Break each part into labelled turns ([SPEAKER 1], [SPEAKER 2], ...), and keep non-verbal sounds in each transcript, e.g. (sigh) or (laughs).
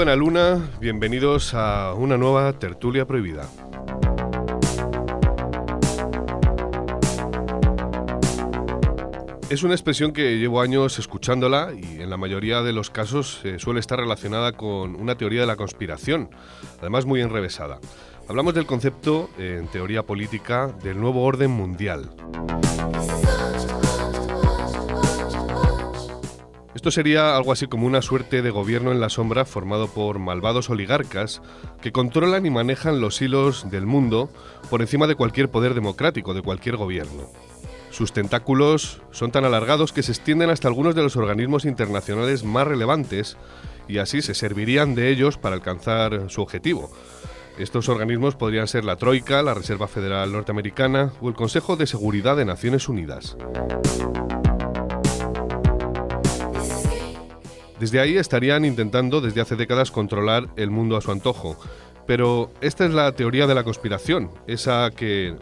[SPEAKER 1] Buena luna, bienvenidos a una nueva tertulia prohibida. Es una expresión que llevo años escuchándola y en la mayoría de los casos eh, suele estar relacionada con una teoría de la conspiración, además muy enrevesada. Hablamos del concepto, eh, en teoría política, del nuevo orden mundial. Esto sería algo así como una suerte de gobierno en la sombra formado por malvados oligarcas que controlan y manejan los hilos del mundo por encima de cualquier poder democrático, de cualquier gobierno. Sus tentáculos son tan alargados que se extienden hasta algunos de los organismos internacionales más relevantes y así se servirían de ellos para alcanzar su objetivo. Estos organismos podrían ser la Troika, la Reserva Federal Norteamericana o el Consejo de Seguridad de Naciones Unidas. Desde ahí estarían intentando desde hace décadas controlar el mundo a su antojo. Pero esta es la teoría de la conspiración, esa que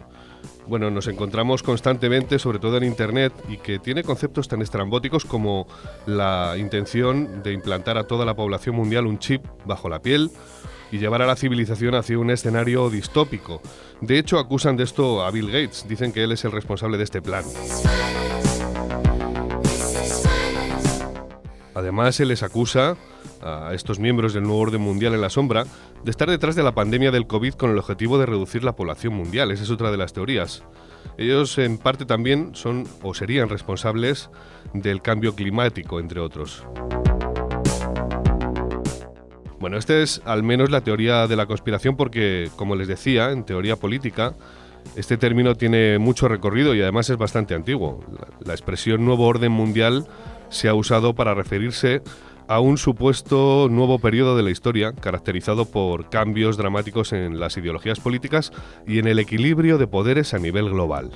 [SPEAKER 1] bueno, nos encontramos constantemente, sobre todo en Internet, y que tiene conceptos tan estrambóticos como la intención de implantar a toda la población mundial un chip bajo la piel y llevar a la civilización hacia un escenario distópico. De hecho, acusan de esto a Bill Gates, dicen que él es el responsable de este plan. Además, se les acusa a estos miembros del nuevo orden mundial en la sombra de estar detrás de la pandemia del COVID con el objetivo de reducir la población mundial. Esa es otra de las teorías. Ellos en parte también son o serían responsables del cambio climático, entre otros. Bueno, esta es al menos la teoría de la conspiración porque, como les decía, en teoría política, este término tiene mucho recorrido y además es bastante antiguo. La, expresión nuevo orden mundial se ha usado para referirse a un supuesto nuevo periodo de la historia caracterizado por cambios dramáticos en las ideologías políticas y en el equilibrio de poderes a nivel global.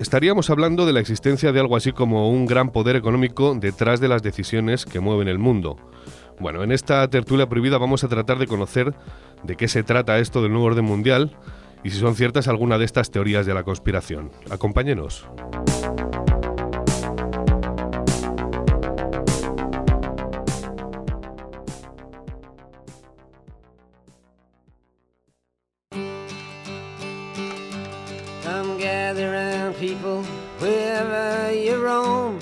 [SPEAKER 1] Estaríamos hablando de la existencia de algo así como un gran poder económico detrás de las decisiones que mueven el mundo. Bueno, en esta tertulia prohibida vamos a tratar de conocer de qué se trata esto del nuevo orden mundial y si son ciertas alguna de estas teorías de la conspiración. Acompáñenos.
[SPEAKER 2] People wherever you roam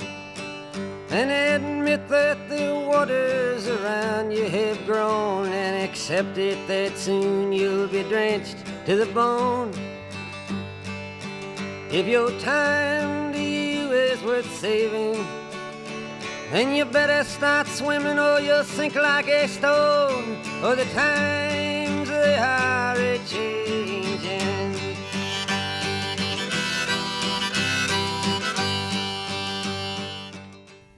[SPEAKER 2] and admit that the waters around you have grown and accept it that soon you'll be drenched to the bone. If your time to you is worth saving, then you better start swimming or you'll sink like a stone. Or the times they are a changing.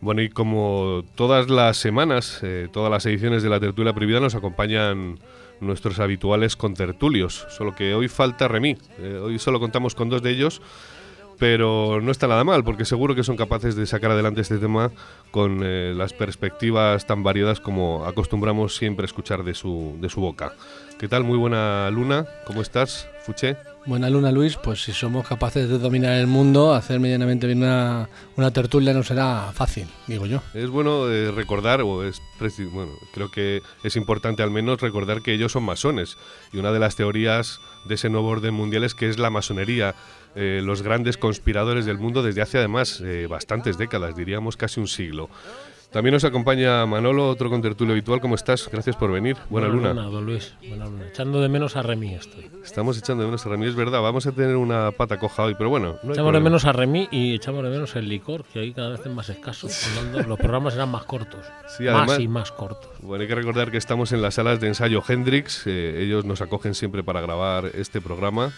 [SPEAKER 1] Bueno, y como todas las semanas, eh, todas las ediciones de la tertulia prohibida nos acompañan nuestros habituales contertulios, solo que hoy falta Remy. Eh, hoy solo contamos con dos de ellos, pero no está nada mal, porque seguro que son capaces de sacar adelante este tema con eh, las perspectivas tan variadas como acostumbramos siempre escuchar de su, de su boca. ¿Qué tal? Muy buena luna, ¿cómo estás, Fuché?
[SPEAKER 3] Buena luna, Luis. Pues si somos capaces de dominar el mundo, hacer medianamente bien una, una tertulia no será fácil, digo yo.
[SPEAKER 1] Es bueno eh, recordar, o es bueno, creo que es importante al menos recordar que ellos son masones. Y una de las teorías de ese nuevo orden mundial es que es la masonería, eh, los grandes conspiradores del mundo desde hace además eh, bastantes décadas, diríamos casi un siglo. También nos acompaña Manolo, otro contertulio habitual. ¿Cómo estás? Gracias por venir. Buena, luna.
[SPEAKER 4] don Luis. Buena luna. Echando de menos a Remy estoy.
[SPEAKER 1] Estamos echando de menos a Ramírez, es verdad. Vamos a tener una pata coja hoy, pero bueno. no
[SPEAKER 4] echamos de menos a Remy y echamos de menos el licor, que hoy cada vez es más escaso. Los programas serán más cortos.
[SPEAKER 1] Sí,
[SPEAKER 4] más
[SPEAKER 1] además-
[SPEAKER 4] y más cortos.
[SPEAKER 1] Bueno, hay que recordar que estamos en las salas de ensayo Hendrix. eh, ellos nos acogen siempre para grabar este programa.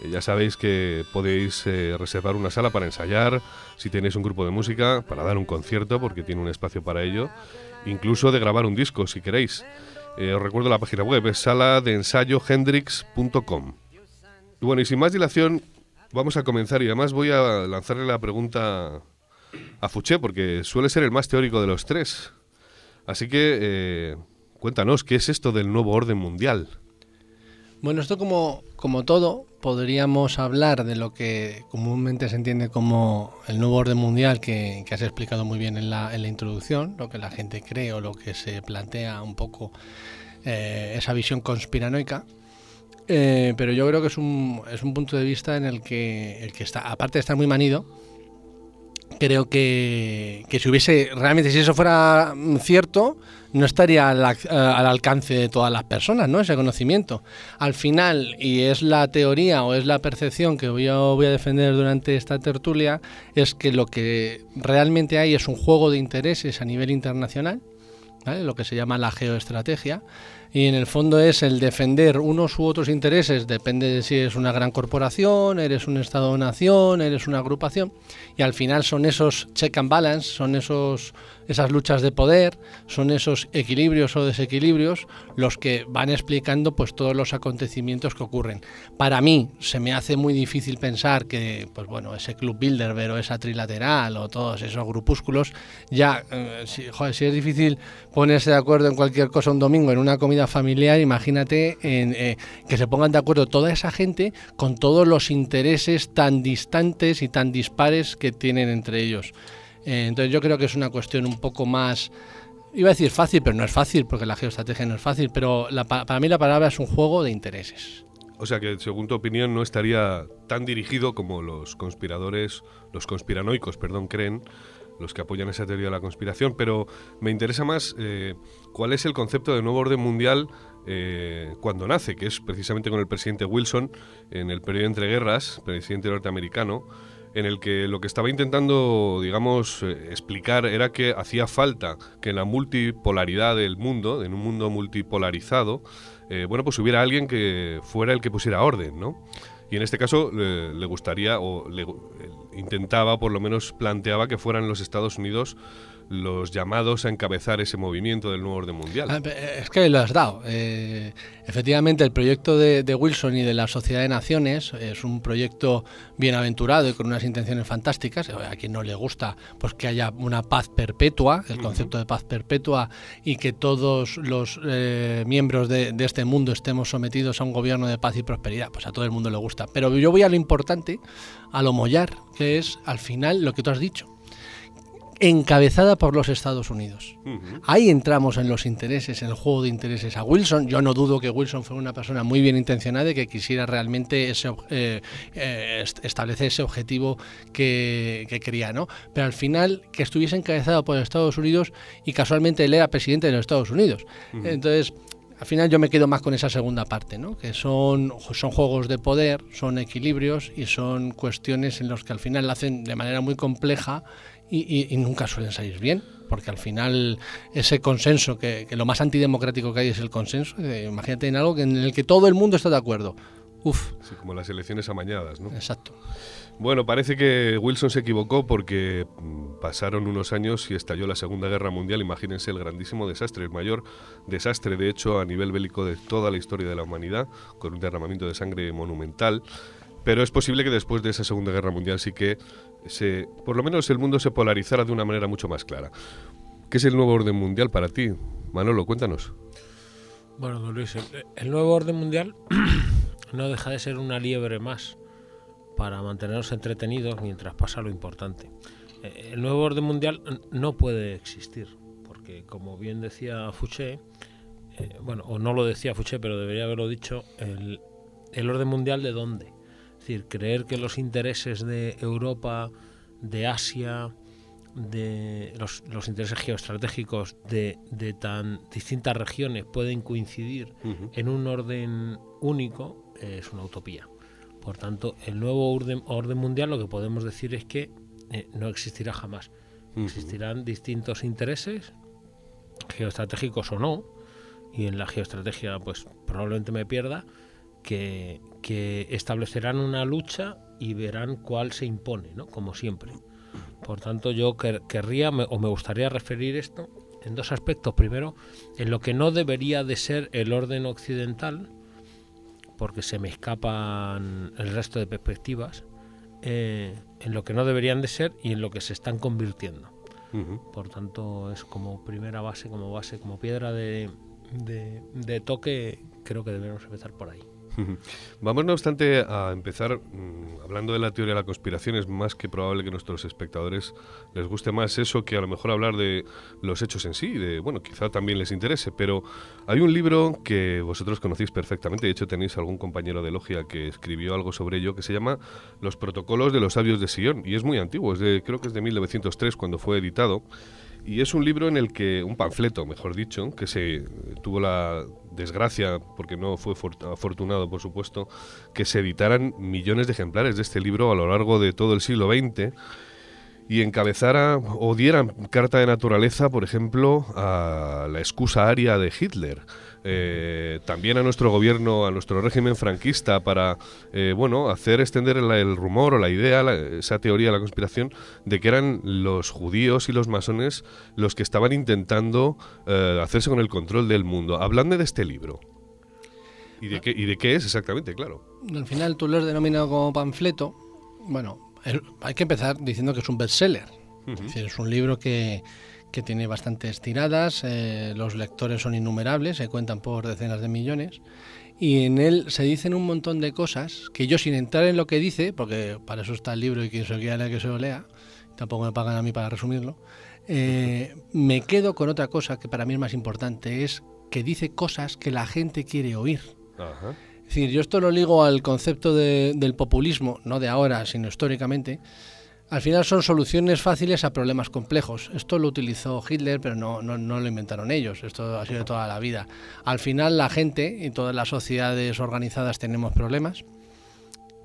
[SPEAKER 1] Eh, ya sabéis que podéis eh, reservar una sala para ensayar, si tenéis un grupo de música, para dar un concierto, porque tiene un espacio para ello. Incluso de grabar un disco, si queréis. Eh, os recuerdo la página web, sala de ensayo hendrix.com. Y bueno, y sin más dilación, vamos a comenzar. Y además voy a lanzarle la pregunta a Fuché, porque suele ser el más teórico de los tres. Así que cuéntanos, ¿qué es esto del nuevo orden mundial?
[SPEAKER 3] Bueno, esto como, como todo, podríamos hablar de lo que comúnmente se entiende como el nuevo orden mundial que, que has explicado muy bien en la, en la, introducción, lo que la gente cree o lo que se plantea un poco eh, esa visión conspiranoica. Eh, pero yo creo que es un, es un punto de vista en el que, el que está, aparte de estar muy manido, creo que, que, si hubiese realmente, si eso fuera cierto, no estaría al, al, alcance de todas las personas, ¿no? Ese conocimiento. Al final, y es la teoría o es la percepción que yo voy a defender durante esta tertulia, es que lo que realmente hay es un juego de intereses a nivel internacional, ¿vale? lo que se llama la geoestrategia, y en el fondo es el defender unos u otros intereses, depende de si eres una gran corporación, eres un Estado-nación, eres una agrupación, y al final son esos check and balance, son esos esas luchas de poder, son esos equilibrios o desequilibrios los que van explicando pues todos los acontecimientos que ocurren. Para mí se me hace muy difícil pensar que pues bueno, ese club Bilderberg o esa trilateral o todos esos grupúsculos ya eh, si, joder, si, es difícil ponerse de acuerdo en cualquier cosa un domingo en una comida familiar, imagínate en, eh, que se pongan de acuerdo toda esa gente con todos los intereses tan distantes y tan dispares que tienen entre ellos. Eh, entonces yo creo que es una cuestión un poco más, iba a decir fácil, pero no es fácil, porque la geoestrategia no es fácil, pero la, para mí la palabra es un juego de intereses.
[SPEAKER 1] O sea que, según tu opinión, no estaría tan dirigido como los conspiradores, los conspiranoicos, perdón, creen, los que apoyan esa teoría de la conspiración, pero me interesa más eh, cuál es el concepto de nuevo orden mundial eh, cuando nace, que es precisamente con el presidente Wilson en el periodo entre guerras, presidente norteamericano, en el que lo que estaba intentando, digamos, eh, explicar era que hacía falta que en la multipolaridad del mundo, en un mundo multipolarizado, eh, bueno, pues hubiera alguien que fuera el que pusiera orden, ¿no? Y en este caso le, le gustaría, o le, intentaba, por lo menos planteaba que fueran los Estados Unidos los llamados a encabezar ese movimiento del nuevo orden mundial.
[SPEAKER 3] Ah, es que lo has dado. Eh, efectivamente, el proyecto de, de, Wilson y de la Sociedad de Naciones es un proyecto bienaventurado y con unas intenciones fantásticas. A quien no le gusta, pues que haya una paz perpetua, el concepto de paz perpetua, y que todos los eh, miembros de, de este mundo estemos sometidos a un gobierno de paz y prosperidad. Pues a todo el mundo le gusta. Pero yo voy a lo importante, a lo mollar, que es al final lo que tú has dicho encabezada por los Estados Unidos. Uh -huh. Ahí entramos en los intereses, en el juego de intereses a Wilson. Yo no dudo que Wilson fue una persona muy bien intencionada y que quisiera realmente ese, eh, eh, establecer ese objetivo que, que, quería, ¿no? Pero al final que estuviese encabezado por Estados Unidos y casualmente él era presidente de los Estados Unidos. Uh -huh. Entonces, al final yo me quedo más con esa segunda parte, ¿no? que son, son juegos de poder, son equilibrios y son cuestiones en las que al final la hacen de manera muy compleja y, y, y, nunca suelen salir bien, porque al final ese consenso, que, que, lo más antidemocrático que hay es el consenso, imagínate en algo en el que todo el mundo está de acuerdo. Uf.
[SPEAKER 1] Sí, como las elecciones amañadas, ¿no?
[SPEAKER 3] Exacto.
[SPEAKER 1] Bueno, parece que Wilson se equivocó porque mm, pasaron unos años y estalló la Segunda Guerra Mundial. Imagínense el grandísimo desastre, el mayor desastre, de hecho, a nivel bélico de toda la historia de la humanidad, con un derramamiento de sangre monumental. Pero es posible que después de esa Segunda Guerra Mundial sí que se, por lo menos el mundo se polarizara de una manera mucho más clara. ¿Qué es el nuevo orden mundial para ti? Manolo, cuéntanos.
[SPEAKER 4] Bueno, don Luis, el, nuevo orden mundial (clears throat) no deja de ser una liebre más para mantenernos entretenidos mientras pasa lo importante. Eh, el nuevo orden mundial no puede existir, porque como bien decía Fouché, eh, bueno, o no lo decía Fouché, pero debería haberlo dicho, el orden mundial de dónde? Es decir, creer que los intereses de Europa, de Asia, de los, los intereses geoestratégicos de, de, tan distintas regiones pueden coincidir uh -huh. en un orden único eh, es una utopía. Por tanto, el nuevo orden, orden, mundial lo que podemos decir es que eh, no existirá jamás. Uh -huh. Existirán distintos intereses, geoestratégicos o no, y en la geoestrategia pues probablemente me pierda, que, que establecerán una lucha y verán cuál se impone, ¿no? como siempre. Por tanto, yo quer querría me, o me gustaría referir esto en dos aspectos. Primero, en lo que no debería de ser el orden occidental, porque se me escapan el resto de perspectivas, eh, en lo que no deberían de ser y en lo que se están convirtiendo. Uh -huh. Por tanto, es como primera base, como base, como piedra de, de, de toque, creo que debemos empezar por ahí. (laughs)
[SPEAKER 1] Vamos, no obstante, a empezar mm, hablando de la teoría de la conspiración. Es más que probable que a nuestros espectadores les guste más eso que a lo mejor hablar de los hechos en sí. De, bueno, quizá también les interese, pero hay un libro que vosotros conocéis perfectamente. De hecho, tenéis algún compañero de logia que escribió algo sobre ello que se llama Los Protocolos de los Sabios de Sion. Y es muy antiguo, es de, creo que es de 1903 cuando fue editado. Y es un libro en el que, un panfleto, mejor dicho, que se tuvo la desgracia, porque no fue afortunado, por supuesto, que se editaran millones de ejemplares de este libro a lo largo de todo el siglo XX y encabezara o diera carta de naturaleza, por ejemplo, a la excusa aria de Hitler. Eh, también a nuestro gobierno, a nuestro régimen franquista, para eh, bueno hacer extender el, rumor o la idea, esa teoría de la conspiración, de que eran los judíos y los masones los que estaban intentando eh, hacerse con el control del mundo. Hablando de este libro. ¿Y de, qué, ¿Y de qué es exactamente? Claro.
[SPEAKER 3] Al final tú lo has denominado como panfleto. Bueno, hay que empezar diciendo que es un bestseller. es, un libro que, tiene bastantes tiradas, eh, los lectores son innumerables, se cuentan por decenas de millones, y en él se dicen un montón de cosas que yo sin entrar en lo que dice, porque para eso está el libro y quien se quiera que se lo lea, tampoco me pagan a mí para resumirlo, eh, me quedo con otra cosa que para mí es más importante, es que dice cosas que la gente quiere oír. Ajá. Es decir, yo esto lo ligo al concepto del populismo, no de ahora, sino históricamente. Al final son soluciones fáciles a problemas complejos. Esto lo utilizó Hitler, pero no, no, lo inventaron ellos. Esto ha sido toda la vida. Al final la gente y todas las sociedades organizadas tenemos problemas.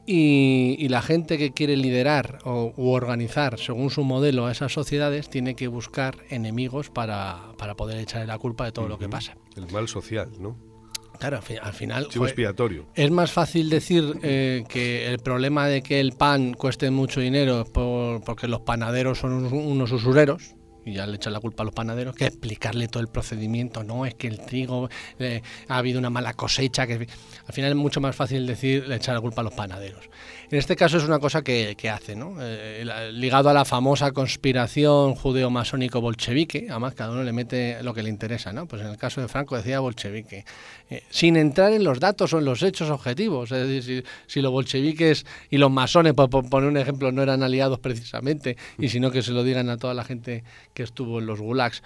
[SPEAKER 3] Y, la gente que quiere liderar o u organizar según su modelo a esas sociedades tiene que buscar enemigos para, para poder echarle la culpa de todo lo que pasa.
[SPEAKER 1] El mal social, ¿no?
[SPEAKER 3] Claro, al final.
[SPEAKER 1] expiatorio.
[SPEAKER 3] Es más fácil decir eh, que el problema de que el pan cueste mucho dinero es porque los panaderos son unos usureros, y ya le echan la culpa a los panaderos, que explicarle todo el procedimiento. No, es que el trigo eh, ha habido una mala cosecha. que Al final es mucho más fácil decir, le echar la culpa a los panaderos. En este caso es una cosa que, hace, ¿no? Eh, ligado a la famosa conspiración judeo-masónico-bolchevique, además cada uno le mete lo que le interesa, ¿no? Pues en el caso de Franco decía bolchevique, eh, sin entrar en los datos o en los hechos objetivos. Es decir, si, los bolcheviques y los masones, por, poner un ejemplo, no eran aliados precisamente, y sino que se lo digan a toda la gente que estuvo en los gulags.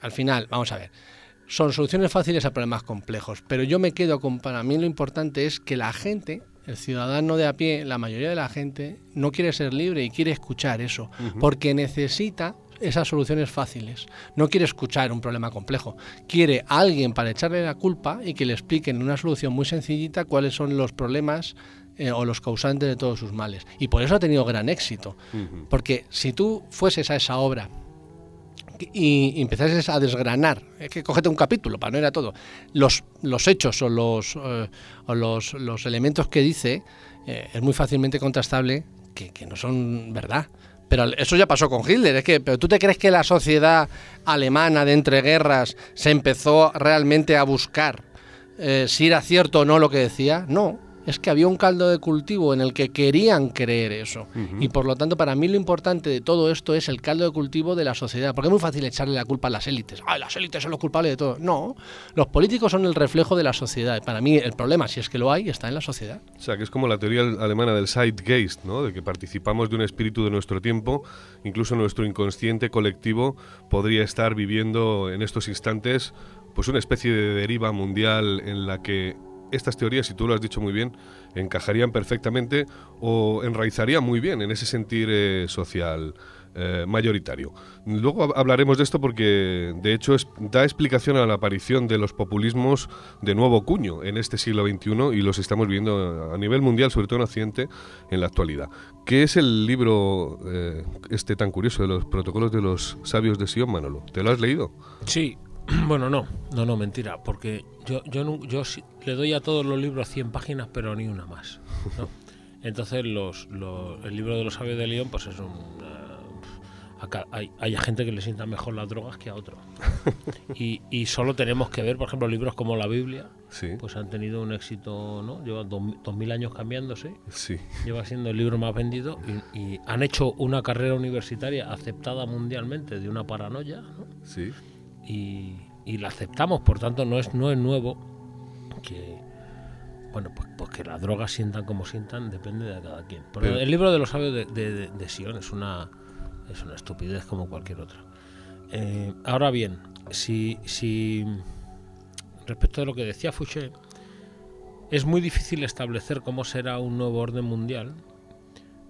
[SPEAKER 3] Al final, vamos a ver, son soluciones fáciles a problemas complejos, pero yo me quedo con, para mí lo importante es que la gente, el ciudadano de a pie, la mayoría de la gente, no quiere ser libre y quiere escuchar eso, porque necesita esas soluciones fáciles. No quiere escuchar un problema complejo. Quiere a alguien para echarle la culpa y que le expliquen en una solución muy sencillita cuáles son los problemas eh, o los causantes de todos sus males. Y por eso ha tenido gran éxito. Porque si tú fueses a esa obra y, empezases a desgranar, es que cógete un capítulo para no ir a todo, los, los hechos o los, eh, o los, los, elementos que dice, eh, es muy fácilmente contrastable que, que, no son verdad. Pero eso ya pasó con Hitler, es que, pero tú te crees que la sociedad alemana de entreguerras se empezó realmente a buscar eh, si era cierto o no lo que decía? No, es que había un caldo de cultivo en el que querían creer eso. Y por lo tanto, para mí lo importante de todo esto es el caldo de cultivo de la sociedad. Porque es muy fácil echarle la culpa a las élites. ¡Ay, las élites son los culpables de todo! No, los políticos son el reflejo de la sociedad. Para mí el problema, si es que lo hay, está en la sociedad.
[SPEAKER 1] O sea, que es como la teoría alemana del Zeitgeist, ¿no? De que participamos de un espíritu de nuestro tiempo, incluso nuestro inconsciente colectivo podría estar viviendo en estos instantes pues una especie de deriva mundial en la que estas teorías, y tú lo has dicho muy bien, encajarían perfectamente o enraizarían muy bien en ese sentir eh, social eh, mayoritario. Luego hablaremos de esto porque, de hecho, da explicación a la aparición de los populismos de nuevo cuño en este siglo XXI y los estamos viendo a nivel mundial, sobre todo en Occidente, en la actualidad. ¿Qué es el libro eh, este tan curioso de los protocolos de los sabios de Sion, Manolo? ¿Te lo has leído?
[SPEAKER 4] Sí, (clears throat) Bueno, no, no, no, mentira, porque yo, yo, yo le doy a todos los libros 100 páginas, pero ni una más. (laughs) Entonces, los, el libro de los sabios de León, pues es un. Eh, hay, hay, gente que le sienta mejor las drogas que a otro. (laughs) y, y, solo tenemos que ver, por ejemplo, libros como la Biblia, pues han tenido un éxito, ¿no? Llevan dos, mil años cambiándose.
[SPEAKER 1] Sí.
[SPEAKER 4] Lleva siendo el libro más vendido y, y, han hecho una carrera universitaria aceptada mundialmente de una paranoia, ¿no?
[SPEAKER 1] Sí y,
[SPEAKER 4] y la aceptamos, por tanto no es, no es nuevo que, Bueno, pues, pues que las drogas sientan como sientan depende de cada quien. Pero
[SPEAKER 1] Pero-
[SPEAKER 4] el libro de los sabios de, de, de- de Sion es una, es una estupidez como cualquier otra. Eh, ahora bien, si, si respecto de lo que decía Fouché, es muy difícil establecer cómo será un nuevo orden mundial,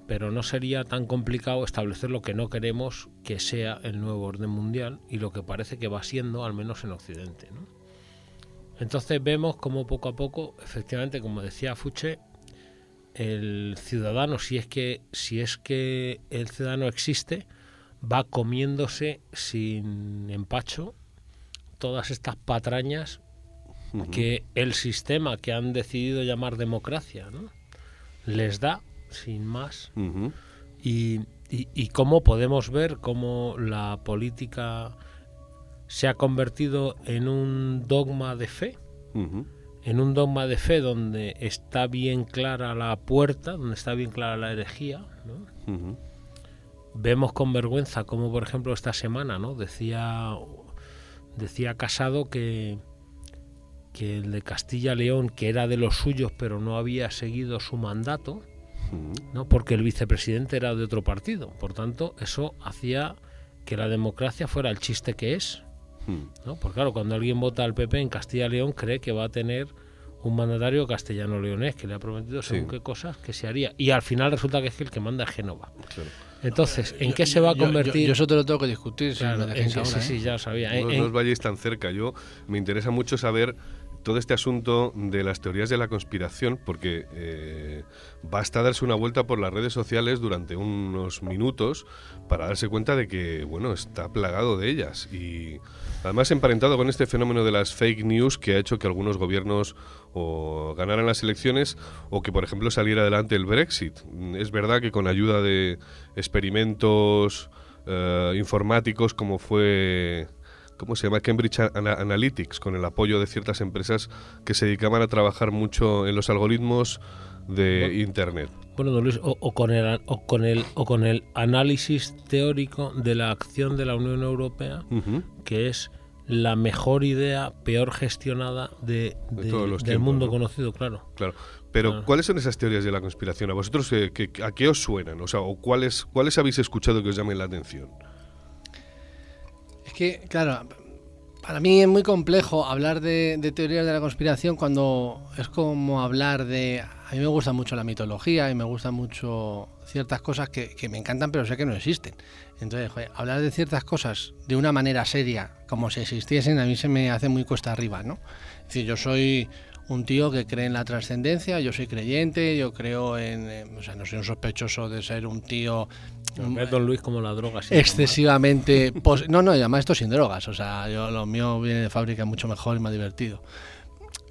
[SPEAKER 4] pero no sería tan complicado establecer lo que no queremos que sea el nuevo orden mundial y lo que parece que va siendo, al menos en Occidente. ¿no? Entonces vemos como poco a poco, efectivamente, como decía Fouché, el ciudadano, si es que, si es que el ciudadano existe, va comiéndose sin empacho todas estas patrañas que el sistema que han decidido llamar democracia ¿no? les da sin más. Y, y, y cómo podemos ver cómo la política se ha convertido en un dogma de fe en un dogma de fe donde está bien clara la puerta donde está bien clara la herejía vemos con vergüenza como por ejemplo esta semana no decía decía Casado que que el de Castilla León que era de los suyos pero no había seguido su mandato. No porque el vicepresidente era de otro partido por tanto eso hacía que la democracia fuera el chiste que es. ¿no? Porque claro, cuando alguien vota al PP en Castilla y León cree que va a tener un mandatario castellano-leonés que le ha prometido según
[SPEAKER 1] Sí.
[SPEAKER 4] qué cosas que se haría. Y al final resulta que es que el que manda es Génova.
[SPEAKER 1] Claro.
[SPEAKER 4] Entonces, ¿en qué se va a
[SPEAKER 3] Yo- yo-
[SPEAKER 4] convertir?
[SPEAKER 3] Yo, eso te lo tengo que discutir. si
[SPEAKER 4] Claro,
[SPEAKER 3] me
[SPEAKER 4] en
[SPEAKER 3] dejáis
[SPEAKER 4] qué-
[SPEAKER 3] ahora,
[SPEAKER 4] sí,
[SPEAKER 3] ¿eh?
[SPEAKER 4] sí, ya lo sabía. En-
[SPEAKER 1] No,
[SPEAKER 4] en-
[SPEAKER 1] no os vayáis tan cerca. Yo me interesa mucho saber todo este asunto de las teorías de la conspiración, porque eh, basta darse una vuelta por las redes sociales durante unos minutos para darse cuenta de que, bueno, está plagado de ellas. Y además emparentado con este fenómeno de las fake news que ha hecho que algunos gobiernos o ganaran las elecciones o que, por ejemplo, saliera adelante el Brexit. Es verdad que con ayuda de experimentos eh, informáticos como fue ¿cómo se llama? Cambridge Ana- Analytics, con el apoyo de ciertas empresas que se dedicaban a trabajar mucho en los algoritmos de Internet.
[SPEAKER 4] Bueno, don Luis, o, o con el, o, con el, o con el análisis teórico de la acción de la Unión Europea, que es la mejor idea, peor gestionada de,
[SPEAKER 1] De
[SPEAKER 4] de-
[SPEAKER 1] todos los
[SPEAKER 4] del
[SPEAKER 1] tiempos,
[SPEAKER 4] mundo
[SPEAKER 1] ¿no?
[SPEAKER 4] conocido, claro.
[SPEAKER 1] Claro. Pero,
[SPEAKER 4] Claro.
[SPEAKER 1] ¿cuáles son esas teorías de la conspiración? ¿A vosotros eh, qué- a qué os suenan? O sea, ¿o cuáles, ¿cuáles habéis escuchado que os llamen la atención?
[SPEAKER 3] Que, claro, para mí es muy complejo hablar de, teorías de la conspiración cuando es como hablar de... A mí me gusta mucho la mitología y me gustan mucho ciertas cosas que, me encantan pero sé que no existen. Entonces, hablar de ciertas cosas de una manera seria, como si existiesen, a mí se me hace muy cuesta arriba, ¿no? Es decir, yo soy un tío que cree en la trascendencia, yo soy creyente, yo creo en... eh, o sea, no soy un sospechoso de ser un tío... un-
[SPEAKER 4] Ves, don Luis como la droga.
[SPEAKER 3] excesivamente pos- no no además esto sin drogas o sea yo lo mío viene de fábrica mucho mejor y más divertido.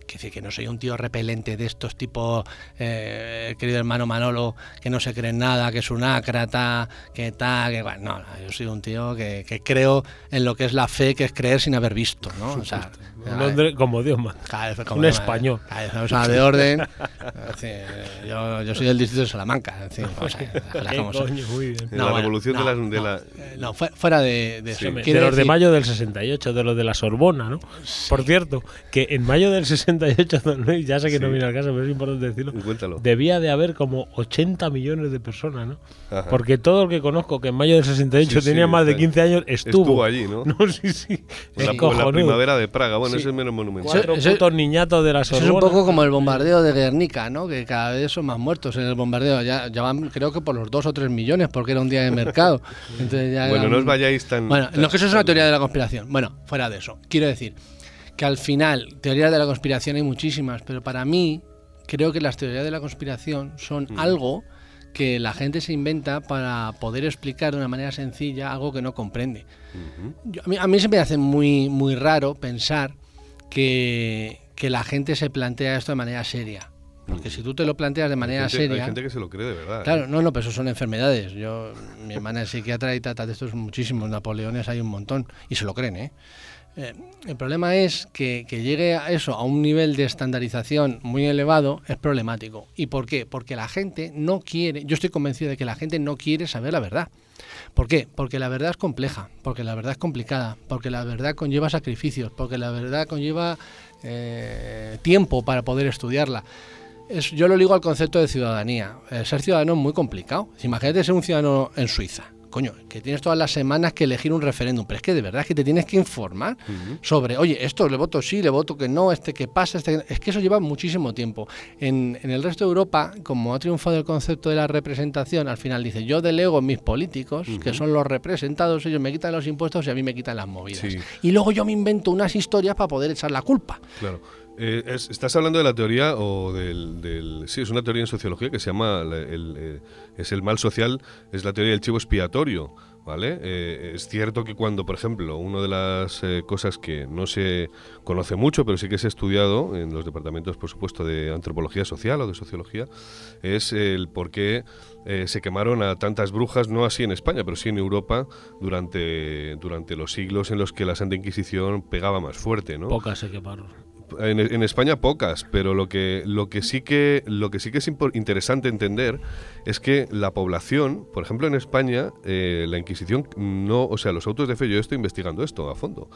[SPEAKER 3] Que decir que no soy un tío repelente de estos tipos eh, querido hermano Manolo que no se cree en nada que es un ácrata que tal que bueno no, no, yo soy un tío que, que creo en lo que es la fe que es creer sin haber visto no o sea
[SPEAKER 4] Un hombre como Dios manda.
[SPEAKER 3] como
[SPEAKER 4] Un español.
[SPEAKER 3] una persona de orden (laughs) decir, yo, yo soy del distrito de Salamanca decir, vamos (laughs) a
[SPEAKER 4] bien.
[SPEAKER 1] En la revolución de
[SPEAKER 3] no,
[SPEAKER 1] las- de
[SPEAKER 3] no,
[SPEAKER 1] la-
[SPEAKER 3] eh, no, fue- fuera de, de
[SPEAKER 1] Sí.
[SPEAKER 3] eso.
[SPEAKER 4] De
[SPEAKER 3] Quiero
[SPEAKER 4] los de mayo del 68, de los de la Sorbona, ¿no? Por cierto, que en mayo del 68, don Luis, ya sé que no viene al caso, pero es importante decirlo,
[SPEAKER 1] Cuéntalo.
[SPEAKER 4] debía de haber como 80 millones de personas, ¿no?
[SPEAKER 1] Ajá.
[SPEAKER 4] Porque todo el que conozco que en mayo del 68
[SPEAKER 1] Sí, sí,
[SPEAKER 4] tenía más de
[SPEAKER 1] está-
[SPEAKER 4] 15 años estuvo.
[SPEAKER 1] Estuvo allí, ¿no? (laughs)
[SPEAKER 4] No, sí, sí.
[SPEAKER 1] En la,
[SPEAKER 4] Es
[SPEAKER 1] la
[SPEAKER 4] cojonudo.
[SPEAKER 1] primavera de Praga. Bueno,
[SPEAKER 4] Sí.
[SPEAKER 1] es menos monumental.
[SPEAKER 4] Cuatro
[SPEAKER 3] Eso-
[SPEAKER 4] putos niñatos de la
[SPEAKER 3] Eso
[SPEAKER 4] Sorbona.
[SPEAKER 3] es un poco como el bombardeo de Guernica, ¿no? Que cada vez son más muertos en el bombardeo. Ya, ya van, creo que por los dos o tres millones, porque era un día de mercado. (laughs) Entonces ya
[SPEAKER 1] Bueno,
[SPEAKER 3] eran-
[SPEAKER 1] no os vayáis tan...
[SPEAKER 3] Bueno,
[SPEAKER 1] tan-
[SPEAKER 3] no que eso es una teoría de la conspiración. Bueno, fuera de eso. Quiero decir que al final, teorías de la conspiración hay muchísimas, pero para mí, creo que las teorías de la conspiración son
[SPEAKER 1] Mm.
[SPEAKER 3] algo que la gente se inventa para poder explicar de una manera sencilla algo que no comprende. Yo- a, mí, a mí se me hace muy, muy raro pensar que, que la gente se plantea esto de manera seria. Porque si tú te lo planteas de
[SPEAKER 1] Hay
[SPEAKER 3] manera
[SPEAKER 1] gente, hay
[SPEAKER 3] seria...
[SPEAKER 1] gente que se lo cree de verdad. ¿eh?
[SPEAKER 3] Claro, no, no, pero eso son enfermedades. Yo, mi hermana es psiquiatra y trata de estos muchísimos. Napoleones hay un montón y se lo creen, ¿eh? Eh, el problema es que, que llegue a eso a un nivel de estandarización muy elevado es problemático. ¿Y por qué? Porque la gente no quiere, yo estoy convencido de que la gente no quiere saber la verdad. ¿Por qué? Porque la verdad es compleja, porque la verdad es complicada, porque la verdad conlleva sacrificios, porque la verdad conlleva eh, tiempo para poder estudiarla. es, yo lo ligo al concepto de ciudadanía. Ser ciudadano es muy complicado. Imagínate ser un ciudadano en Suiza coño, que tienes todas las semanas que elegir un referéndum, pero es que de verdad es que te tienes que informar sobre, oye, esto le voto sí, le voto que no, este que pasa, este es que eso lleva muchísimo tiempo. En, el resto de Europa, como ha triunfado el concepto de la representación, al final dice, yo delego mis políticos, que son los representados, ellos me quitan los impuestos y a mí me quitan las movidas. Y luego yo me invento unas historias para poder echar la culpa.
[SPEAKER 1] Claro. Eh, ¿Estás hablando de la teoría o del, Sí, es una teoría en sociología que se llama... El, eh, es el mal social, es la teoría del chivo expiatorio. ¿Vale? Eh, es cierto que cuando, por ejemplo, una de las cosas que no se conoce mucho, pero sí que se ha estudiado en los departamentos, por supuesto, de antropología social o de sociología, es el por qué se quemaron a tantas brujas, no así en España, pero sí en Europa, durante, durante los siglos en los que la Santa Inquisición pegaba más fuerte, ¿no?
[SPEAKER 4] Pocas se quemaron.
[SPEAKER 1] En, España pocas, pero lo que, lo que sí que lo que sí que es interesante entender es que la población, por ejemplo en España, eh, la Inquisición no, o sea, los autos de fe, yo estoy investigando esto a fondo.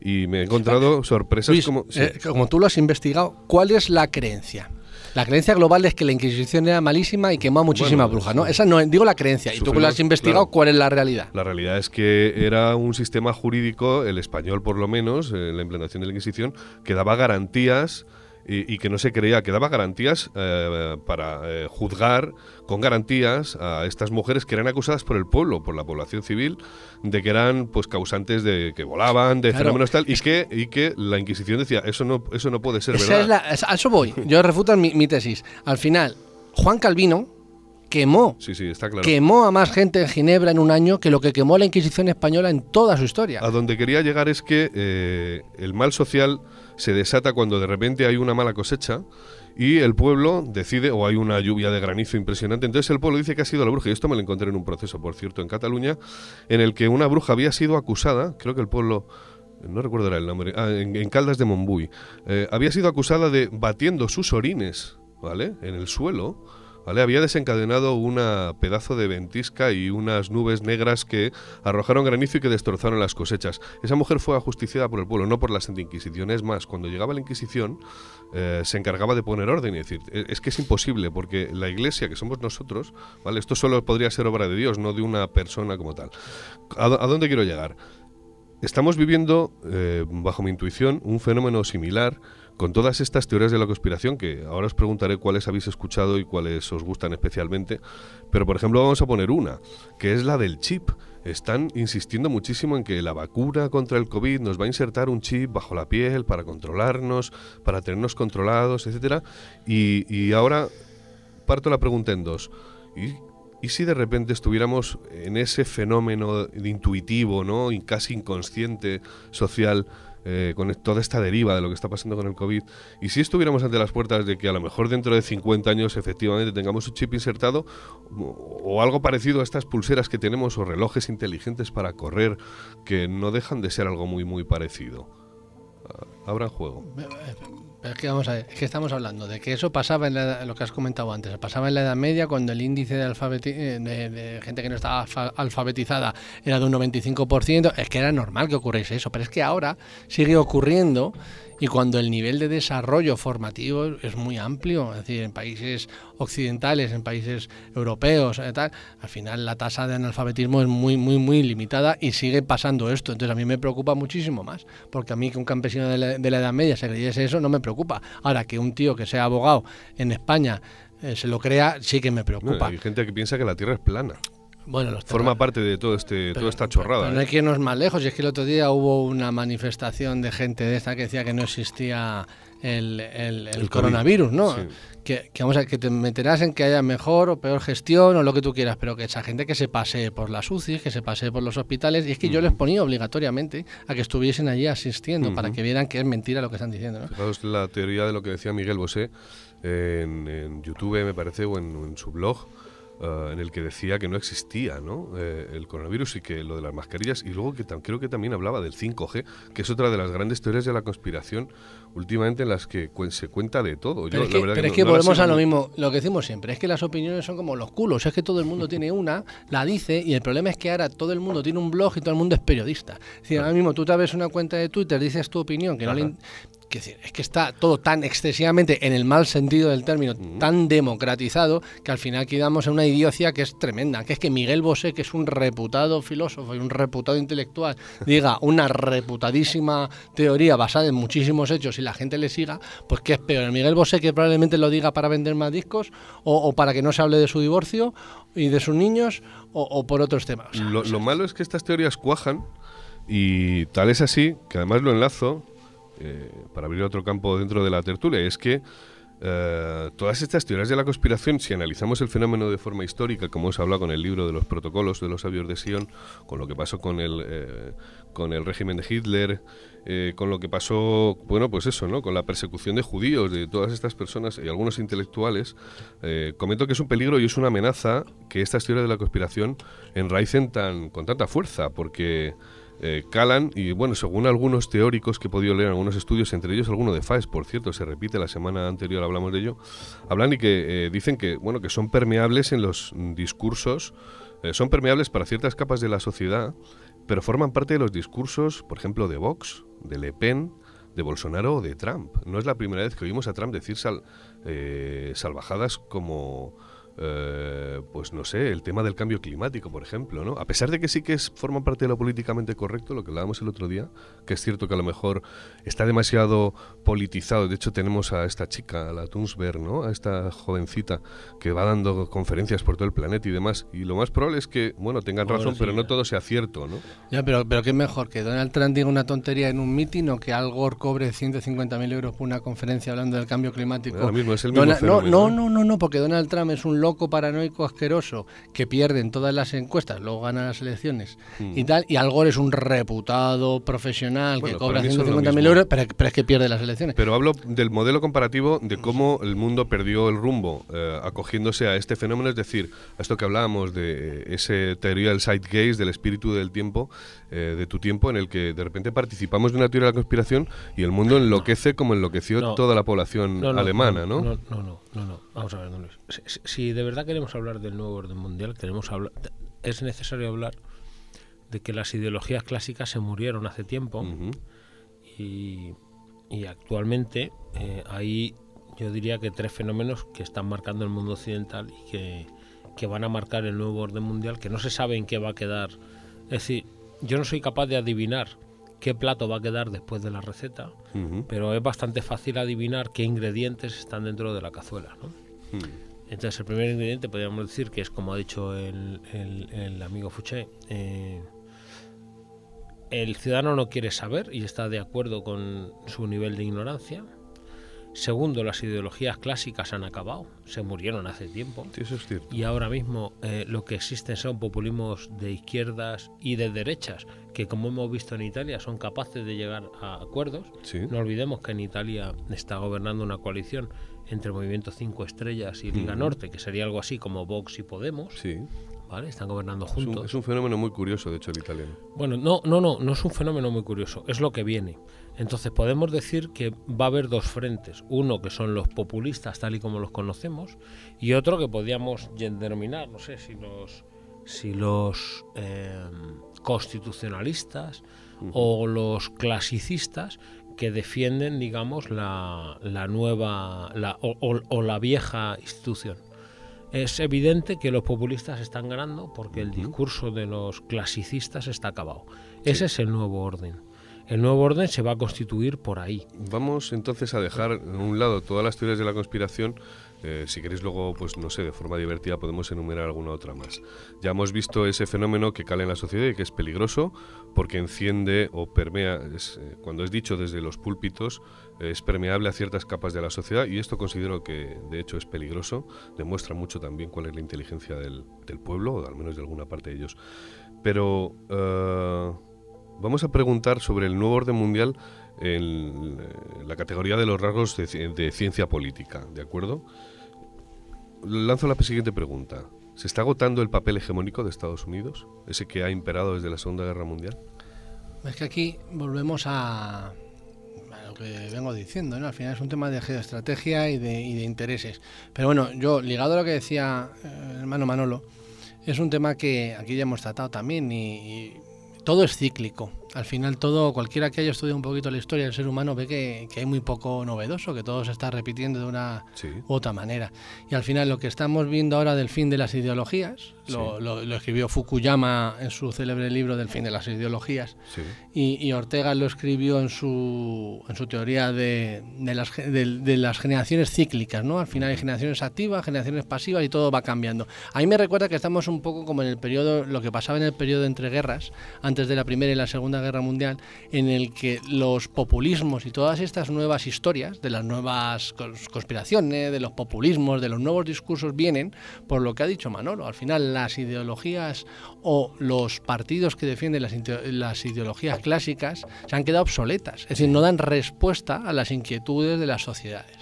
[SPEAKER 1] Y me he encontrado sorpresas como...
[SPEAKER 3] Eh, como tú lo has investigado, ¿cuál es la creencia? La creencia global es que la Inquisición era malísima y quemó a muchísimas brujas, ¿no? Esa no, digo la creencia. Y tú que lo has investigado, ¿cuál es la realidad?
[SPEAKER 1] La realidad es que era un sistema jurídico, el español por lo menos, en la implantación de la Inquisición, que daba garantías y, que no se creía que daba garantías eh, para eh, juzgar con garantías a estas mujeres que eran acusadas por el pueblo, por la población civil, de que eran pues causantes de que volaban, de fenómenos tal, y que, y que la Inquisición decía, eso no, eso no puede ser verdad.
[SPEAKER 3] a eso voy, yo refuto mi, mi tesis. Al final, Juan Calvino, quemó, quemó a más gente en Ginebra en un año que lo que quemó la Inquisición española en toda su historia.
[SPEAKER 1] A donde quería llegar es que eh, el mal social se desata cuando de repente hay una mala cosecha y el pueblo decide, o hay una lluvia de granizo impresionante, entonces el pueblo dice que ha sido la bruja, y esto me lo encontré en un proceso, por cierto, en Cataluña, en el que una bruja había sido acusada, creo que el pueblo no recuerdo el nombre, ah, en, Caldas de Montbui, eh, había sido acusada de batiendo sus orines, ¿vale? En el suelo, había desencadenado una pedazo de ventisca y unas nubes negras que arrojaron granizo y que destrozaron las cosechas. Esa mujer fue ajusticiada por el pueblo, no por la Santa Inquisición. Es más, cuando llegaba la Inquisición, eh, se encargaba de poner orden y decir, e, es que es imposible, porque la iglesia, que somos nosotros, ¿vale? Esto solo podría ser obra de Dios, no de una persona como tal. ¿A, dónde quiero llegar? Estamos viviendo, eh, bajo mi intuición, un fenómeno similar con todas estas teorías de la conspiración, que ahora os preguntaré cuáles habéis escuchado y cuáles os gustan especialmente, pero por ejemplo vamos a poner una, que es la del chip. Están insistiendo muchísimo en que la vacuna contra el COVID nos va a insertar un chip bajo la piel para controlarnos, para tenernos controlados, etc. Y, ahora parto la pregunta en dos. ¿Y, ¿Y si de repente estuviéramos en ese fenómeno intuitivo, ¿no? y casi inconsciente social eh, con toda esta deriva de lo que está pasando con el COVID. Y si estuviéramos ante las puertas de que a lo mejor dentro de 50 años efectivamente tengamos un chip insertado o, algo parecido a estas pulseras que tenemos o relojes inteligentes para correr, que no dejan de ser algo muy, muy parecido. Ah, habrá juego.
[SPEAKER 3] Es que vamos a ver, es que estamos hablando de que eso pasaba en lo que has comentado antes, pasaba en la Edad Media cuando el índice de, eh, de, gente que no estaba alfabetizada era de un 95%, es que era normal que ocurriese eso, pero es que ahora sigue ocurriendo y cuando el nivel de desarrollo formativo es muy amplio, es decir, en países occidentales, en países europeos, eh, al final la tasa de analfabetismo es muy, muy, muy limitada y sigue pasando esto. Entonces a mí me preocupa muchísimo más, porque a mí que un campesino de la, Edad Media se creyese eso no me preocupa. Ahora que un tío que sea abogado en España eh, se lo crea, sí que me preocupa.
[SPEAKER 1] hay gente que piensa que la Tierra es plana.
[SPEAKER 3] Bueno, los
[SPEAKER 1] Forma parte de todo este, toda esta chorrada.
[SPEAKER 3] no hay ¿eh? que irnos más lejos, y es que el otro día hubo una manifestación de gente de esta que decía que no existía el, el, coronavirus, ¿no? Que, vamos a, que te meterás en que haya mejor o peor gestión o lo que tú quieras, pero que esa gente que se pase por las UCI, que se pase por los hospitales, y es que yo les ponía obligatoriamente a que estuviesen allí asistiendo para que vieran que es mentira lo que están diciendo. ¿no?
[SPEAKER 1] Fijaos la teoría de lo que decía Miguel Bosé en, YouTube, me parece, o en su blog eh, en el que decía que no existía ¿no? Eh, el coronavirus y que lo de las mascarillas, y luego que creo que también hablaba del 5G, que es otra de las grandes teorías de la conspiración, últimamente en las que se cuenta de todo.
[SPEAKER 3] Pero, es, que, pero es que, volvemos a lo mismo, lo que decimos siempre, es que las opiniones son como los culos, es que todo el mundo tiene una, la dice, y el problema es que ahora todo el mundo tiene un blog y todo el mundo es periodista. Es decir, ahora mismo tú te abres una cuenta de Twitter, dices tu opinión, que no le es que está todo tan excesivamente, en el mal sentido del término, tan democratizado que al final quedamos en una idiocia que es tremenda, que es que Miguel Bosé, que es un reputado filósofo y un reputado intelectual, (laughs) diga una reputadísima teoría basada en muchísimos hechos y la gente le siga, pues ¿qué es peor? ¿El Miguel Bosé que probablemente lo diga para vender más discos o, para que no se hable de su divorcio y de sus niños o, por otros temas?
[SPEAKER 1] lo malo es que estas teorías cuajan y tal es así, que además lo enlazo eh, para abrir otro campo dentro de la tertulia, es que eh, todas estas teorías de la conspiración, si analizamos el fenómeno de forma histórica, como hemos hablado con el libro de los protocolos de los sabios de Sion, con lo que pasó con el, eh, con el régimen de Hitler, con lo que pasó, bueno, pues eso, ¿no? Con la persecución de judíos, de todas estas personas y algunos intelectuales, comento que es un peligro y es una amenaza que estas teorías de la conspiración enraicen tan, con tanta fuerza, porque eh, calan y bueno, según algunos teóricos que he podido leer en algunos estudios, entre ellos alguno de FAES, por cierto, se repite, la semana anterior hablamos de ello, hablan y que eh, dicen que, bueno, que son permeables en los discursos, eh, son permeables para ciertas capas de la sociedad, pero forman parte de los discursos, por ejemplo, de Vox, de Le Pen, de Bolsonaro o de Trump. No es la primera vez que oímos a Trump decir salvajadas como eh, pues no sé, el tema del cambio climático, por ejemplo, ¿no? A pesar de que sí que es, forma parte de lo políticamente correcto, lo que hablábamos el otro día, que es cierto que a lo mejor está demasiado politizado. De hecho, tenemos a esta chica, a la Tunsberg, ¿no? A esta jovencita que va dando conferencias por todo el planeta y demás. Y lo más probable es que, bueno, tengan razón, pero no todo sea cierto, ¿no?
[SPEAKER 3] Ya, pero, pero qué mejor que Donald Trump diga una tontería en un mitin o que Al Gore cobre 150.000 euros por una conferencia hablando del cambio climático.
[SPEAKER 1] es el mismo
[SPEAKER 3] no, no, no, no, no, porque Donald Trump es un loco paranoico asqueroso que pierde en todas las encuestas, luego gana las elecciones y hmm. tal, y Al Gore es un reputado profesional que cobra 150.000 euros, pero, es que pierde las elecciones.
[SPEAKER 1] Pero hablo del modelo comparativo de cómo el mundo perdió el rumbo eh, acogiéndose a este fenómeno, es decir, a esto que hablábamos de esa teoría del gaze del espíritu del tiempo, eh, de tu tiempo, en el que de repente participamos de una teoría de la conspiración y el mundo enloquece como enloqueció toda la población alemana,
[SPEAKER 4] ¿no? No, no, no, no, Vamos a ver, Luis. Si, de verdad queremos hablar del nuevo orden mundial, queremos hablar, es necesario hablar de que las ideologías clásicas se murieron hace tiempo y, actualmente eh, hay, yo diría que tres fenómenos que están marcando el mundo occidental y que, que van a marcar el nuevo orden mundial, que no se sabe en qué va a quedar. Es decir, yo no soy capaz de adivinar qué plato va a quedar después de la receta, pero es bastante fácil adivinar qué ingredientes están dentro de la cazuela. ¿no? Entonces, el primer ingrediente podríamos decir que es, como ha dicho el, amigo Fouché, eh, el ciudadano no quiere saber y está de acuerdo con su nivel de ignorancia. Segundo, las ideologías clásicas han acabado, se murieron hace tiempo.
[SPEAKER 1] eso es cierto.
[SPEAKER 4] Y ahora mismo eh, lo que existen son populismos de izquierdas y de derechas, que como hemos visto en Italia son capaces de llegar a acuerdos. No olvidemos que en Italia está gobernando una coalición entre Movimiento Cinco Estrellas y Liga Norte, que sería algo así como Vox y Podemos.
[SPEAKER 1] Sí.
[SPEAKER 4] ¿Vale? Están gobernando juntos.
[SPEAKER 1] Es un, fenómeno muy curioso, de hecho, el italiano.
[SPEAKER 4] Bueno, no, no, no, no es un fenómeno muy curioso, es lo que viene. Entonces podemos decir que va a haber dos frentes, uno que son los populistas tal y como los conocemos y otro que podríamos denominar, no sé si los si los em, constitucionalistas o los clasicistas que defienden, digamos, la, la nueva la, o, la vieja institución. Es evidente que los populistas están ganando porque el discurso de los clasicistas está acabado. Ese es el nuevo orden. El nuevo orden se va a constituir por ahí.
[SPEAKER 1] Vamos entonces a dejar a un lado todas las teorías de la conspiración. Eh, si queréis luego, pues no sé, de forma divertida podemos enumerar alguna otra más. Ya hemos visto ese fenómeno que cala en la sociedad y que es peligroso porque enciende o permea, eh, cuando es dicho desde los púlpitos, es permeable a ciertas capas de la sociedad y esto considero que de hecho es peligroso. Demuestra mucho también cuál es la inteligencia del, pueblo, o al menos de alguna parte de ellos. Pero... Eh, Vamos a preguntar sobre el nuevo orden mundial en la categoría de los rasgos de, ciencia política, ¿de acuerdo? Lanzo la siguiente pregunta. ¿Se está agotando el papel hegemónico de Estados Unidos, ese que ha imperado desde la Segunda Guerra Mundial?
[SPEAKER 3] Es que aquí volvemos a, lo que vengo diciendo, ¿no? Al final es un tema de geoestrategia y de, y de intereses. Pero bueno, yo, ligado a lo que decía eh, el hermano Manolo, es un tema que aquí ya hemos tratado también y todo es cíclico. Al final todo, cualquiera que haya estudiado un poquito la historia del ser humano ve que, que hay muy poco novedoso, que todo se está repitiendo de una
[SPEAKER 1] Sí.
[SPEAKER 3] u otra manera. Y al final lo que estamos viendo ahora del fin de las ideologías, lo, lo- lo escribió Fukuyama en su célebre libro del fin de las ideologías,
[SPEAKER 1] Sí.
[SPEAKER 3] y, y Ortega lo escribió en su, en su teoría de, de las, de las generaciones cíclicas, ¿no? Al final hay generaciones activas, generaciones pasivas y todo va cambiando. A mí me recuerda que estamos un poco como en el periodo, lo que pasaba en el periodo entre guerras, antes de la Primera y la Segunda Guerra Mundial, en el que los populismos y todas estas nuevas historias, de las nuevas cons- conspiraciones, de los populismos, de los nuevos discursos, vienen por lo que ha dicho Manolo. Al final las ideologías o los partidos que defienden las ideologías clásicas se han quedado obsoletas, es decir, no dan respuesta a las inquietudes de las sociedades.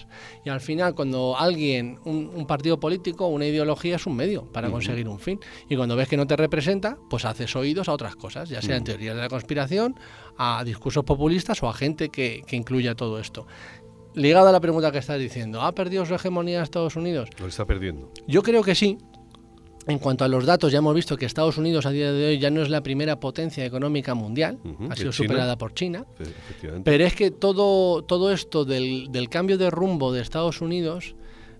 [SPEAKER 3] Y al final, cuando alguien, un, un partido político, una ideología es un medio para conseguir un fin. Y cuando ves que no te representa, pues haces oídos a otras cosas, ya sean teorías de la conspiración, a discursos populistas o a gente que, que incluya todo esto. Ligado a la pregunta que estás diciendo, ¿ha perdido su hegemonía Estados Unidos?
[SPEAKER 1] Lo está perdiendo.
[SPEAKER 3] Yo creo que sí. En cuanto a los datos, ya hemos visto que Estados Unidos a día de hoy ya no es la primera potencia económica mundial, ha sido
[SPEAKER 1] China-
[SPEAKER 3] superada por China. Pero es que todo, todo esto del, del cambio de rumbo de Estados Unidos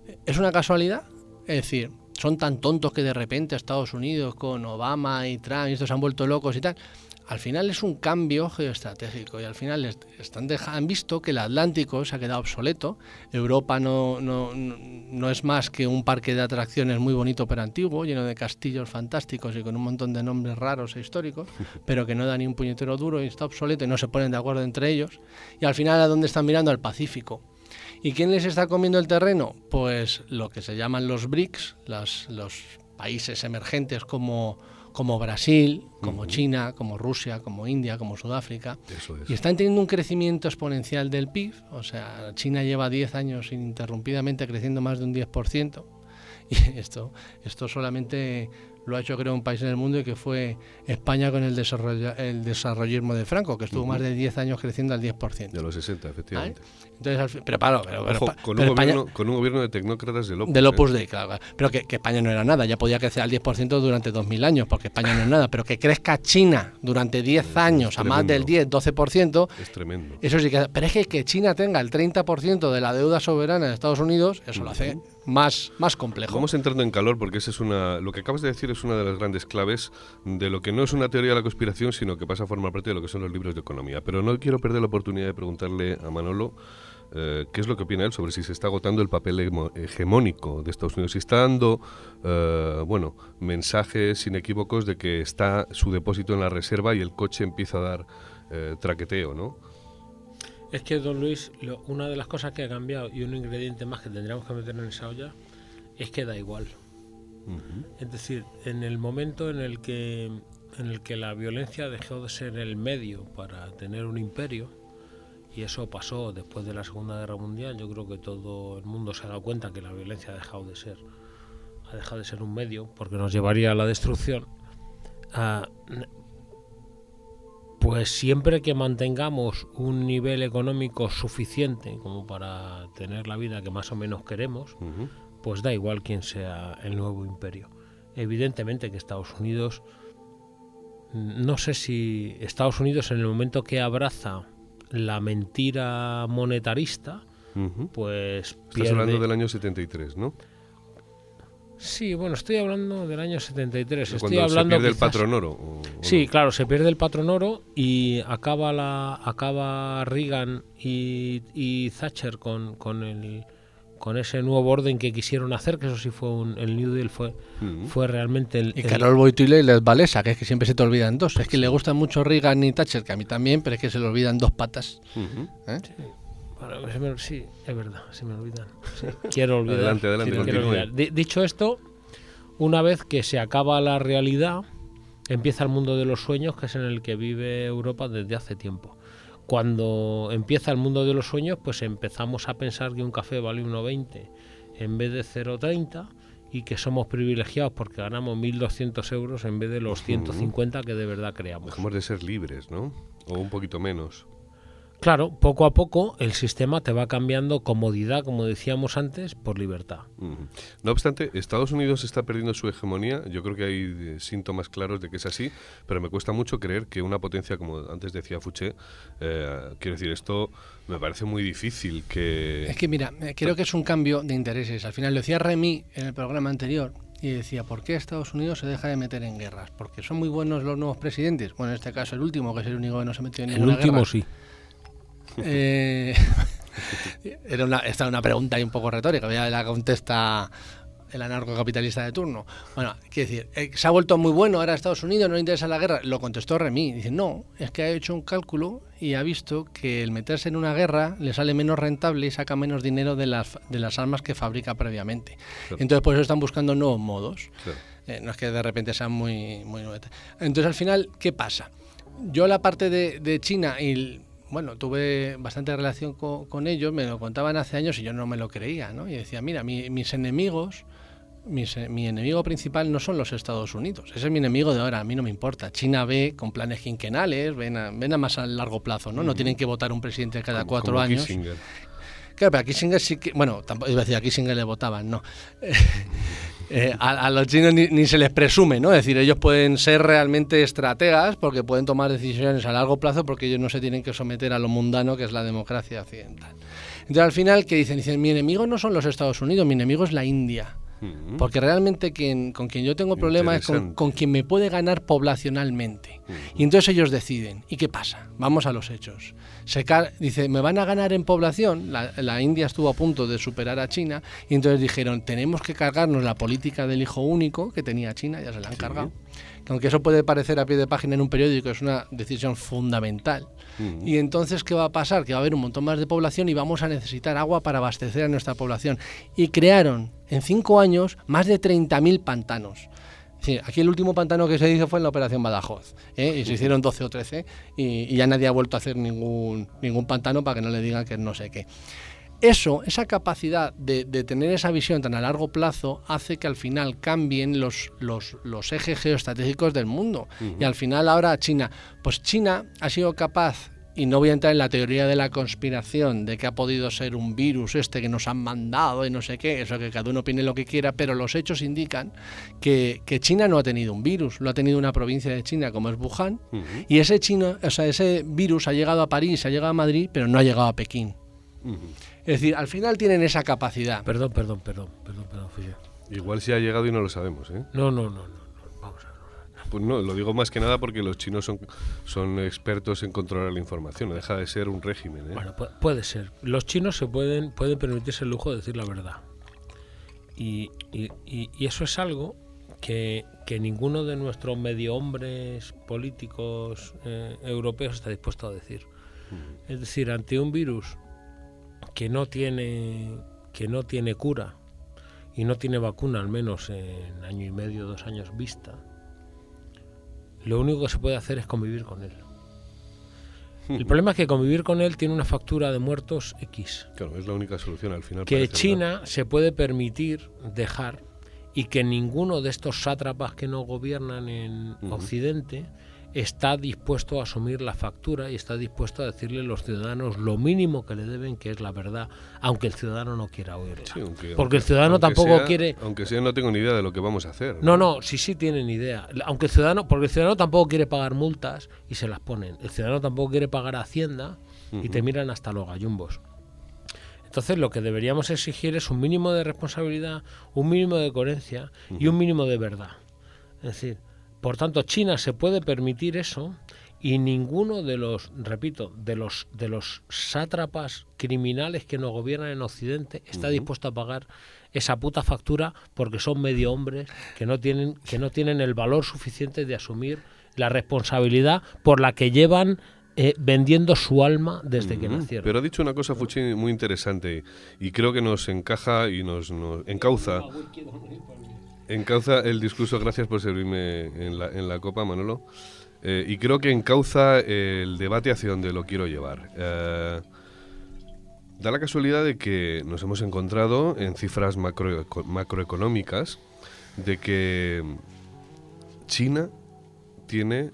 [SPEAKER 3] eh, es una casualidad. Es decir, son tan tontos que de repente Estados Unidos con Obama y Trump y estos se han vuelto locos y tal. Al final es un cambio geoestratégico y al final est- están han visto que el Atlántico se ha quedado obsoleto. Europa no, no, no- no es más que un parque de atracciones muy bonito pero antiguo, lleno de castillos fantásticos y con un montón de nombres raros e históricos, (laughs) pero que no da ni un puñetero duro y está obsoleto y no se ponen de acuerdo entre ellos. Y al final, ¿a dónde están mirando? Al Pacífico. ¿Y quién les está comiendo el terreno? Pues lo que se llaman los BRICS, las- los países emergentes como, como Brasil, como China, como Rusia, como India, como Sudáfrica.
[SPEAKER 1] Eso es.
[SPEAKER 3] Y están teniendo un crecimiento exponencial del PIB. O sea, China lleva 10 años ininterrumpidamente creciendo más de un 10%. (laughs) Y esto, esto solamente lo ha hecho, creo, un país en el mundo y que fue España con el, desarrolla- el desarrollismo de Franco, que estuvo más de 10 años creciendo al 10%.
[SPEAKER 1] De los 60, efectivamente.
[SPEAKER 3] Entonces, pero, claro, pero, pero
[SPEAKER 1] Ojo,
[SPEAKER 3] pa-
[SPEAKER 1] con,
[SPEAKER 3] pero
[SPEAKER 1] un
[SPEAKER 3] España-
[SPEAKER 1] gobierno, con un gobierno de tecnócratas de Lopus.
[SPEAKER 3] del
[SPEAKER 1] ¿eh?
[SPEAKER 3] Opus Dei, claro. Pero que, que España no era nada, ya podía crecer al 10% durante 2000 años, porque España no es nada. Pero que crezca China durante 10 años a más del 10, 12%,
[SPEAKER 1] Es tremendo.
[SPEAKER 3] eso sí que. Pero es que, que China tenga el 30% de la deuda soberana de Estados Unidos, eso lo hace más, más complejo.
[SPEAKER 1] Vamos entrando en calor porque esa es una, lo que acabas de decir es una de las grandes claves de lo que no es una teoría de la conspiración, sino que pasa a formar parte de lo que son los libros de economía. Pero no quiero perder la oportunidad de preguntarle a Manolo eh, qué es lo que opina él sobre si se está agotando el papel hegemónico de Estados Unidos. Si está dando, eh, bueno, mensajes inequívocos de que está su depósito en la reserva y el coche empieza a dar eh, traqueteo, ¿no?
[SPEAKER 4] Es que, don Luis, lo- una de las cosas que ha cambiado y un ingrediente más que tendríamos que meter en esa olla es que da igual. Es decir, en el momento en el que en el que la violencia dejó de ser el medio para tener un imperio y eso pasó después de la Segunda Guerra Mundial, yo creo que todo el mundo se ha dado cuenta que la violencia ha dejado de ser ha dejado de ser un medio porque nos llevaría a la destrucción. Ah, pues siempre que mantengamos un nivel económico suficiente como para tener la vida que más o menos queremos, pues da igual quién sea el nuevo imperio. Evidentemente que Estados Unidos, no sé si Estados Unidos en el momento que abraza la mentira monetarista, pues
[SPEAKER 1] Estás hablando del año 73, ¿no?
[SPEAKER 4] Sí, bueno, estoy hablando del año 73.
[SPEAKER 1] De
[SPEAKER 4] Estoy
[SPEAKER 1] Cuando se
[SPEAKER 4] hablando
[SPEAKER 1] pierde el patrón oro. o- o
[SPEAKER 4] Sí,
[SPEAKER 1] no.
[SPEAKER 4] claro, se pierde el patrón oro y acaba la acaba Reagan y, y Thatcher con, con el con ese nuevo orden que quisieron hacer, que eso sí fue un, el New Deal fue
[SPEAKER 1] Ujú.
[SPEAKER 4] fue realmente el,
[SPEAKER 3] Y
[SPEAKER 4] el-
[SPEAKER 3] Carol Boitile y Les Valesa, que es que siempre se te olvidan dos. Es que le gustan mucho Reagan y Thatcher, que a mí también, pero es que se le olvidan dos patas. ¿eh?
[SPEAKER 4] Bueno, se me- sí, es verdad, se me olvidan. Sí, quiero olvidar.
[SPEAKER 1] Adelante, adelante,
[SPEAKER 4] sí, quiero
[SPEAKER 1] continúe.
[SPEAKER 4] olvidar. Di- dicho esto, una vez que se acaba la realidad, empieza el mundo de los sueños, que es en el que vive Europa desde hace tiempo. Cuando empieza el mundo de los sueños, pues empezamos a pensar que un café vale 1,20 en vez de 0,30 y que somos privilegiados porque ganamos 1.200 euros en vez de los 150 que de verdad creamos.
[SPEAKER 1] Dejamos de ser libres, ¿no? O un poquito menos.
[SPEAKER 4] Claro, poco a poco el sistema te va cambiando comodidad, como decíamos antes, por libertad.
[SPEAKER 1] No obstante, Estados Unidos está perdiendo su hegemonía. Yo creo que hay eh, síntomas claros de que es así, pero me cuesta mucho creer que una potencia, como antes decía Fouché, eh, quiero decir, esto me parece muy difícil que...
[SPEAKER 3] Es que mira, eh, creo que es un cambio de intereses. Al final lo decía Remy en el programa anterior y decía, ¿por qué Estados Unidos se deja de meter en guerras? Porque son muy buenos los nuevos presidentes. Bueno, en este caso el último, que es el único que no se ha metido en
[SPEAKER 4] El
[SPEAKER 3] ninguna
[SPEAKER 4] último
[SPEAKER 3] guerra.
[SPEAKER 4] sí.
[SPEAKER 3] Eh, (laughs) era una, esta era una pregunta ahí un poco retórica, ya la contesta el anarcocapitalista de turno. Bueno, quiero decir, eh, se ha vuelto muy bueno ahora Estados Unidos, no le interesa la guerra. Lo contestó Remy. Dice, no, es que ha hecho un cálculo y ha visto que el meterse en una guerra le sale menos rentable y saca menos dinero de las, de las armas que fabrica previamente.
[SPEAKER 1] Claro.
[SPEAKER 3] Entonces, por eso están buscando nuevos modos.
[SPEAKER 1] Claro.
[SPEAKER 3] Eh, no es que de repente sean muy, muy. Entonces, al final, ¿qué pasa? Yo la parte de, de China y bueno, tuve bastante relación co- con, ellos, me lo contaban hace años y yo no me lo creía, ¿no? Y decía, mira, mi- mis enemigos, mis, mi enemigo principal no son los Estados Unidos, ese es mi enemigo de ahora, a mí no me importa. China ve con planes quinquenales, ven a, ven a más a largo plazo, ¿no? No tienen que votar un presidente cada
[SPEAKER 1] como-
[SPEAKER 3] cuatro
[SPEAKER 1] como
[SPEAKER 3] años.
[SPEAKER 1] Kissinger.
[SPEAKER 3] Claro, pero a Kissinger sí que. Bueno, tampoco iba a decir a Kissinger le votaban, no. (laughs) Eh, a, a los chinos ni, ni se les presume, ¿no? Es decir, ellos pueden ser realmente estrategas porque pueden tomar decisiones a largo plazo porque ellos no se tienen que someter a lo mundano que es la democracia occidental. Entonces, al final, ¿qué dicen? Dicen, mi enemigo no son los Estados Unidos, mi enemigo es la India. Porque realmente quien, con quien yo tengo problemas es con, con quien me puede ganar poblacionalmente. Y entonces ellos deciden. ¿Y qué pasa? Vamos a los hechos. Se dice, ¿me van a ganar en población? La, la India estuvo a punto de superar a China. Y entonces dijeron, tenemos que cargarnos la política del hijo único que tenía China, ya se la han
[SPEAKER 1] Sí.
[SPEAKER 3] cargado. Que aunque eso puede parecer a pie de página en un periódico, es una decisión fundamental. Y entonces, ¿qué va a pasar? Que va a haber un montón más de población y vamos a necesitar agua para abastecer a nuestra población. Y crearon en cinco años más de 30.000 pantanos. Decir, aquí el último pantano que se hizo fue en la Operación Badajoz. ¿eh? Y se hicieron 12 o 13 y, y ya nadie ha vuelto a hacer ningún, ningún pantano para que no le digan que no sé qué. Eso, esa capacidad de, de tener esa visión tan a largo plazo hace que al final cambien los, los, los ejes geoestratégicos del mundo. Y al final ahora China, pues China ha sido capaz, y no voy a entrar en la teoría de la conspiración, de que ha podido ser un virus este que nos han mandado y no sé qué, eso que cada uno opine lo que quiera, pero los hechos indican que, que China no ha tenido un virus, lo ha tenido una provincia de China como es Wuhan, y ese, chino, o sea, ese virus ha llegado a París, ha llegado a Madrid, pero no ha llegado a Pekín. Es decir, al final tienen esa capacidad.
[SPEAKER 4] Perdón, perdón, perdón, perdón, perdón, fui yo.
[SPEAKER 1] Igual si ha llegado y no lo sabemos, ¿eh?
[SPEAKER 4] No, no, no, no, no, vamos a ver.
[SPEAKER 1] Pues no, lo digo más que nada porque los chinos son, son expertos en controlar la información, no deja de ser un régimen, ¿eh?
[SPEAKER 4] Bueno, pu- puede ser. Los chinos se pueden, pueden permitirse el lujo de decir la verdad. Y, y- y- y eso es algo que, que ninguno de nuestros medio hombres políticos eh, europeos está dispuesto a decir. Es decir, ante un virus que no tiene que no tiene cura y no tiene vacuna al menos en año y medio, dos años vista, lo único que se puede hacer es convivir con él. (laughs) El problema es que convivir con él tiene una factura de muertos X,
[SPEAKER 1] Claro, es la única solución al final.
[SPEAKER 4] que China se puede permitir dejar y que ninguno de estos sátrapas que no gobiernan en. Occidente está dispuesto a asumir la factura y está dispuesto a decirle a los ciudadanos lo mínimo que le deben, que es la verdad, aunque el ciudadano no quiera oírla.
[SPEAKER 1] Sí, aunque-
[SPEAKER 4] Porque el ciudadano tampoco
[SPEAKER 1] sea-
[SPEAKER 4] quiere...
[SPEAKER 1] Aunque sea, no tengo ni idea de lo que vamos a hacer.
[SPEAKER 4] No, no, sí, sí tienen idea. Aunque el ciudadano, porque el ciudadano tampoco quiere pagar multas y se las ponen. El ciudadano tampoco quiere pagar Hacienda y te miran hasta los gallumbos. Entonces lo que deberíamos exigir es un mínimo de responsabilidad, un mínimo de coherencia y un mínimo de verdad. Es decir, por tanto, China se puede permitir eso y ninguno de los, repito, de los de los sátrapas criminales que nos gobiernan en Occidente está dispuesto a pagar esa puta factura porque son medio hombres que no tienen que no tienen el valor suficiente de asumir la responsabilidad por la que llevan eh, vendiendo su alma desde que nacieron.
[SPEAKER 1] Pero ha dicho una cosa, Fuchi, muy interesante y creo que nos encaja y nos, nos encauza, encauza el discurso. Gracias por servirme en la, en la copa, Manolo. Eh, y creo que encauza el debate hacia donde lo quiero llevar. Eh, da la casualidad de que nos hemos encontrado en cifras macro- macroeconómicas de que China tiene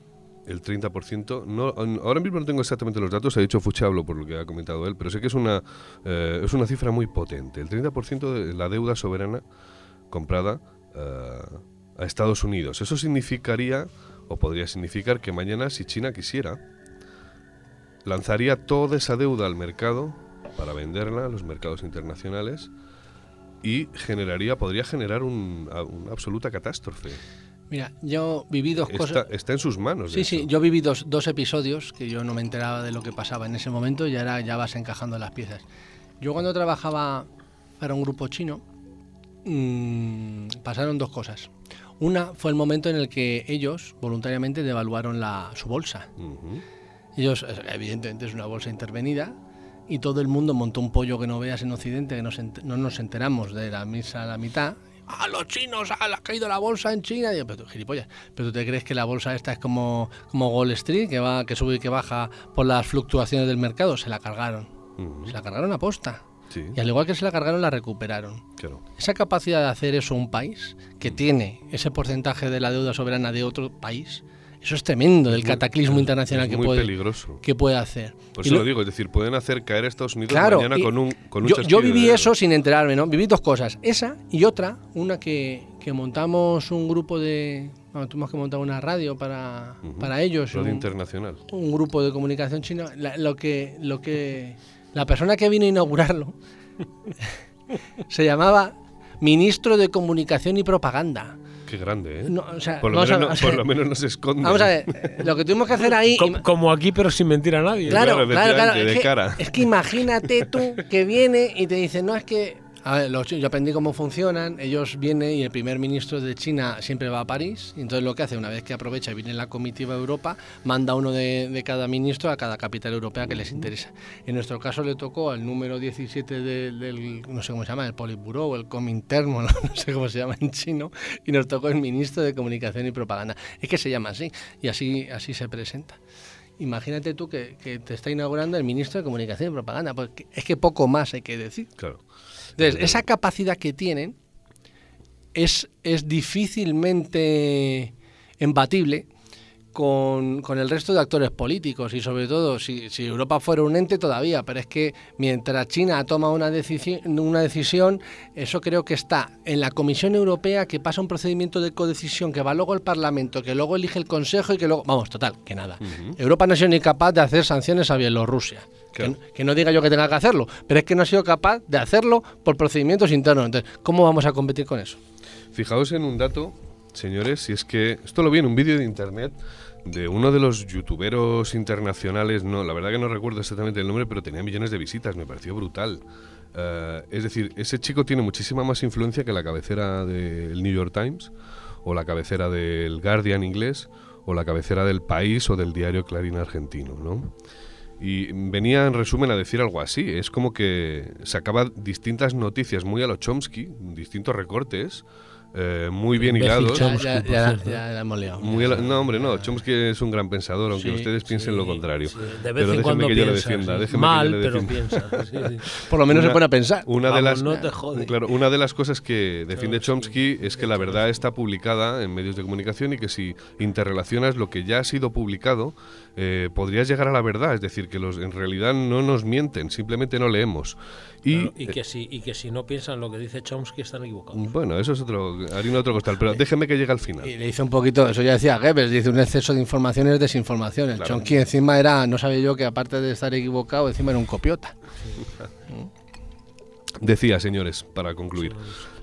[SPEAKER 1] el 30%. No, ahora mismo no tengo exactamente los datos, ha dicho Fuchablo por lo que ha comentado él, pero sé que es una, eh, es una cifra muy potente. El 30% de la deuda soberana comprada eh, a Estados Unidos. Eso significaría, o podría significar, que mañana, si China quisiera, lanzaría toda esa deuda al mercado para venderla a los mercados internacionales y generaría, podría generar una absoluta catástrofe.
[SPEAKER 3] Mira, yo viví dos cosas.
[SPEAKER 1] Está en sus manos.
[SPEAKER 3] Sí, sí, yo viví dos, dos, episodios que yo no me enteraba de lo que pasaba en ese momento y ahora ya vas encajando las piezas. Yo cuando trabajaba para un grupo chino, mmm, pasaron dos cosas. Una fue el momento en el que ellos voluntariamente devaluaron la, su bolsa. Ellos, evidentemente, es una bolsa intervenida y todo el mundo montó un pollo que no veas en Occidente, que no nos enteramos de la misa a la mitad ¡Ah, los chinos! ¡Ah, ha caído la bolsa en China! Pero tú, gilipollas, ¿pero tú te crees que la bolsa esta es como, como Wall Street, que, va, que sube y que baja por las fluctuaciones del mercado? Se la cargaron. Se la cargaron a posta. Y al igual que se la cargaron, la recuperaron. Esa capacidad de hacer eso un país que tiene ese porcentaje de la deuda soberana de otro país, eso es tremendo, el cataclismo internacional que, puede, que puede hacer.
[SPEAKER 1] Por eso lo, digo, es decir, pueden hacer caer a Estados Unidos mañana con un, con
[SPEAKER 3] yo, yo, viví eso sin enterarme, ¿no? Viví dos cosas. Esa y otra, una que, que montamos un grupo de... Bueno, tuvimos que montar una radio para, para ellos.
[SPEAKER 1] Radio internacional.
[SPEAKER 3] Un grupo de comunicación chino. lo, que, lo que... La persona que vino a inaugurarlo (laughs) se llamaba Ministro de Comunicación y Propaganda.
[SPEAKER 1] Qué grande, ¿eh? por, lo menos, no, se esconde.
[SPEAKER 3] Vamos a ver, lo que tuvimos que hacer (laughs) ahí.
[SPEAKER 4] Como, aquí, pero sin mentir a nadie.
[SPEAKER 3] Claro, claro, claro. De cara. es que imagínate tú que viene y te dice, no, es que a ver, yo aprendí cómo funcionan. Ellos vienen y el primer ministro de China siempre va a París. Entonces lo que hace, una vez que aprovecha y viene la comitiva de Europa, manda uno de, cada ministro a cada capital europea que les interesa. En nuestro caso le tocó al número 17 del, no sé cómo se llama, el Politburo o el Comintern, (laughs) no sé cómo se llama en chino, y nos tocó el ministro de Comunicación y Propaganda. Es que se llama así, y así, así se presenta. Imagínate tú que, que te está inaugurando el ministro de Comunicación y Propaganda, porque es que poco más hay que decir.
[SPEAKER 1] Claro.
[SPEAKER 3] Entonces, esa capacidad que tienen es, es difícilmente embatible con, el resto de actores políticos y sobre todo si, Europa fuera un ente todavía, pero es que mientras China toma una decisión, una decisión, eso creo que está en la Comisión Europea que pasa un procedimiento de codecisión que va luego al Parlamento, que luego elige el Consejo y que luego, vamos, total, que nada. Europa no ha sido ni capaz de hacer sanciones a Bielorrusia. Que, no diga yo que tenga que hacerlo, pero es que no ha sido capaz de hacerlo por procedimientos internos. Entonces, ¿cómo vamos a competir con eso?
[SPEAKER 1] Fijaos en un dato, señores, si es que esto lo vi en un vídeo de internet de uno de los youtuberos internacionales, no, la verdad que no recuerdo exactamente el nombre, pero tenía millones de visitas, me pareció brutal. Eh, es decir, ese chico tiene muchísima más influencia que la cabecera del New York Times, o la cabecera del Guardian inglés, o la cabecera del País o del diario Clarín argentino, ¿no? Y venía en resumen a decir algo así, es como que sacaba distintas noticias muy a lo Chomsky, distintos recortes, eh, muy bien hilados.
[SPEAKER 3] Ya, ya, ya, hemos liado.
[SPEAKER 1] no, hombre, no. Chomsky es un gran pensador, aunque ustedes piensen lo contrario.
[SPEAKER 4] De vez pero en cuando que yo le defienda. Mal, pero piensa. (laughs)
[SPEAKER 3] Por lo menos se pone a pensar.
[SPEAKER 1] Una, de las, Claro, una de las cosas que defiende Chomsky es que la verdad está publicada en medios de comunicación y que si interrelacionas lo que ya ha sido publicado, eh, podrías llegar a la verdad. Es decir, que los en realidad no nos mienten, simplemente no leemos.
[SPEAKER 4] Y, y, que si, y que si no piensan lo que dice Chomsky están equivocados.
[SPEAKER 1] Bueno, eso es otro, harina otro costal, pero déjeme que llegue al final.
[SPEAKER 3] Y le dice un poquito, eso ya decía Goebbels, dice un exceso de información es desinformación. El Chomsky encima era, no sabía yo que aparte de estar equivocado, encima era un copiota.
[SPEAKER 1] Decía, señores, para concluir,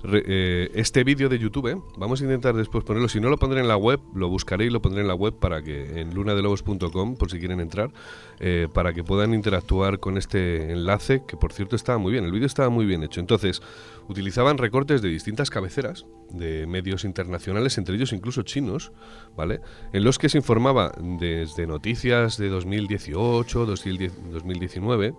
[SPEAKER 1] eh, este vídeo de YouTube, vamos a intentar después ponerlo, si no lo pondré en la web, lo buscaré y lo pondré en la web para que en lunadelobos.com, por si quieren entrar, eh, para que puedan interactuar con este enlace, que por cierto estaba muy bien, el vídeo estaba muy bien hecho. Entonces, utilizaban recortes de distintas cabeceras de medios internacionales, entre ellos incluso chinos, ¿vale? En los que se informaba desde noticias de 2018, 2019,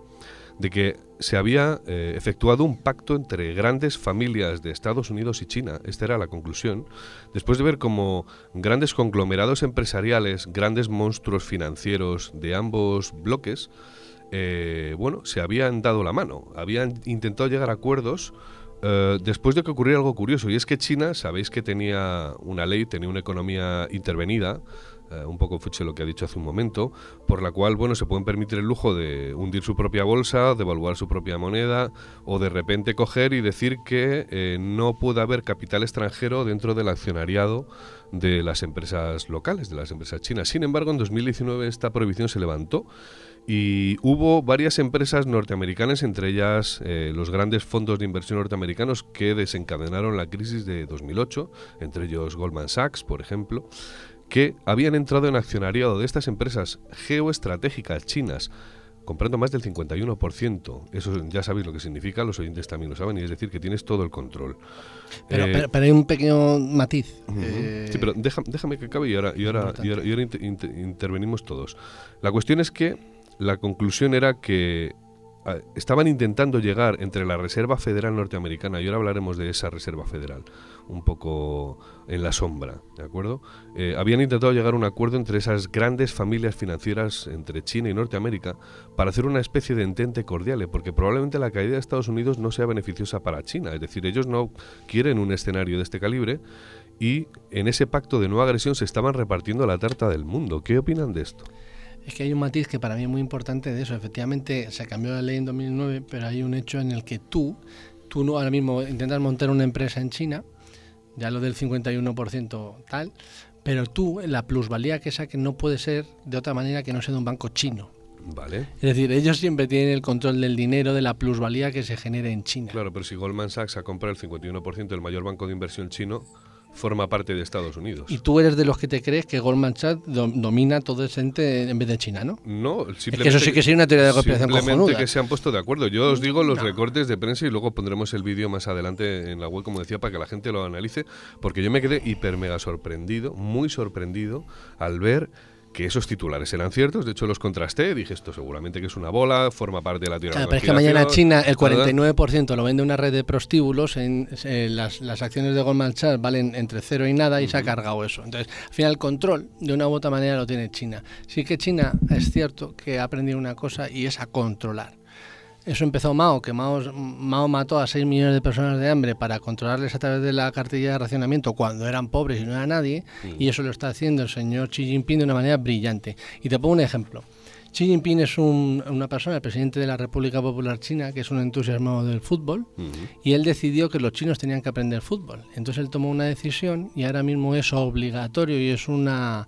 [SPEAKER 1] de que se había eh, efectuado un pacto entre grandes familias de Estados Unidos y China, esta era la conclusión, después de ver cómo grandes conglomerados empresariales, grandes monstruos financieros de ambos bloques, eh, bueno, se habían dado la mano, habían intentado llegar a acuerdos eh, después de que ocurriera algo curioso, y es que China, sabéis que tenía una ley, tenía una economía intervenida, eh, un poco fuche lo que ha dicho hace un momento, por la cual, bueno, se pueden permitir el lujo de hundir su propia bolsa, devaluar su propia moneda, o de repente coger y decir que eh, no puede haber capital extranjero dentro del accionariado de las empresas locales, de las empresas chinas. Sin embargo, en 2019 esta prohibición se levantó y hubo varias empresas norteamericanas, entre ellas eh, los grandes fondos de inversión norteamericanos que desencadenaron la crisis de 2008, entre ellos Goldman Sachs, por ejemplo, que habían entrado en accionariado de estas empresas geoestratégicas chinas comprando más del 51%. Eso ya sabéis lo que significa, los oyentes también lo saben, y es decir, que tienes todo el control.
[SPEAKER 3] Pero,
[SPEAKER 1] Eh,
[SPEAKER 3] pero- pero hay un pequeño matiz.
[SPEAKER 1] Ujú.
[SPEAKER 3] Eh,
[SPEAKER 1] Sí, pero deja- déjame que acabe y ahora, y ahora, y ahora- y ahora inter- inter- intervenimos todos. La cuestión es que la conclusión era que ah, estaban intentando llegar entre la Reserva Federal norteamericana, y ahora hablaremos de esa Reserva Federal, un poco en la sombra, ¿de acuerdo? Eh, habían intentado llegar a un acuerdo entre esas grandes familias financieras entre China y Norteamérica para hacer una especie de entente cordial, porque probablemente la caída de Estados Unidos no sea beneficiosa para China, es decir, ellos no quieren un escenario de este calibre y en ese pacto de no agresión se estaban repartiendo la tarta del mundo. ¿Qué opinan de esto?
[SPEAKER 3] Es que hay un matiz que para mí es muy importante de eso. Efectivamente, se cambió la ley en 2009, pero hay un hecho en el que tú, tú no ahora mismo intentas montar una empresa en China, ya lo del 51% tal, pero tú, la plusvalía que saquen no puede ser de otra manera que no sea de un banco chino.
[SPEAKER 1] Vale.
[SPEAKER 3] Es decir, ellos siempre tienen el control del dinero, de la plusvalía que se genere en China.
[SPEAKER 1] Claro, pero si Goldman Sachs ha comprado el 51% del mayor banco de inversión chino, forma parte de Estados Unidos.
[SPEAKER 3] Y tú eres de los que te crees que Goldman Sachs dom- domina todo ese ente en vez de China, ¿no?
[SPEAKER 1] No,
[SPEAKER 3] Es que eso sí que sería una teoría de conspiración
[SPEAKER 1] Simplemente
[SPEAKER 3] cojonuda.
[SPEAKER 1] que se han puesto de acuerdo. Yo os digo los
[SPEAKER 3] No.
[SPEAKER 1] recortes de prensa y luego pondremos el vídeo más adelante en la web, como decía, para que la gente lo analice, porque yo me quedé hiper mega sorprendido, muy sorprendido, al ver que esos titulares eran ciertos. De hecho, los contrasté. Dije, esto seguramente que es una bola, forma parte de la teoría de
[SPEAKER 3] Claro,
[SPEAKER 1] la
[SPEAKER 3] pero es que mañana China el
[SPEAKER 1] conspiración, ¿verdad?
[SPEAKER 3] 49% lo vende una red de prostíbulos, en, eh, las, las acciones de Goldman Sachs valen entre cero y nada y se ha cargado eso. Entonces, al final el control de una u otra manera lo tiene China. Sí que China es cierto que ha aprendido una cosa y es a controlar. Eso empezó Mao, que Mao, Mao mató a 6 millones de personas de hambre para controlarles a través de la cartilla de racionamiento cuando eran pobres y no era nadie, y eso lo está haciendo el señor Xi Jinping de una manera brillante. Y te pongo un ejemplo. Xi Jinping es un- una persona, el presidente de la República Popular China, que es un entusiasmado del fútbol, y él decidió que los chinos tenían que aprender fútbol. Entonces él tomó una decisión y ahora mismo es obligatorio y es una,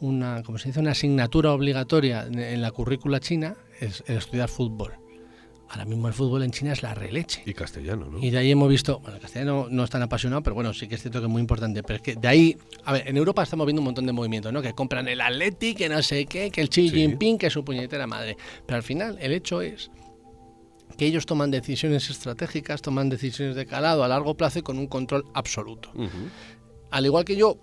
[SPEAKER 3] una como se dice, una asignatura obligatoria en- en la currícula china, es el estudiar fútbol. Ahora mismo el fútbol en China es la releche.
[SPEAKER 1] Y castellano, ¿no?
[SPEAKER 3] Y de ahí hemos visto, bueno, el castellano no es tan apasionado, pero bueno, sí que es cierto que es muy importante. Pero es que de ahí, a ver, en Europa estamos viendo un montón de movimientos, ¿no? Que compran el Atleti, que no sé qué, que el Xi
[SPEAKER 1] Sí.
[SPEAKER 3] Jinping, que su puñetera madre. Pero al final, el hecho es que ellos toman decisiones estratégicas, toman decisiones de calado a largo plazo y con un control absoluto. Al igual que yo,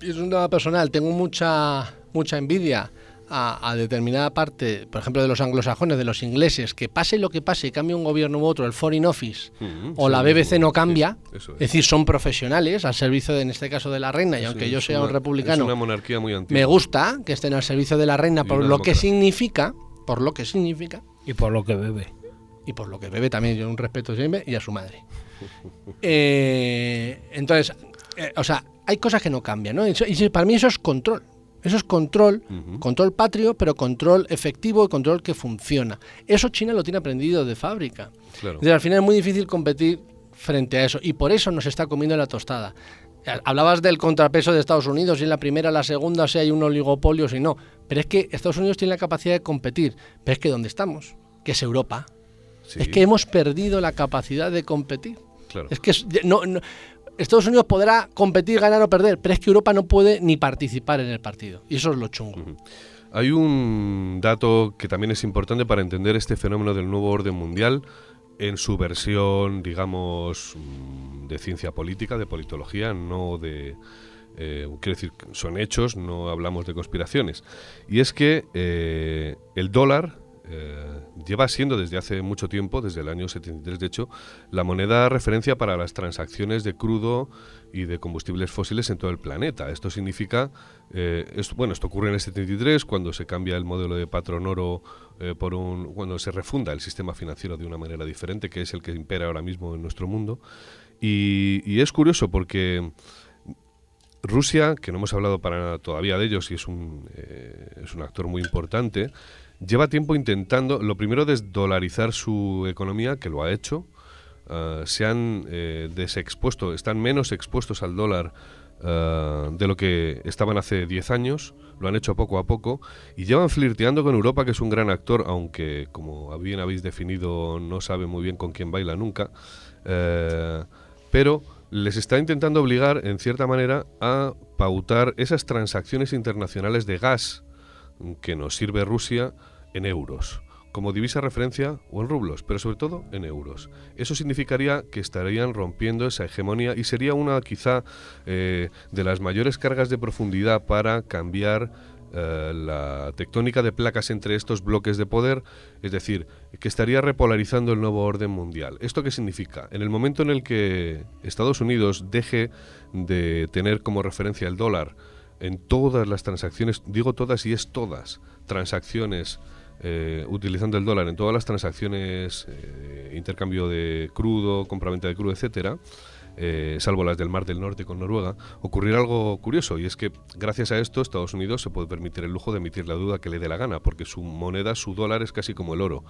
[SPEAKER 3] y es un tema personal, tengo mucha, mucha envidia a, a determinada parte, por ejemplo, de los anglosajones, de los ingleses, que pase lo que pase, cambie un gobierno u otro, el Foreign Office,
[SPEAKER 1] Ujú,
[SPEAKER 3] o
[SPEAKER 1] sí,
[SPEAKER 3] la. BBC no cambia,
[SPEAKER 1] Sí,
[SPEAKER 3] es
[SPEAKER 1] es.
[SPEAKER 3] decir, son profesionales al servicio, de, en este caso, de la reina, y aunque yo sea
[SPEAKER 1] una-
[SPEAKER 3] un republicano,
[SPEAKER 1] Es una monarquía muy antigua.
[SPEAKER 3] me gusta que estén al servicio de la reina
[SPEAKER 1] Y
[SPEAKER 3] por lo que significa, por lo que significa,
[SPEAKER 4] Y por lo que bebe.
[SPEAKER 3] y por lo que bebe también, yo un respeto siempre, y a su madre. (laughs) Eh, entonces, eh, o sea, hay cosas que no cambian, ¿no? Y para mí eso es control. Eso es control, control patrio, pero control efectivo y control que funciona. Eso China lo tiene aprendido de fábrica.
[SPEAKER 1] Claro.
[SPEAKER 3] Entonces, al final es muy difícil competir frente a eso y por eso nos está comiendo la tostada. Hablabas del contrapeso de Estados Unidos, si en la primera, la segunda, si hay un oligopolio, si no. Pero es que Estados Unidos tiene la capacidad de competir. Pero es que ¿dónde estamos? Que es Europa.
[SPEAKER 1] Sí,
[SPEAKER 3] Es que hemos perdido la capacidad de competir.
[SPEAKER 1] claro.
[SPEAKER 3] Es que no, no- Estados Unidos podrá competir, ganar o perder, pero es que Europa no puede ni participar en el partido. Y eso es lo chungo.
[SPEAKER 1] Hay un dato que también es importante para entender este fenómeno del nuevo orden mundial en su versión, digamos, mm, de ciencia política, de politología, no de... eh, quiero decir, son hechos, no hablamos de conspiraciones. Y es que eh, el dólar eh, lleva siendo desde hace mucho tiempo, desde el año 73 de hecho, la moneda referencia para las transacciones de crudo y de combustibles fósiles en todo el planeta. Esto significa, eh, bueno, esto ocurre en el 73 cuando se cambia el modelo de patrón oro eh, por un, cuando se refunda el sistema financiero de una manera diferente, que es el que impera ahora mismo en nuestro mundo. Y, es curioso porque Rusia, que no hemos hablado para nada todavía de ellos y es un, es un actor muy importante, lleva tiempo intentando, lo primero, desdolarizar su economía, que lo ha hecho. Uh, se han eh, desexpuesto, están menos expuestos al dólar uh, de lo que estaban hace 10 años, lo han hecho poco a poco y llevan flirteando con Europa, que es un gran actor, aunque como bien habéis definido no sabe muy bien con quién baila nunca, uh, pero les está intentando obligar, en cierta manera, a pautar esas transacciones internacionales de gas que nos sirve Rusia en euros como divisa referencia o en rublos, pero sobre todo en euros. Eso significaría que estarían rompiendo esa hegemonía y sería una quizá eh, de las mayores cargas de profundidad para cambiar eh, la tectónica de placas entre estos bloques de poder, es decir, que estaría repolarizando el nuevo orden mundial. ¿Esto qué significa? En el momento en el que Estados Unidos deje de tener como referencia el dólar en todas las transacciones, digo todas y es todas, transacciones eh, utilizando el dólar en todas las transacciones, eh, intercambio de crudo, compraventa de crudo, etcétera, eh, salvo las del Mar del Norte con Noruega, ocurrirá algo curioso y es que gracias a esto Estados Unidos se puede permitir el lujo de emitir la duda que le dé la gana, porque su moneda, su dólar es casi como el oro,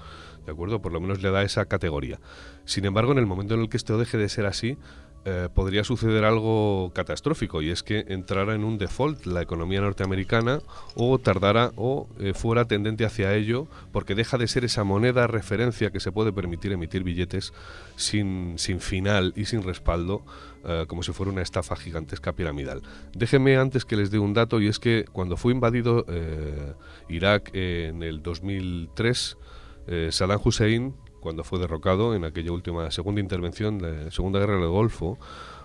[SPEAKER 1] ¿de acuerdo? Por lo menos le da esa categoría. Sin embargo, en el momento en el que esto deje de ser así, eh, podría suceder algo catastrófico y es que entrara en un default la economía norteamericana o tardara o eh, fuera tendente hacia ello porque deja de ser esa moneda referencia que se puede permitir emitir billetes sin, sin final y sin respaldo eh, como si fuera una estafa gigantesca piramidal. Déjenme antes que les dé un dato y es que cuando fue invadido Irak en el 2003 Saddam Hussein cuando fue derrocado en aquella última segunda intervención de Segunda Guerra del Golfo,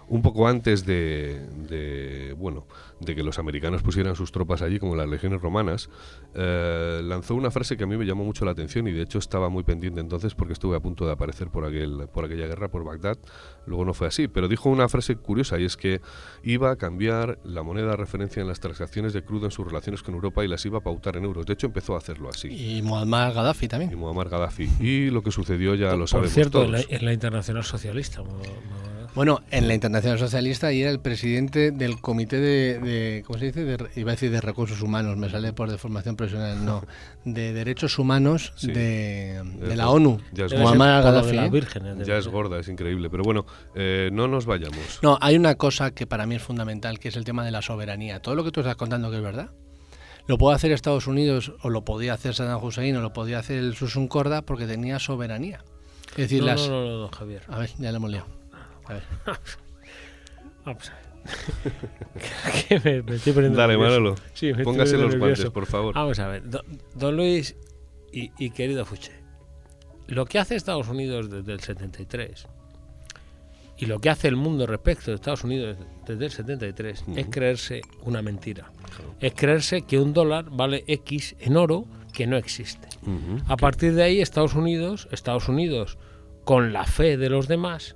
[SPEAKER 1] un poco antes de, bueno de que los americanos pusieran sus tropas allí como las legiones romanas eh, lanzó una frase que a mí me llamó mucho la atención y de hecho estaba muy pendiente entonces porque estuve a punto de aparecer por aquel por aquella guerra por Bagdad. Luego no fue así pero dijo una frase curiosa y es que iba a cambiar la moneda de referencia en las transacciones de crudo en sus relaciones con Europa y las iba a pautar en euros. De hecho empezó a hacerlo así.
[SPEAKER 3] Y Muammar Gaddafi también.
[SPEAKER 1] Y Muammar Gaddafi. Y lo que sucedió ya lo sabemos
[SPEAKER 4] cierto
[SPEAKER 1] todos.
[SPEAKER 4] en la, internacional socialista
[SPEAKER 3] bueno, en la Internacional Socialista y era el presidente del Comité de, ¿cómo se dice? iba a decir de Recursos Humanos, me sale por deformación profesional, no, de Derechos Humanos de, la ONU.
[SPEAKER 1] Ya es,
[SPEAKER 3] ¿eh?
[SPEAKER 1] ya es gorda, es increíble. Pero bueno, eh, no nos vayamos.
[SPEAKER 3] No, hay una cosa que para mí es fundamental, que es el tema de la soberanía. Todo lo que tú estás contando que es verdad, lo puede hacer Estados Unidos, o lo podía hacer Saddam Hussein, o lo podía hacer el Susun Corda, porque tenía soberanía. Es decir,
[SPEAKER 4] no,
[SPEAKER 3] las...
[SPEAKER 4] no, no, no, Javier.
[SPEAKER 3] A ver, ya lo hemos liado. A ver. (laughs)
[SPEAKER 4] Vamos a ver. (laughs) que me, me, estoy poniendo
[SPEAKER 1] Dale,
[SPEAKER 4] nervioso.
[SPEAKER 1] Manolo.
[SPEAKER 4] Sí, me
[SPEAKER 1] Póngase
[SPEAKER 4] estoy
[SPEAKER 1] los guantes, por favor.
[SPEAKER 4] Vamos a ver, don, don Luis y, y querido Fuche, lo que hace Estados Unidos desde el 73 y lo que hace el mundo respecto de Estados Unidos desde el 73
[SPEAKER 1] Ujú.
[SPEAKER 4] es creerse una mentira. Es creerse que un dólar vale X en oro que no existe. A partir de ahí, Estados Unidos, Estados Unidos, con la fe de los demás,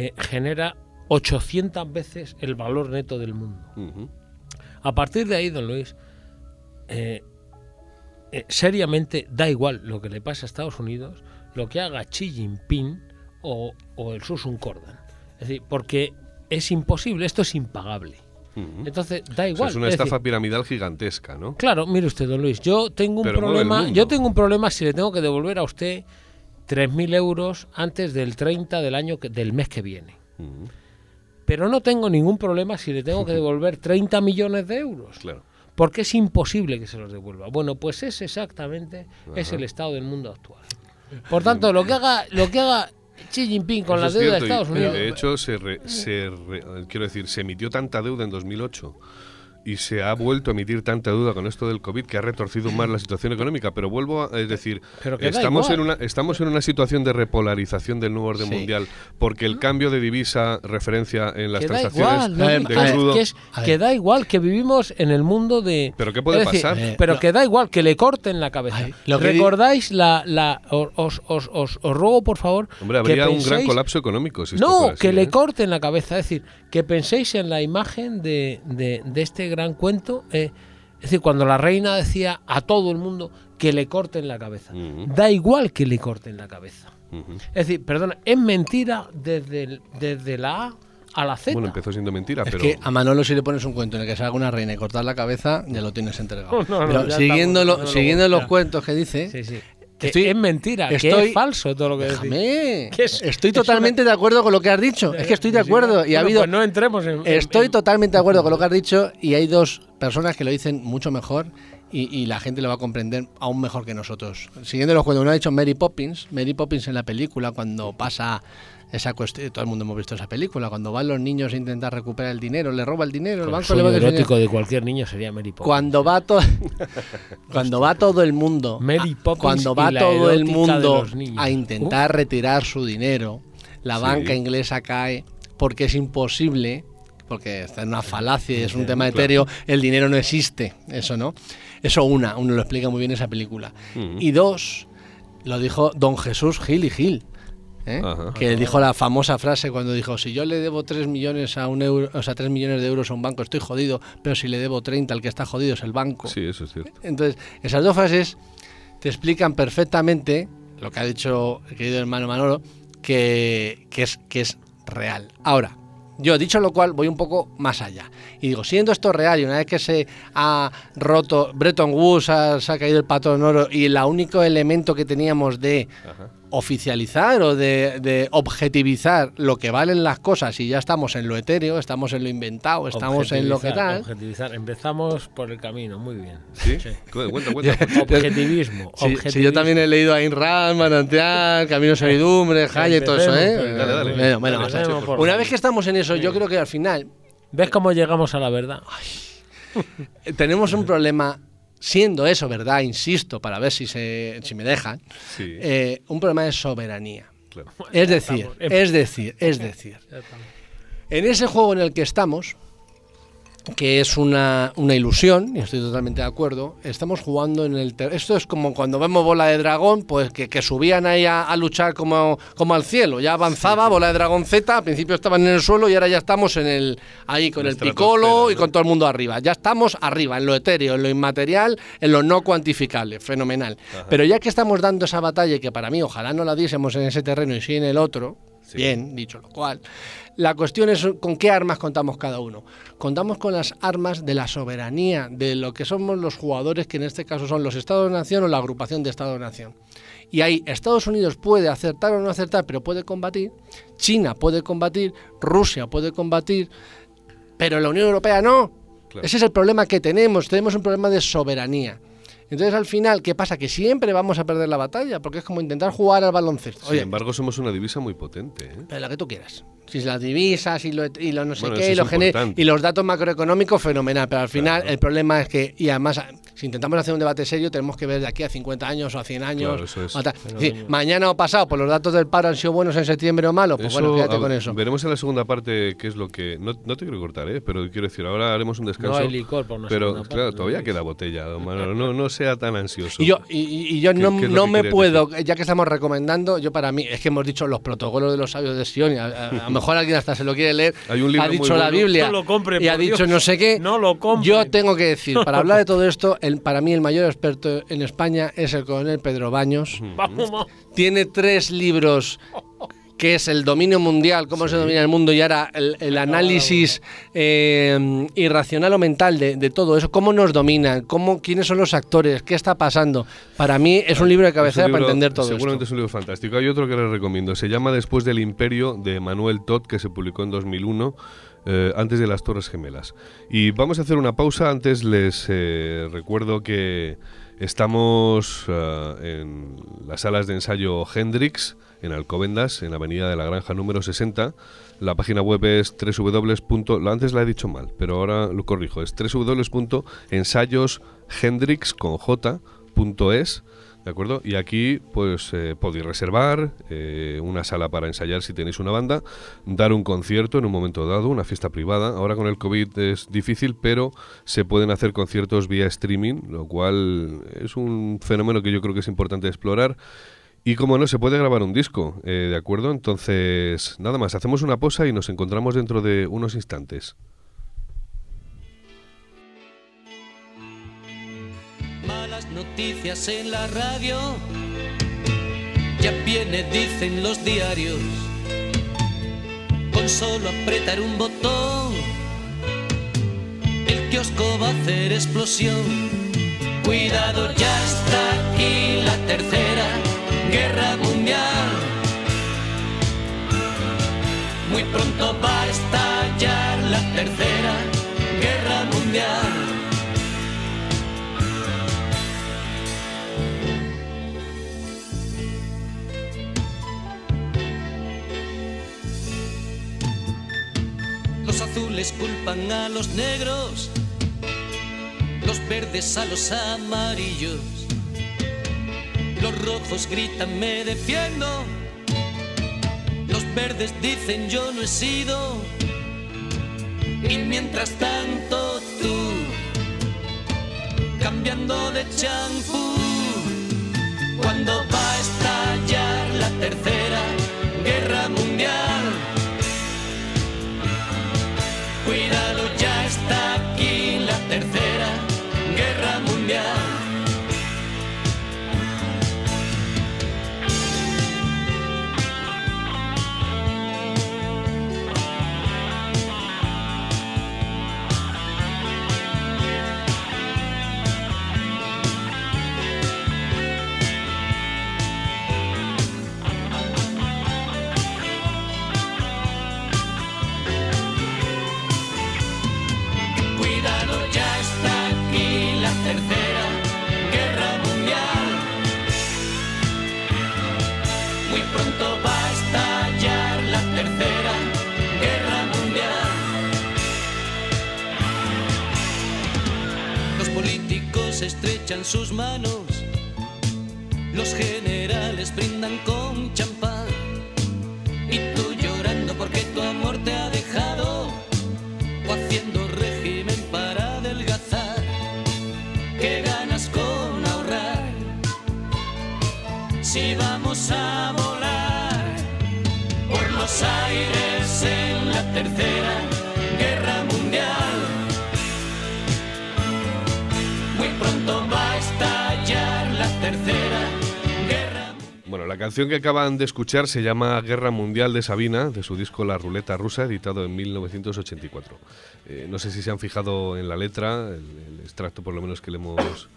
[SPEAKER 4] eh, genera 800 veces el valor neto del mundo. A partir de ahí, don Luis, eh, eh, seriamente da igual lo que le pase a Estados Unidos, lo que haga Xi Jinping o, o el Susun Cordan. Es decir, porque es imposible, esto es impagable. Entonces, da
[SPEAKER 1] O sea,
[SPEAKER 4] igual.
[SPEAKER 1] es una
[SPEAKER 4] es decir,
[SPEAKER 1] estafa piramidal gigantesca, ¿no?
[SPEAKER 4] Claro, mire usted, don Luis, yo tengo un
[SPEAKER 1] Pero
[SPEAKER 4] problema. Yo tengo un problema si le tengo que devolver a usted 3.000 euros antes del 30 del año que- del mes que viene.
[SPEAKER 1] Ujú.
[SPEAKER 4] Pero no tengo ningún problema si le tengo que (laughs) devolver 30 millones de euros.
[SPEAKER 1] Claro.
[SPEAKER 4] Porque es imposible que se los devuelva. Bueno, pues es exactamente es el estado del mundo actual. Por tanto, lo que haga, lo que haga Xi Jinping con
[SPEAKER 1] Eso
[SPEAKER 4] la deuda de Estados
[SPEAKER 1] y,
[SPEAKER 4] Unidos.
[SPEAKER 1] de hecho, se, re- se re- quiero decir, se emitió tanta deuda en 2008 y se ha vuelto a emitir tanta deuda con esto del COVID que ha retorcido más la situación económica. Pero vuelvo a es decir, estamos en, una, estamos en una situación de repolarización del nuevo orden
[SPEAKER 3] Sí.
[SPEAKER 1] mundial porque el cambio de divisa referencia en las
[SPEAKER 4] que da
[SPEAKER 1] transacciones
[SPEAKER 4] igual, ¿no?
[SPEAKER 1] De
[SPEAKER 3] ver,
[SPEAKER 1] crudo.
[SPEAKER 4] que, es- que da igual que vivimos en el mundo de
[SPEAKER 1] ¿Pero qué puede
[SPEAKER 4] decir,
[SPEAKER 1] pasar?
[SPEAKER 3] Eh,
[SPEAKER 4] pero
[SPEAKER 3] no.
[SPEAKER 4] que da igual que le corten la cabeza
[SPEAKER 3] Ay, lo que
[SPEAKER 4] recordáis la, la os, os, os, os- os ruego por favor
[SPEAKER 1] Hombre,
[SPEAKER 4] que
[SPEAKER 1] habría un gran
[SPEAKER 4] penséis-
[SPEAKER 1] colapso económico si
[SPEAKER 4] no
[SPEAKER 1] así,
[SPEAKER 4] que le
[SPEAKER 1] ¿eh?
[SPEAKER 4] corten la cabeza es decir que penséis en la imagen de, de- de este gran cuento eh, es decir cuando la reina decía a todo el mundo que le corten la cabeza da igual que le corten la cabeza es decir, perdona, es mentira desde, el- desde la A a la Z.
[SPEAKER 1] Bueno, empezó siendo mentira,
[SPEAKER 3] Es
[SPEAKER 1] pero
[SPEAKER 3] que a Manolo si le pones un cuento en el que salga una reina y cortar la cabeza, ya lo tienes entregado. (laughs)
[SPEAKER 4] No, no,
[SPEAKER 3] Pero siguiendo,
[SPEAKER 4] estamos,
[SPEAKER 3] lo-
[SPEAKER 4] no lo
[SPEAKER 3] siguiendo los cuentos que dice,
[SPEAKER 4] Sí, sí.
[SPEAKER 3] Estoy-
[SPEAKER 4] es mentira, que
[SPEAKER 3] estoy-
[SPEAKER 4] es falso todo lo que
[SPEAKER 3] déjame, estoy
[SPEAKER 4] es
[SPEAKER 3] totalmente de acuerdo con lo que has dicho. Es que estoy de
[SPEAKER 4] Sí,
[SPEAKER 3] acuerdo y ha
[SPEAKER 4] bueno,
[SPEAKER 3] habido
[SPEAKER 4] pues no entremos en.
[SPEAKER 3] Estoy
[SPEAKER 4] en-
[SPEAKER 3] totalmente de acuerdo con lo que has dicho y hay dos personas que lo dicen mucho mejor y, y la gente lo va a comprender aún mejor que nosotros. Siguiendo los cuentos, uno ha dicho Mary Poppins, Mary Poppins en la película cuando pasa esa cuestión, todo el mundo hemos visto esa película, cuando van los niños a intentar recuperar el dinero, le roba el dinero, el
[SPEAKER 4] El
[SPEAKER 3] banco le va a decir-
[SPEAKER 4] erótico de cualquier niño sería Mary Poppins.
[SPEAKER 3] cuando va todo cuando va todo el mundo
[SPEAKER 4] Mary Poppins (laughs)
[SPEAKER 3] cuando va todo el mundo a intentar retirar su dinero la
[SPEAKER 1] Sí.
[SPEAKER 3] banca inglesa cae porque es imposible porque está en una falacia y es un tema etéreo el dinero no existe eso no eso una uno lo explica muy bien esa película. Y dos lo dijo don Jesús Gil y Gil ¿eh?
[SPEAKER 1] Ajá.
[SPEAKER 3] que dijo la famosa frase cuando dijo si yo le debo 3 millones a un euro, o sea, 3 millones de euros a un banco estoy jodido, pero si le debo 30 al que está jodido es el banco.
[SPEAKER 1] sí, eso es cierto.
[SPEAKER 3] Entonces, esas dos frases te explican perfectamente lo que ha dicho el querido hermano Manolo, que, que es, que es real. Ahora, yo dicho lo cual, voy un poco más allá. Y digo, siendo esto real y una vez que se ha roto Bretton Woods, ha- se ha caído el patrón oro y el único elemento que teníamos de
[SPEAKER 1] Ajá.
[SPEAKER 3] Oficializar o de, de objetivizar lo que valen las cosas y ya estamos en lo etéreo, estamos en lo inventado, estamos en lo que tal.
[SPEAKER 4] objetivizar. Empezamos por el camino, muy bien.
[SPEAKER 1] ¿Sí? Cu- Cuenta, cuenta. (laughs)
[SPEAKER 4] Objetivismo.
[SPEAKER 3] Sí, sí, yo también he leído a Ayn Rand, Manantial, Camino Servidumbre, (laughs) Hayek, todo eso, ¿eh?
[SPEAKER 1] Dale, dale.
[SPEAKER 3] Bueno, bueno,
[SPEAKER 4] Empecemos
[SPEAKER 3] o sea,
[SPEAKER 4] por
[SPEAKER 3] una vez que estamos en eso, yo creo que al final
[SPEAKER 4] ¿Ves cómo llegamos a la verdad? (laughs)
[SPEAKER 3] tenemos un problema, siendo eso verdad, insisto, para ver si, se, si me dejan,
[SPEAKER 1] Sí,
[SPEAKER 3] eh, un problema de soberanía.
[SPEAKER 1] claro.
[SPEAKER 3] Es decir,
[SPEAKER 4] estamos.
[SPEAKER 3] es decir, es decir, en ese juego en el que estamos, que es una, una ilusión, y estoy totalmente de acuerdo, estamos jugando en el... Esto es como cuando vemos Bola de Dragón, pues que, que subían ahí a, a luchar como, como al cielo, ya avanzaba Bola de Dragón Z, al principio estaban en el suelo y ahora ya estamos en el ahí con el picolo y con todo el mundo arriba. Ya estamos arriba, en lo etéreo, en lo inmaterial, en lo no cuantificable, fenomenal. Pero ya que estamos dando esa batalla y que para mí ojalá no la diésemos en ese terreno y sí en el otro,
[SPEAKER 1] Sí.
[SPEAKER 3] bien, dicho lo cual, la cuestión es con qué armas contamos cada uno. Contamos con las armas de la soberanía, de lo que somos los jugadores, que en este caso son los Estados-Nación o la agrupación de Estados-Nación. Y ahí Estados Unidos puede acertar o no acertar, pero puede combatir, China puede combatir, Rusia puede combatir, pero la Unión Europea no.
[SPEAKER 1] Claro.
[SPEAKER 3] Ese es el problema que tenemos, tenemos un problema de soberanía. Entonces al final, ¿qué pasa? Que siempre vamos a perder la batalla, porque es como intentar jugar al baloncesto.
[SPEAKER 1] Sin
[SPEAKER 3] Oye,
[SPEAKER 1] embargo, somos una divisa muy potente. ¿eh?
[SPEAKER 3] pero la que tú quieras. Si las divisas y lo, y lo no sé
[SPEAKER 1] Bueno,
[SPEAKER 3] qué, y, lo y los datos macroeconómicos, fenomenal. Pero al final
[SPEAKER 1] Claro.
[SPEAKER 3] el problema es que, y además, si intentamos hacer un debate serio, tenemos que ver de aquí a 50 años o a 100 años.
[SPEAKER 1] Claro, eso es.
[SPEAKER 3] o. Es decir, mañana o pasado, pues los datos del paro han sido buenos en septiembre o malos. Pues bueno,
[SPEAKER 1] Eso,
[SPEAKER 3] fíjate con eso.
[SPEAKER 1] Veremos en la segunda parte qué es lo que. No, no te quiero cortar, ¿eh? pero quiero decir, ahora haremos un descanso.
[SPEAKER 4] No hay licor por una
[SPEAKER 1] Pero claro, todavía
[SPEAKER 4] ¿no?
[SPEAKER 1] queda botella, don Manolo. No, no sea tan ansioso.
[SPEAKER 3] Y yo, y, yo
[SPEAKER 1] ¿Qué-
[SPEAKER 3] no, no
[SPEAKER 1] que
[SPEAKER 3] me puedo, ya que estamos recomendando, yo para mí, es que hemos dicho los protocolos de los sabios de Sion, y a, a- a lo mejor alguien hasta se lo quiere leer,
[SPEAKER 1] Hay un libro
[SPEAKER 3] ha
[SPEAKER 1] muy
[SPEAKER 3] dicho la
[SPEAKER 1] bueno.
[SPEAKER 3] Biblia
[SPEAKER 4] No lo compre,
[SPEAKER 3] y ha dicho
[SPEAKER 4] Dios.
[SPEAKER 3] no sé qué.
[SPEAKER 4] No lo compre.
[SPEAKER 3] Yo tengo que decir, para hablar de todo esto, (laughs) el, para mí el mayor experto en España es el coronel Pedro Baños. Tiene tres libros que es el dominio mundial, cómo se domina el mundo y ahora el, el análisis eh, irracional o mental de, de todo eso, cómo nos dominan, cómo, quiénes son los actores, qué está pasando. Para mí es un libro de cabecera para entender todo
[SPEAKER 1] Seguramente
[SPEAKER 3] esto.
[SPEAKER 1] es un libro fantástico. Hay otro que les recomiendo. Se llama Después del Imperio de Manuel Todd, que se publicó en 2001. Eh, antes de las Torres Gemelas. Y vamos a hacer una pausa. Antes les eh, recuerdo que estamos eh, en las salas de ensayo Hendrix, en Alcobendas, en la Avenida de la Granja número 60. La página web es www. Antes la he dicho mal, pero ahora lo corrijo. Es www.ensayoshendrix.es. ¿De acuerdo? Y aquí pues eh, podéis reservar eh, una sala para ensayar si tenéis una banda, dar un concierto en un momento dado, una fiesta privada. Ahora con el COVID es difícil, pero se pueden hacer conciertos vía streaming, lo cual es un fenómeno que yo creo que es importante explorar. Y como no, se puede grabar un disco, eh, ¿de acuerdo? Entonces, nada más, hacemos una pausa y nos encontramos dentro de unos instantes.
[SPEAKER 5] Noticias en la radio. Ya viene, dicen los diarios. con solo apretar un botón. El kiosco va a hacer explosión. Cuidado, ya está aquí la tercera guerra mundial. Muy pronto va a estallar la tercera guerra mundial. Azules culpan a los negros, los verdes a los amarillos, los rojos gritan me defiendo, los verdes dicen yo no he sido, y mientras tanto tú, cambiando de champú, cuando va a estallar la tercera guerra mundial. Cuidado, ya está aquí la tercera guerra mundial. Estrechan sus manos, los generales brindan con champán. Y tú llorando porque tu amor te ha dejado o haciendo régimen para adelgazar. ¿Qué ganas con ahorrar? Si vamos la
[SPEAKER 1] canción que acaban de escuchar se llama Guerra Mundial de Sabina, de su disco La Ruleta Rusa, editado en 1984. Eh, no sé si se han fijado en la letra, el, el extracto por lo menos que, le hemos,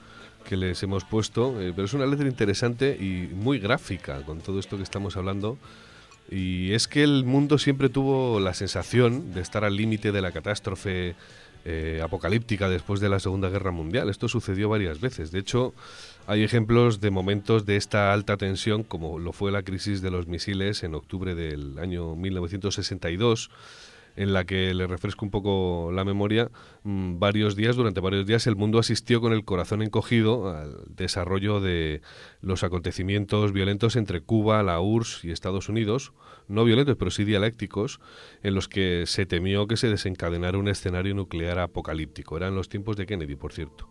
[SPEAKER 1] que les hemos puesto, eh, pero es una letra interesante y muy gráfica con todo esto que estamos hablando. Y es que el mundo siempre tuvo la sensación de estar al límite de la catástrofe eh, apocalíptica después de la Segunda Guerra Mundial. Esto sucedió varias veces. De hecho, hay ejemplos de momentos de esta alta tensión, como lo fue la crisis de los misiles en octubre del año 1962 en la que le refresco un poco la memoria, mm, varios días, durante varios días, el mundo asistió con el corazón encogido al desarrollo de los acontecimientos violentos entre Cuba, la URSS y Estados Unidos, no violentos, pero sí dialécticos, en los que se temió que se desencadenara un escenario nuclear apocalíptico. Eran los tiempos de Kennedy, por cierto.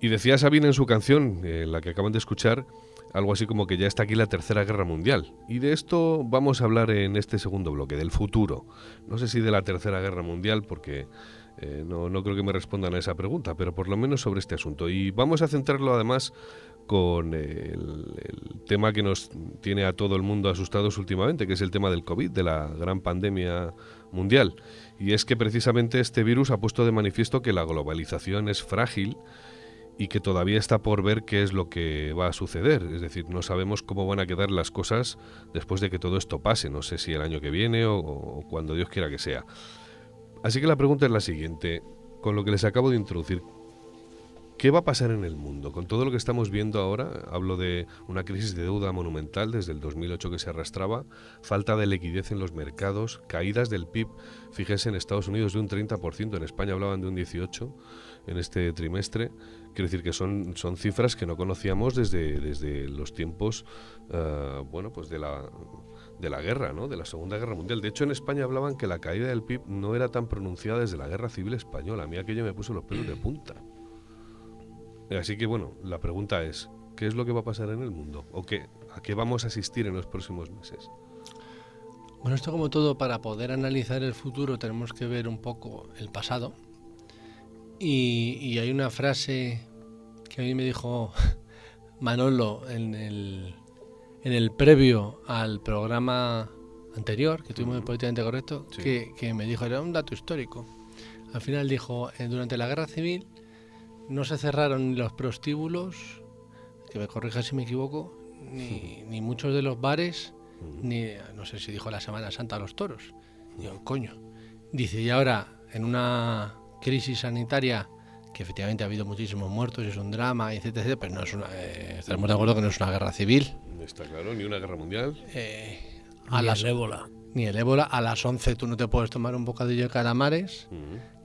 [SPEAKER 1] Y decía Sabine en su canción, eh, la que acaban de escuchar, algo así como que ya está aquí la Tercera Guerra Mundial. Y de esto vamos a hablar en este segundo bloque, del futuro. No sé si de la Tercera Guerra Mundial, porque eh, no, no creo que me respondan a esa pregunta, pero por lo menos sobre este asunto. Y vamos a centrarlo además con el, el tema que nos tiene a todo el mundo asustados últimamente, que es el tema del COVID, de la gran pandemia mundial. Y es que precisamente este virus ha puesto de manifiesto que la globalización es frágil y que todavía está por ver qué es lo que va a suceder. Es decir, no sabemos cómo van a quedar las cosas después de que todo esto pase. No sé si el año que viene o, cuando Dios quiera que sea. Así que la pregunta es la siguiente. Con lo que les acabo de introducir, ¿qué va a pasar en el mundo? Con todo lo que estamos viendo ahora, hablo de una crisis de deuda monumental desde el 2008 que se arrastraba, falta de liquidez en los mercados, caídas del PIB, fíjense en Estados Unidos de un 30%, en España hablaban de un 18% en este trimestre. Quiero decir que son, son cifras que no conocíamos desde, desde los tiempos uh, bueno, pues de, la, de la guerra, ¿no? de la Segunda Guerra Mundial. De hecho, en España hablaban que la caída del PIB no era tan pronunciada desde la Guerra Civil Española. A mí aquello me puso los pelos de punta. Así que bueno, la pregunta es, ¿qué es lo que va a pasar en el mundo? ¿O qué, a qué vamos a asistir en los próximos meses?
[SPEAKER 3] Bueno, esto como todo, para poder analizar el futuro tenemos que ver un poco el pasado. Y, y hay una frase que a mí me dijo (laughs) Manolo en el, en el previo al programa anterior, que tuvimos en Políticamente Correcto,
[SPEAKER 1] Sí.
[SPEAKER 3] que, que me dijo, era un dato histórico. Al final dijo, eh, durante la Guerra Civil no se cerraron ni los prostíbulos, que me corrija si me equivoco, ni, (laughs) ni muchos de los bares, ni, no sé si dijo la Semana Santa los toros. Digo, coño. Dice, y ahora, en una crisis sanitaria, que efectivamente ha habido muchísimos muertos, es un drama, etcétera, etcétera, pero no es una, eh, estaremos de acuerdo que no es una guerra civil.
[SPEAKER 1] Está claro, ni una guerra mundial.
[SPEAKER 3] Eh, a
[SPEAKER 4] Ni
[SPEAKER 3] las,
[SPEAKER 4] el ébola.
[SPEAKER 3] ni el ébola, a las 11 tú no te puedes tomar un bocadillo de calamares.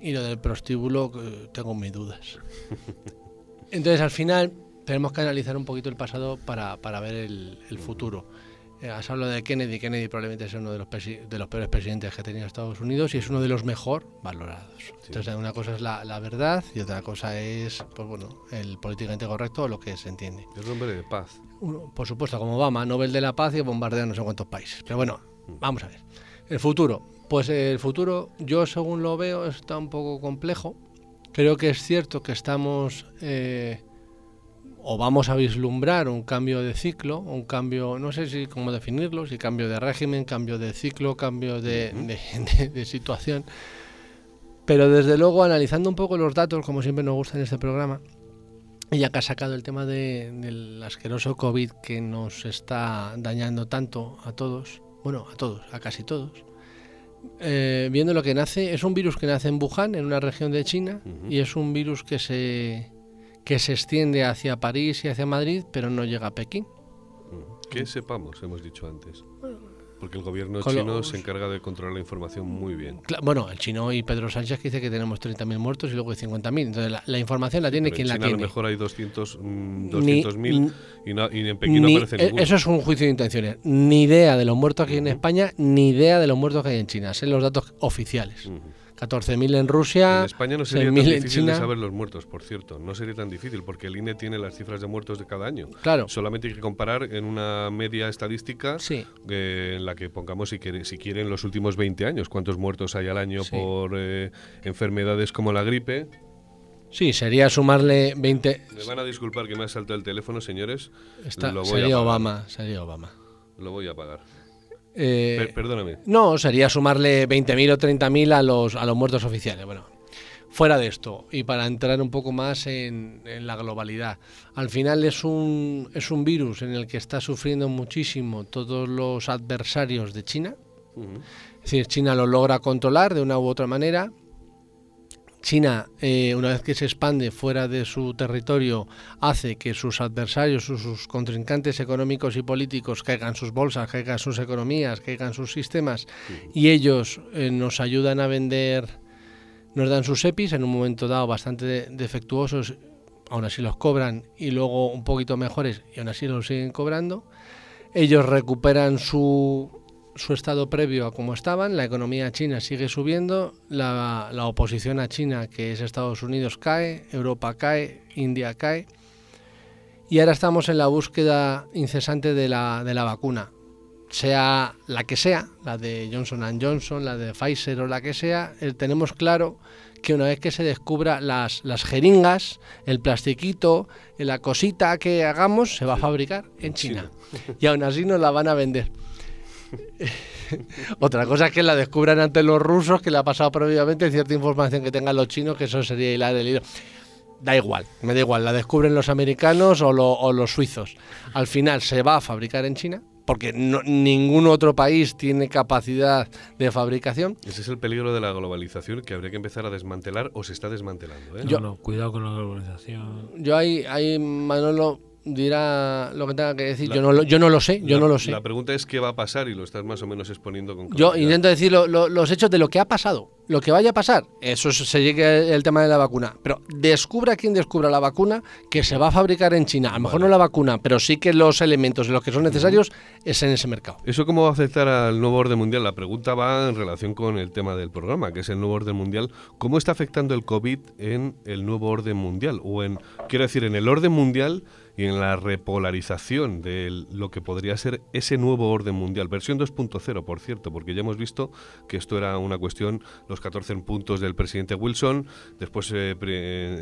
[SPEAKER 3] Y lo del prostíbulo, eh, tengo mis dudas. Entonces, al final, tenemos que analizar un poquito el pasado para, para ver el, el futuro. Eh, has hablado de Kennedy. Kennedy probablemente es uno de los, de los peores presidentes que ha tenido Estados Unidos y es uno de los mejor valorados. Entonces, una cosa es la, la verdad y otra cosa es, pues bueno, el políticamente correcto o lo que se entiende.
[SPEAKER 1] Es hombre de paz.
[SPEAKER 3] Uno, por supuesto, como Obama, Nobel de la Paz y bombardea no sé cuántos países. Pero bueno, vamos a ver. El futuro. Pues el futuro, yo según lo veo, está un poco complejo. Creo que es cierto que estamos eh, o vamos a vislumbrar un cambio de ciclo, un cambio, no sé si cómo definirlo, si cambio de régimen, cambio de ciclo, cambio de, de- (laughs) de- de situación. Pero desde luego, analizando un poco los datos, como siempre nos gusta en este programa, y ya que ha sacado el tema de- del asqueroso COVID que nos está dañando tanto a todos, bueno, a todos, a casi todos, eh, viendo lo que nace, es un virus que nace en Wuhan, en una región de China, y es un virus que se, que se extiende hacia París y hacia Madrid, pero no llega a Pekín.
[SPEAKER 1] Ujú. Que sepamos, hemos dicho antes. Porque el gobierno
[SPEAKER 3] Con
[SPEAKER 1] chino se encarga de controlar la información muy bien.
[SPEAKER 3] Cla- Bueno, el chino y Pedro Sánchez que dice que tenemos 30.000 muertos y luego hay 50.000. Entonces la, la información la tiene
[SPEAKER 1] Pero
[SPEAKER 3] quien
[SPEAKER 1] en
[SPEAKER 3] la
[SPEAKER 1] China a
[SPEAKER 3] tiene.
[SPEAKER 1] lo mejor hay 200, mm,
[SPEAKER 3] Ni-
[SPEAKER 1] 200.000 y, na- y en Pekín
[SPEAKER 3] Ni-
[SPEAKER 1] no aparece
[SPEAKER 3] eh,
[SPEAKER 1] ninguno.
[SPEAKER 3] Eso es un juicio de intenciones. Ni idea de los muertos que hay en
[SPEAKER 1] Ujú.
[SPEAKER 3] España, ni idea de los muertos que hay en China. Sé los datos oficiales.
[SPEAKER 1] Ujú.
[SPEAKER 3] 14.000 en Rusia,
[SPEAKER 1] En España no sería tan
[SPEAKER 3] 6.000 en
[SPEAKER 1] difícil de saber los muertos, por cierto. No sería tan difícil porque el INE tiene las cifras de muertos de cada año.
[SPEAKER 3] Claro.
[SPEAKER 1] Solamente hay que comparar en una media estadística
[SPEAKER 3] Sí.
[SPEAKER 1] eh, en la que pongamos, si, quiere- si quieren, los últimos 20 años. ¿Cuántos muertos hay al año
[SPEAKER 3] Sí.
[SPEAKER 1] por eh, enfermedades como la gripe?
[SPEAKER 3] Sí, sería sumarle 20.
[SPEAKER 1] Me van a disculpar que me ha saltado el teléfono, señores.
[SPEAKER 3] Está-
[SPEAKER 1] lo voy a
[SPEAKER 3] sería. Obama, sería Obama.
[SPEAKER 1] Lo voy a pagar.
[SPEAKER 3] Eh,
[SPEAKER 1] Per- perdóname.
[SPEAKER 3] No, sería sumarle 20.000 o 30.000 a los, a los muertos oficiales. Bueno, fuera de esto, y para entrar un poco más en, en la globalidad, al final es un, es un virus en el que está sufriendo muchísimo todos los adversarios de China.
[SPEAKER 1] Ujú.
[SPEAKER 3] Es decir, China lo logra controlar de una u otra manera. China, eh, una vez que se expande fuera de su territorio, hace que sus adversarios, sus, sus contrincantes económicos y políticos caigan sus bolsas, caigan sus economías, caigan sus sistemas, y ellos eh, nos ayudan a vender, nos dan sus EPIs en un momento dado bastante de- defectuosos, aún así los cobran, y luego un poquito mejores, y aún así los siguen cobrando. Ellos recuperan su, su estado previo a como estaban, la economía china sigue subiendo, la, la oposición a China, que es Estados Unidos, cae, Europa cae, India cae, y ahora estamos en la búsqueda incesante de la, de la vacuna, sea la que sea, la de Johnson Johnson, la de Pfizer o la que sea, eh, tenemos claro que una vez que se descubra las, las jeringas, el plastiquito, la cosita que hagamos, se va a fabricar en China. (laughs) Y aún así nos la van a vender. (laughs) Otra cosa es que la descubran ante los rusos, que le ha pasado previamente cierta información que tengan los chinos, que eso sería hilar el hilo. Da igual, me da igual, la descubren los americanos o, lo- o los suizos. Al final se va a fabricar en China, porque no- ningún otro país tiene capacidad de fabricación.
[SPEAKER 1] Ese es el peligro de la globalización que habría que empezar a desmantelar o se está desmantelando. ¿eh?
[SPEAKER 3] Yo-
[SPEAKER 4] No, no, cuidado con la globalización.
[SPEAKER 3] Yo ahí, ahí Manolo dirá lo que tenga que decir.
[SPEAKER 1] La-
[SPEAKER 3] yo, no lo, yo no lo sé, yo
[SPEAKER 1] la,
[SPEAKER 3] no lo sé.
[SPEAKER 1] La pregunta es qué va a pasar y lo estás más o menos exponiendo con
[SPEAKER 3] Yo
[SPEAKER 1] claridad.
[SPEAKER 3] intento decir lo- lo- los hechos de lo que ha pasado, lo que vaya a pasar. Eso es- se llegue el tema de la vacuna. Pero descubra quien descubra la vacuna que se va a fabricar en China. A lo mejor no la vacuna, pero sí que los elementos de los que son necesarios es en ese mercado.
[SPEAKER 1] ¿Eso cómo va a afectar al nuevo orden mundial? La pregunta va en relación con el tema del programa, que es el nuevo orden mundial. ¿Cómo está afectando el COVID en el nuevo orden mundial? O en, quiero decir, en el orden mundial y en la repolarización de lo que podría ser ese nuevo orden mundial. Versión 2.0, por cierto, porque ya hemos visto que esto era una cuestión, los 14 puntos del presidente Wilson, después eh,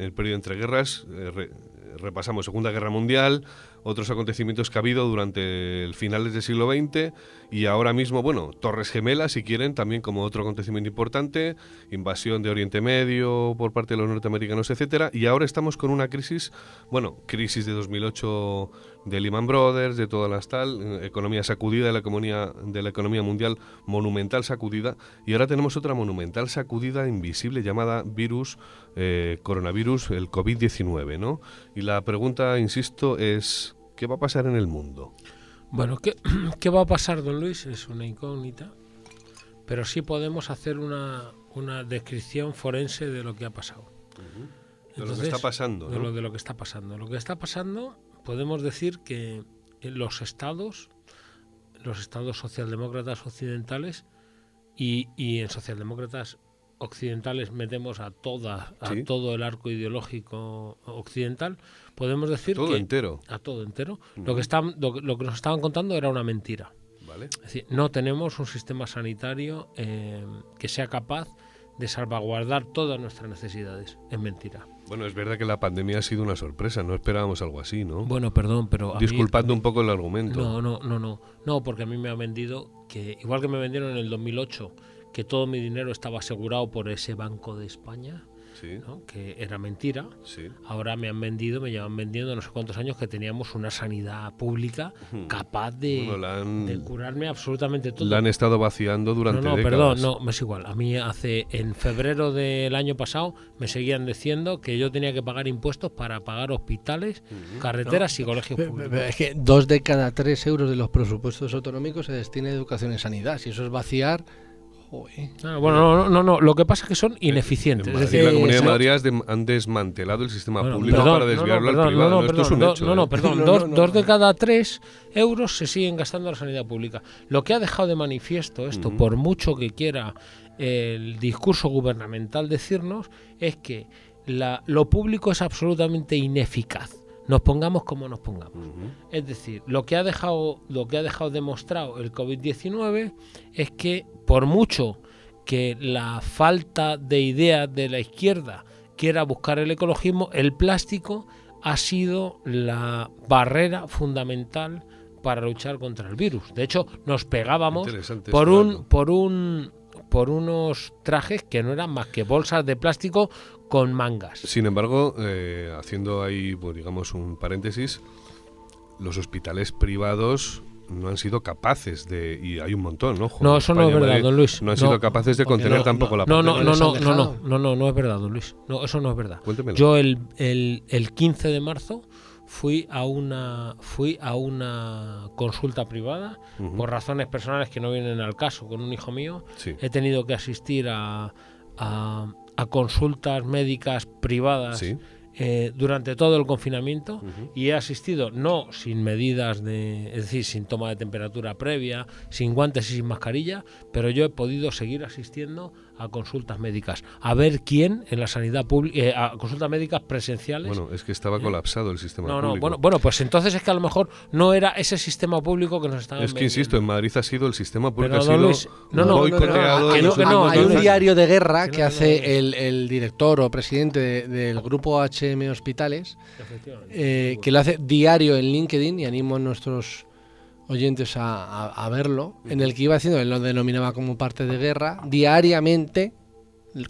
[SPEAKER 1] el periodo entre guerras, eh, repasamos Segunda Guerra Mundial, otros acontecimientos que ha habido durante el finales del siglo XX y ahora mismo, bueno, Torres Gemelas, si quieren, también como otro acontecimiento importante, invasión de Oriente Medio por parte de los norteamericanos, etcétera, y ahora estamos con una crisis, bueno, crisis de 2008 de Lehman Brothers, de todas las tal, eh, economía sacudida de la economía de la economía mundial, monumental sacudida, y ahora tenemos otra monumental sacudida invisible llamada virus eh, coronavirus, el COVID-19, ¿no? Y la pregunta, insisto, es ¿qué va a pasar en el mundo?
[SPEAKER 4] Bueno, ¿qué, (clears throat) ¿qué va a pasar, don Luis? Es una incógnita, pero sí podemos hacer una, una descripción forense de lo que ha pasado.
[SPEAKER 1] de lo que está pasando.
[SPEAKER 4] De, lo, de lo que está pasando. Lo que está pasando, podemos decir que en los estados, los estados socialdemócratas occidentales y, y en socialdemócratas occidentales metemos a toda a todo el arco ideológico occidental podemos decir
[SPEAKER 1] todo entero.
[SPEAKER 4] A todo entero. Lo que están lo, que nos estaban contando era una mentira.
[SPEAKER 1] Vale.
[SPEAKER 4] Es decir no tenemos un sistema sanitario eh, que sea capaz de salvaguardar todas nuestras necesidades. Es mentira.
[SPEAKER 1] Bueno, es verdad que la pandemia ha sido una sorpresa, no esperábamos algo así, ¿no?
[SPEAKER 4] Bueno, perdón, pero...
[SPEAKER 1] Disculpando un poco el argumento.
[SPEAKER 4] No, no, no, no, no, porque a mí me ha vendido que, igual que me vendieron en el 2008, que todo mi dinero estaba asegurado por ese Banco de España, que era mentira. Ahora me han vendido, me llevan vendiendo no sé cuántos años que teníamos una sanidad pública capaz de, curarme absolutamente todo.
[SPEAKER 1] La han estado vaciando durante
[SPEAKER 4] no,
[SPEAKER 1] no,
[SPEAKER 4] perdón, no, me es igual. A mí hace en febrero del año pasado me seguían diciendo que yo tenía que pagar impuestos para pagar hospitales, carreteras y colegios públicos.
[SPEAKER 3] Es que dos de cada tres euros de los presupuestos autonómicos se destina a educación y sanidad. Si eso es vaciar
[SPEAKER 4] Ah, bueno, no, no, no, lo que pasa es que son ineficientes.
[SPEAKER 1] es decir, la Comunidad de Madrid han desmantelado el sistema público para desviarlo al privado. No,
[SPEAKER 4] Esto
[SPEAKER 1] es un hecho,
[SPEAKER 4] no, no, ¿eh? perdón, dos, de cada tres euros se siguen gastando en la sanidad pública. Lo que ha dejado de manifiesto esto, por mucho que quiera el discurso gubernamental decirnos, es que la, lo público es absolutamente ineficaz nos pongamos como nos pongamos. Es decir, lo que ha dejado, lo que ha dejado demostrado el COVID-19 es que por mucho que la falta de ideas de la izquierda quiera buscar el ecologismo, el plástico ha sido la barrera fundamental para luchar contra el virus. De hecho, nos pegábamos por un, por un por unos trajes que no eran más que bolsas de plástico con mangas.
[SPEAKER 1] Sin embargo, eh, haciendo ahí, pues, digamos, un paréntesis, los hospitales privados no han sido capaces de y hay un montón no
[SPEAKER 4] no eso no es verdad don Luis.
[SPEAKER 1] no han sido capaces de contener tampoco la
[SPEAKER 4] pandemia. no no no no no no no no es verdad don Luis. No eso no es verdad.
[SPEAKER 1] Cuéntemelo.
[SPEAKER 4] yo el, el, el 15 de marzo fui a una fui a una consulta privada por razones personales que no vienen al caso con un hijo mío. He tenido que asistir a, a a consultas médicas privadas eh, durante todo el confinamiento y he asistido no sin medidas de, es decir, sin toma de temperatura previa, sin guantes y sin mascarilla, pero yo he podido seguir asistiendo a consultas médicas, a ver quién en la sanidad pública, eh, a consultas médicas presenciales.
[SPEAKER 1] Bueno, es que estaba colapsado el sistema
[SPEAKER 4] no,
[SPEAKER 1] público.
[SPEAKER 4] No, bueno, bueno, pues entonces es que a lo mejor no era ese sistema público que nos estaba
[SPEAKER 1] Es que insisto, en Madrid ha sido el sistema público
[SPEAKER 4] Pero,
[SPEAKER 1] ha sido
[SPEAKER 4] no, no,
[SPEAKER 3] no, hay un diario de guerra que hace el, el, director o presidente del grupo HM Hospitales, eh, que lo hace diario en LinkedIn y animo a nuestros oyentes a, verlo, en el que iba haciendo, él lo denominaba como parte de guerra, diariamente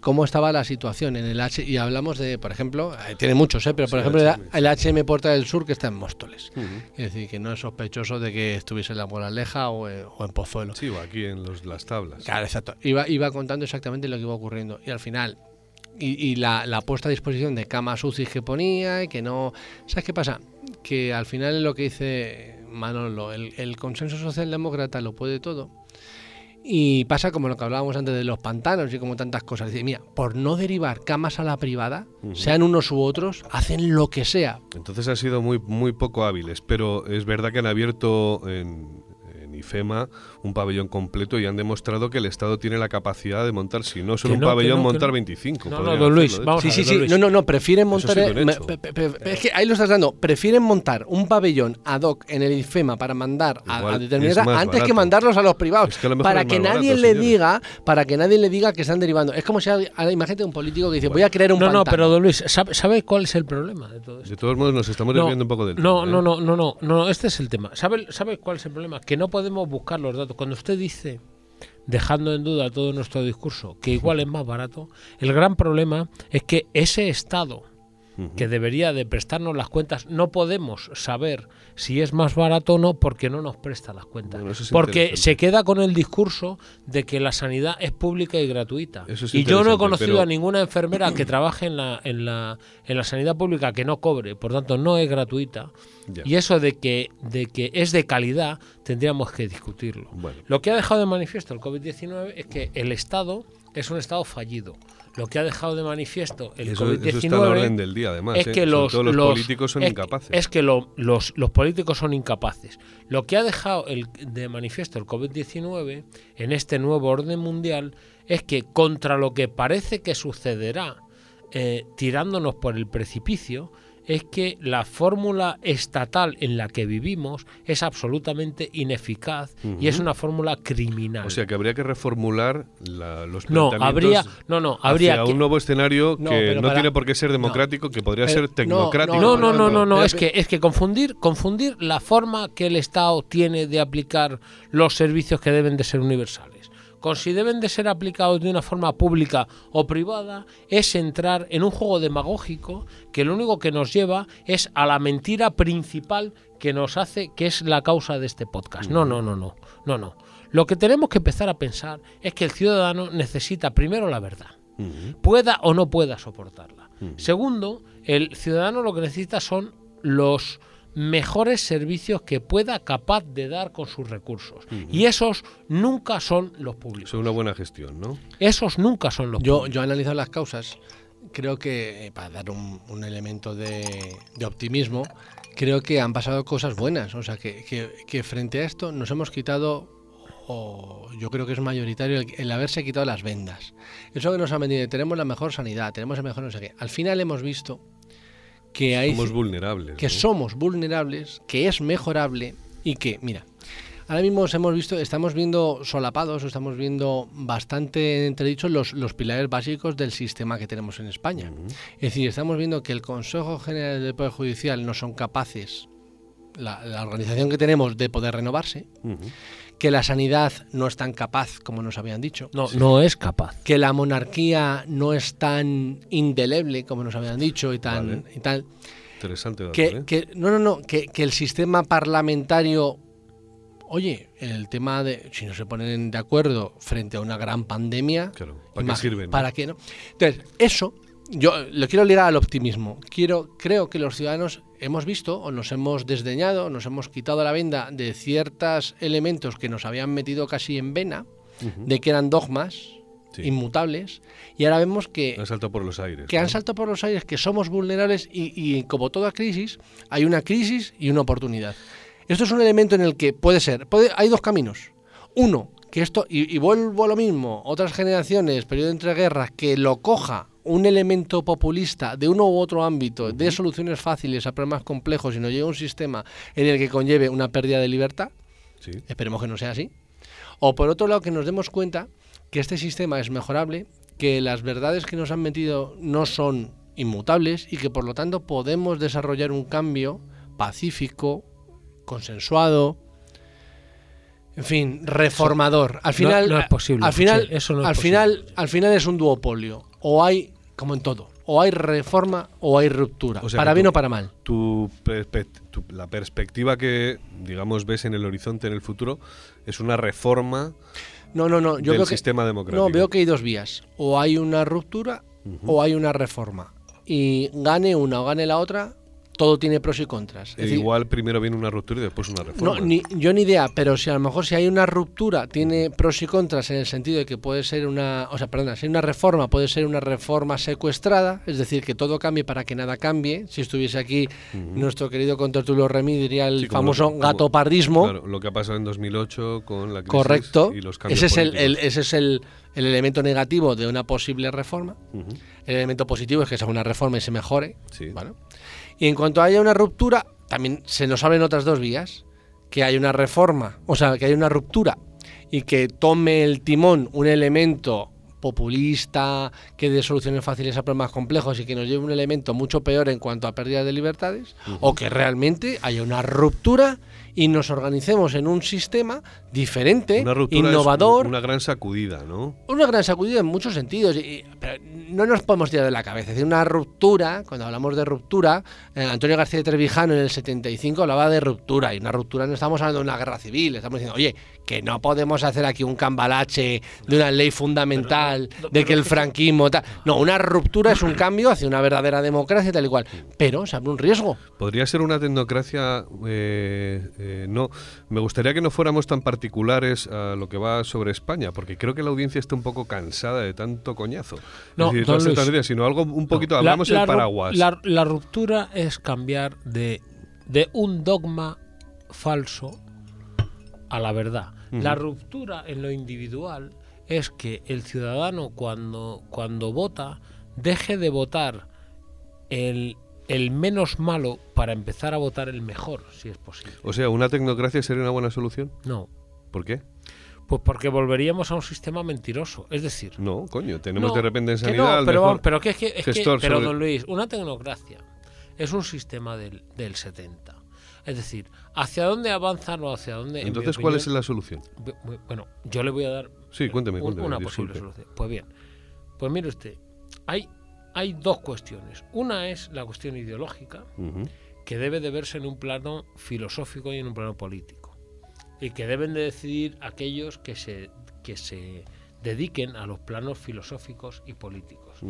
[SPEAKER 3] cómo estaba la situación en el H y hablamos de, por ejemplo, eh, tiene muchos, ¿eh? pero por ejemplo el HM Puerta del Sur que está en Móstoles. Es decir, que no es sospechoso de que estuviese en la Moraleja o, eh, o en Pozuelo.
[SPEAKER 1] Sí, o aquí en los, las tablas.
[SPEAKER 3] Claro, exacto. Iba, iba contando exactamente lo que iba ocurriendo y al final y, y la, la, puesta a disposición de camas UCI que ponía y que no... ¿Sabes qué pasa? Que al final lo que dice Manolo, el, el consenso socialdemócrata lo puede todo. Y pasa como lo que hablábamos antes de los pantanos y como tantas cosas. Dice, mira, por no derivar camas a la privada, sean unos u otros, hacen lo que sea.
[SPEAKER 1] Entonces han sido muy, muy poco hábiles, pero es verdad que han abierto en, IFEMA un pabellón completo y han demostrado que el Estado tiene la capacidad de montar, si no solo un
[SPEAKER 4] no,
[SPEAKER 1] pabellón,
[SPEAKER 4] no,
[SPEAKER 1] montar
[SPEAKER 4] no.
[SPEAKER 1] 25.
[SPEAKER 4] No, no, don Luis,
[SPEAKER 1] de
[SPEAKER 4] vamos.
[SPEAKER 3] Sí,
[SPEAKER 4] a
[SPEAKER 3] sí,
[SPEAKER 4] ver,
[SPEAKER 3] sí.
[SPEAKER 4] Luis.
[SPEAKER 3] No, no, no, prefieren montar.
[SPEAKER 1] sí
[SPEAKER 3] me- pe- pe- pe- es que ahí lo estás dando. Prefieren montar un pabellón ad hoc en el IFEMA para mandar a,
[SPEAKER 1] Igual
[SPEAKER 3] a determinada antes que mandarlos a los privados.
[SPEAKER 1] Es que a lo mejor
[SPEAKER 3] para
[SPEAKER 1] es
[SPEAKER 3] que nadie
[SPEAKER 1] barato,
[SPEAKER 3] le
[SPEAKER 1] señores.
[SPEAKER 3] diga, para que nadie le diga que están derivando. Es como si ahora imagínate un político que dice, voy a crear un
[SPEAKER 4] No, no, pero don Luis, ¿sabe, sabe cuál es el problema de todo esto?
[SPEAKER 1] De todos modos, nos estamos desviando un poco del
[SPEAKER 4] no,
[SPEAKER 1] tema,
[SPEAKER 4] no,
[SPEAKER 1] ¿eh?
[SPEAKER 4] no, no, no, no, este es el tema. ¿Sabe, ¿Sabe cuál es el problema? Que no podemos buscar los datos. Cuando usted dice, dejando en duda todo nuestro discurso, que igual es más barato, el gran problema es que ese Estado que debería de prestarnos las cuentas, no podemos saber si es más barato o no porque no nos presta las cuentas.
[SPEAKER 1] Bueno, eso es
[SPEAKER 4] porque se queda con el discurso de que la sanidad es pública y gratuita.
[SPEAKER 1] Es
[SPEAKER 4] y yo no he conocido
[SPEAKER 1] pero-
[SPEAKER 4] a ninguna enfermera que trabaje en la, en, la, en la sanidad pública que no cobre, por tanto no es gratuita.
[SPEAKER 1] Ya.
[SPEAKER 4] Y eso de que, de que es de calidad tendríamos que discutirlo.
[SPEAKER 1] Bueno.
[SPEAKER 4] Lo que ha dejado de manifiesto el COVID-19 es que el Estado es un Estado fallido. Lo que ha dejado de manifiesto el
[SPEAKER 1] Eso,
[SPEAKER 4] COVID-19
[SPEAKER 1] eso está a la orden del día, además.
[SPEAKER 4] es
[SPEAKER 1] ¿eh?
[SPEAKER 4] que los,
[SPEAKER 1] políticos son
[SPEAKER 4] es-
[SPEAKER 1] incapaces.
[SPEAKER 4] Es que lo- los, los políticos son incapaces. Lo que ha dejado el, de manifiesto el COVID-19 en este nuevo orden mundial es que contra lo que parece que sucederá eh, tirándonos por el precipicio es que la fórmula estatal en la que vivimos es absolutamente ineficaz y es una fórmula criminal.
[SPEAKER 1] O sea que habría que reformular la- los
[SPEAKER 4] no, habría, no, no, habría
[SPEAKER 1] hacia
[SPEAKER 4] que,
[SPEAKER 1] un nuevo escenario
[SPEAKER 3] No,
[SPEAKER 1] que no
[SPEAKER 3] para-
[SPEAKER 1] tiene por qué ser
[SPEAKER 3] no.
[SPEAKER 1] democrático, que podría
[SPEAKER 3] Pero-
[SPEAKER 1] ser
[SPEAKER 3] no,
[SPEAKER 1] tecnocrático.
[SPEAKER 4] No, no, no, no, no, es que es que confundir confundir la forma que el Estado tiene de aplicar los servicios que deben de ser universales con si deben de ser aplicados de una forma pública o privada es entrar en un juego demagógico que lo único que nos lleva es a la mentira principal que nos hace que es la causa de este podcast. No, no, no, no, no, no. Lo que tenemos que empezar a pensar es que el ciudadano necesita primero la verdad pueda o no pueda soportarla. Segundo, el ciudadano lo que necesita son los mejores servicios que pueda capaz de dar con sus recursos. Y esos nunca son los públicos.
[SPEAKER 1] Es una buena gestión, ¿no?
[SPEAKER 4] Esos nunca son los
[SPEAKER 3] Yo,
[SPEAKER 4] públicos.
[SPEAKER 3] yo he analizado las causas. Creo que, eh, para dar un, un elemento de, de optimismo, creo que han pasado cosas buenas. O sea, que, que- que frente a esto nos hemos quitado, o yo creo que es mayoritario, el, el haberse quitado las vendas. Eso que nos ha vendido, tenemos la mejor sanidad, tenemos el mejor no sé qué. Al final hemos visto que hay
[SPEAKER 1] Somos vulnerables.
[SPEAKER 3] que
[SPEAKER 1] ¿no?
[SPEAKER 3] somos vulnerables, que es mejorable y que, mira, ahora mismo hemos visto, estamos viendo solapados, estamos viendo bastante entredichos los, los pilares básicos del sistema que tenemos en España. Es decir, estamos viendo que el Consejo General del Poder Judicial no son capaces, la, la organización que tenemos, de poder renovarse. Que la sanidad no es tan capaz como nos habían dicho.
[SPEAKER 4] No, no es capaz.
[SPEAKER 3] Que la monarquía no es tan indeleble como nos habían dicho y tan
[SPEAKER 1] Vale.
[SPEAKER 3] y tal
[SPEAKER 1] Interesante dato,
[SPEAKER 3] que,
[SPEAKER 1] ¿eh?
[SPEAKER 3] que- no, no, no, que, que el sistema parlamentario, oye, el tema de si no se ponen de acuerdo frente a una gran pandemia,
[SPEAKER 1] Claro, ¿para qué sirven?
[SPEAKER 3] ¿Para qué no? Entonces, eso yo lo quiero ligar al optimismo. Quiero, creo que los ciudadanos hemos visto o nos hemos desdeñado, nos hemos quitado la venda de ciertos elementos que nos habían metido casi en vena, de que eran dogmas
[SPEAKER 1] Sí.
[SPEAKER 3] inmutables, y ahora vemos que
[SPEAKER 1] Han saltado por los aires.
[SPEAKER 3] que
[SPEAKER 1] ¿no?
[SPEAKER 3] han saltado por los aires, que somos vulnerables y, y como toda crisis, hay una crisis y una oportunidad. Esto es un elemento en el que puede ser, puede, hay dos caminos. Uno, que esto, y, y vuelvo a lo mismo, otras generaciones, periodo entre guerras, que lo coja un elemento populista de uno u otro ámbito, de soluciones fáciles a problemas complejos y nos lleve a un sistema en el que conlleve una pérdida de libertad,
[SPEAKER 1] Sí.
[SPEAKER 3] Esperemos que no sea así. O por otro lado, que nos demos cuenta que este sistema es mejorable, que las verdades que nos han metido no son inmutables y que por lo tanto podemos desarrollar un cambio pacífico, consensuado, en fin, reformador. Al final,
[SPEAKER 4] no es posible,
[SPEAKER 3] al final,
[SPEAKER 4] eso no es
[SPEAKER 3] al
[SPEAKER 4] posible.
[SPEAKER 3] final, al final es un duopolio. O hay, como en todo, o hay reforma o hay ruptura,
[SPEAKER 1] O sea
[SPEAKER 3] para bien o para mal.
[SPEAKER 1] Tu, tu- la perspectiva que, digamos, ves en el horizonte, en el futuro, es una reforma
[SPEAKER 3] No, no, no. Yo
[SPEAKER 1] del
[SPEAKER 3] creo que,
[SPEAKER 1] democrático.
[SPEAKER 3] No, veo que hay dos vías. O hay una ruptura o hay una reforma. Y gane una o gane la otra, todo tiene pros y contras. Es decir,
[SPEAKER 1] Igual primero viene una ruptura y después una reforma.
[SPEAKER 3] no, ni, yo ni idea, pero si a lo mejor si hay una ruptura tiene pros y contras en el sentido de que puede ser una, o sea, perdona, si hay una reforma puede ser una reforma secuestrada, es decir, que todo cambie para que nada cambie. Si estuviese aquí nuestro querido contertulio Remy diría el
[SPEAKER 1] Sí,
[SPEAKER 3] famoso.
[SPEAKER 1] Claro, lo que ha pasado en 2008 con la crisis
[SPEAKER 3] Correcto.
[SPEAKER 1] y los cambios
[SPEAKER 3] Ese es, el, ese es el, el elemento negativo de una posible reforma. El elemento positivo es que sea una reforma y se mejore.
[SPEAKER 1] Sí.
[SPEAKER 3] Bueno. Y en cuanto haya una ruptura, también se nos abren otras dos vías. Que hay una reforma, o sea, que hay una ruptura y que tome el timón un elemento populista, que dé soluciones fáciles a problemas complejos y que nos lleve un elemento mucho peor en cuanto a pérdida de libertades, o que realmente haya una ruptura y nos organicemos en un sistema diferente,
[SPEAKER 1] Una
[SPEAKER 3] innovador,
[SPEAKER 1] una gran sacudida, ¿no?
[SPEAKER 3] una gran sacudida en muchos sentidos, y- pero no nos podemos tirar de la cabeza. Es decir, una ruptura, cuando hablamos de ruptura, eh, Antonio García de Trevijano en el 75 hablaba de ruptura, y una ruptura no estamos hablando de una guerra civil, estamos diciendo, oye, que no podemos hacer aquí un cambalache de una ley fundamental, de que el franquismo tal. No, una ruptura es un cambio hacia una verdadera democracia tal y cual, pero se abre un riesgo.
[SPEAKER 1] Podría ser una tecnocracia, eh, eh, no. Me gustaría que no fuéramos tan particulares a lo que va sobre España, porque creo que la audiencia está un poco cansada de tanto coñazo.
[SPEAKER 4] No,
[SPEAKER 1] es decir, no
[SPEAKER 4] Luis.
[SPEAKER 1] idea, sino algo un poquito,
[SPEAKER 4] La-
[SPEAKER 1] hablamos
[SPEAKER 4] la
[SPEAKER 1] el paraguas.
[SPEAKER 4] La, la ruptura es cambiar de, de un dogma falso a la verdad. La ruptura en lo individual es que el ciudadano cuando, cuando vota deje de votar el, el menos malo para empezar a votar el mejor, si es posible.
[SPEAKER 1] O sea, ¿una tecnocracia sería una buena solución?
[SPEAKER 4] No.
[SPEAKER 1] ¿Por qué?
[SPEAKER 4] Pues porque volveríamos a un sistema mentiroso. Es decir,
[SPEAKER 1] No, coño, tenemos
[SPEAKER 4] No,
[SPEAKER 1] de repente en sanidad
[SPEAKER 4] no, pero, pero que es que, es que-
[SPEAKER 1] gestor
[SPEAKER 4] pero don Luis, una tecnocracia es un sistema del, del 70. Es decir, ¿hacia dónde avanzan o hacia dónde? en
[SPEAKER 1] Entonces, ¿cuál es la solución?
[SPEAKER 4] Bu- bu- Bueno, yo le voy a dar
[SPEAKER 1] Sí, cuénteme,
[SPEAKER 4] un-
[SPEAKER 1] cuénteme,
[SPEAKER 4] una
[SPEAKER 1] disculpe.
[SPEAKER 4] posible solución. Pues bien, pues mire usted, hay, hay dos cuestiones. Una es la cuestión ideológica, que debe de verse en un plano filosófico y en un plano político. Y que deben de decidir aquellos que se, que se dediquen a los planos filosóficos y políticos.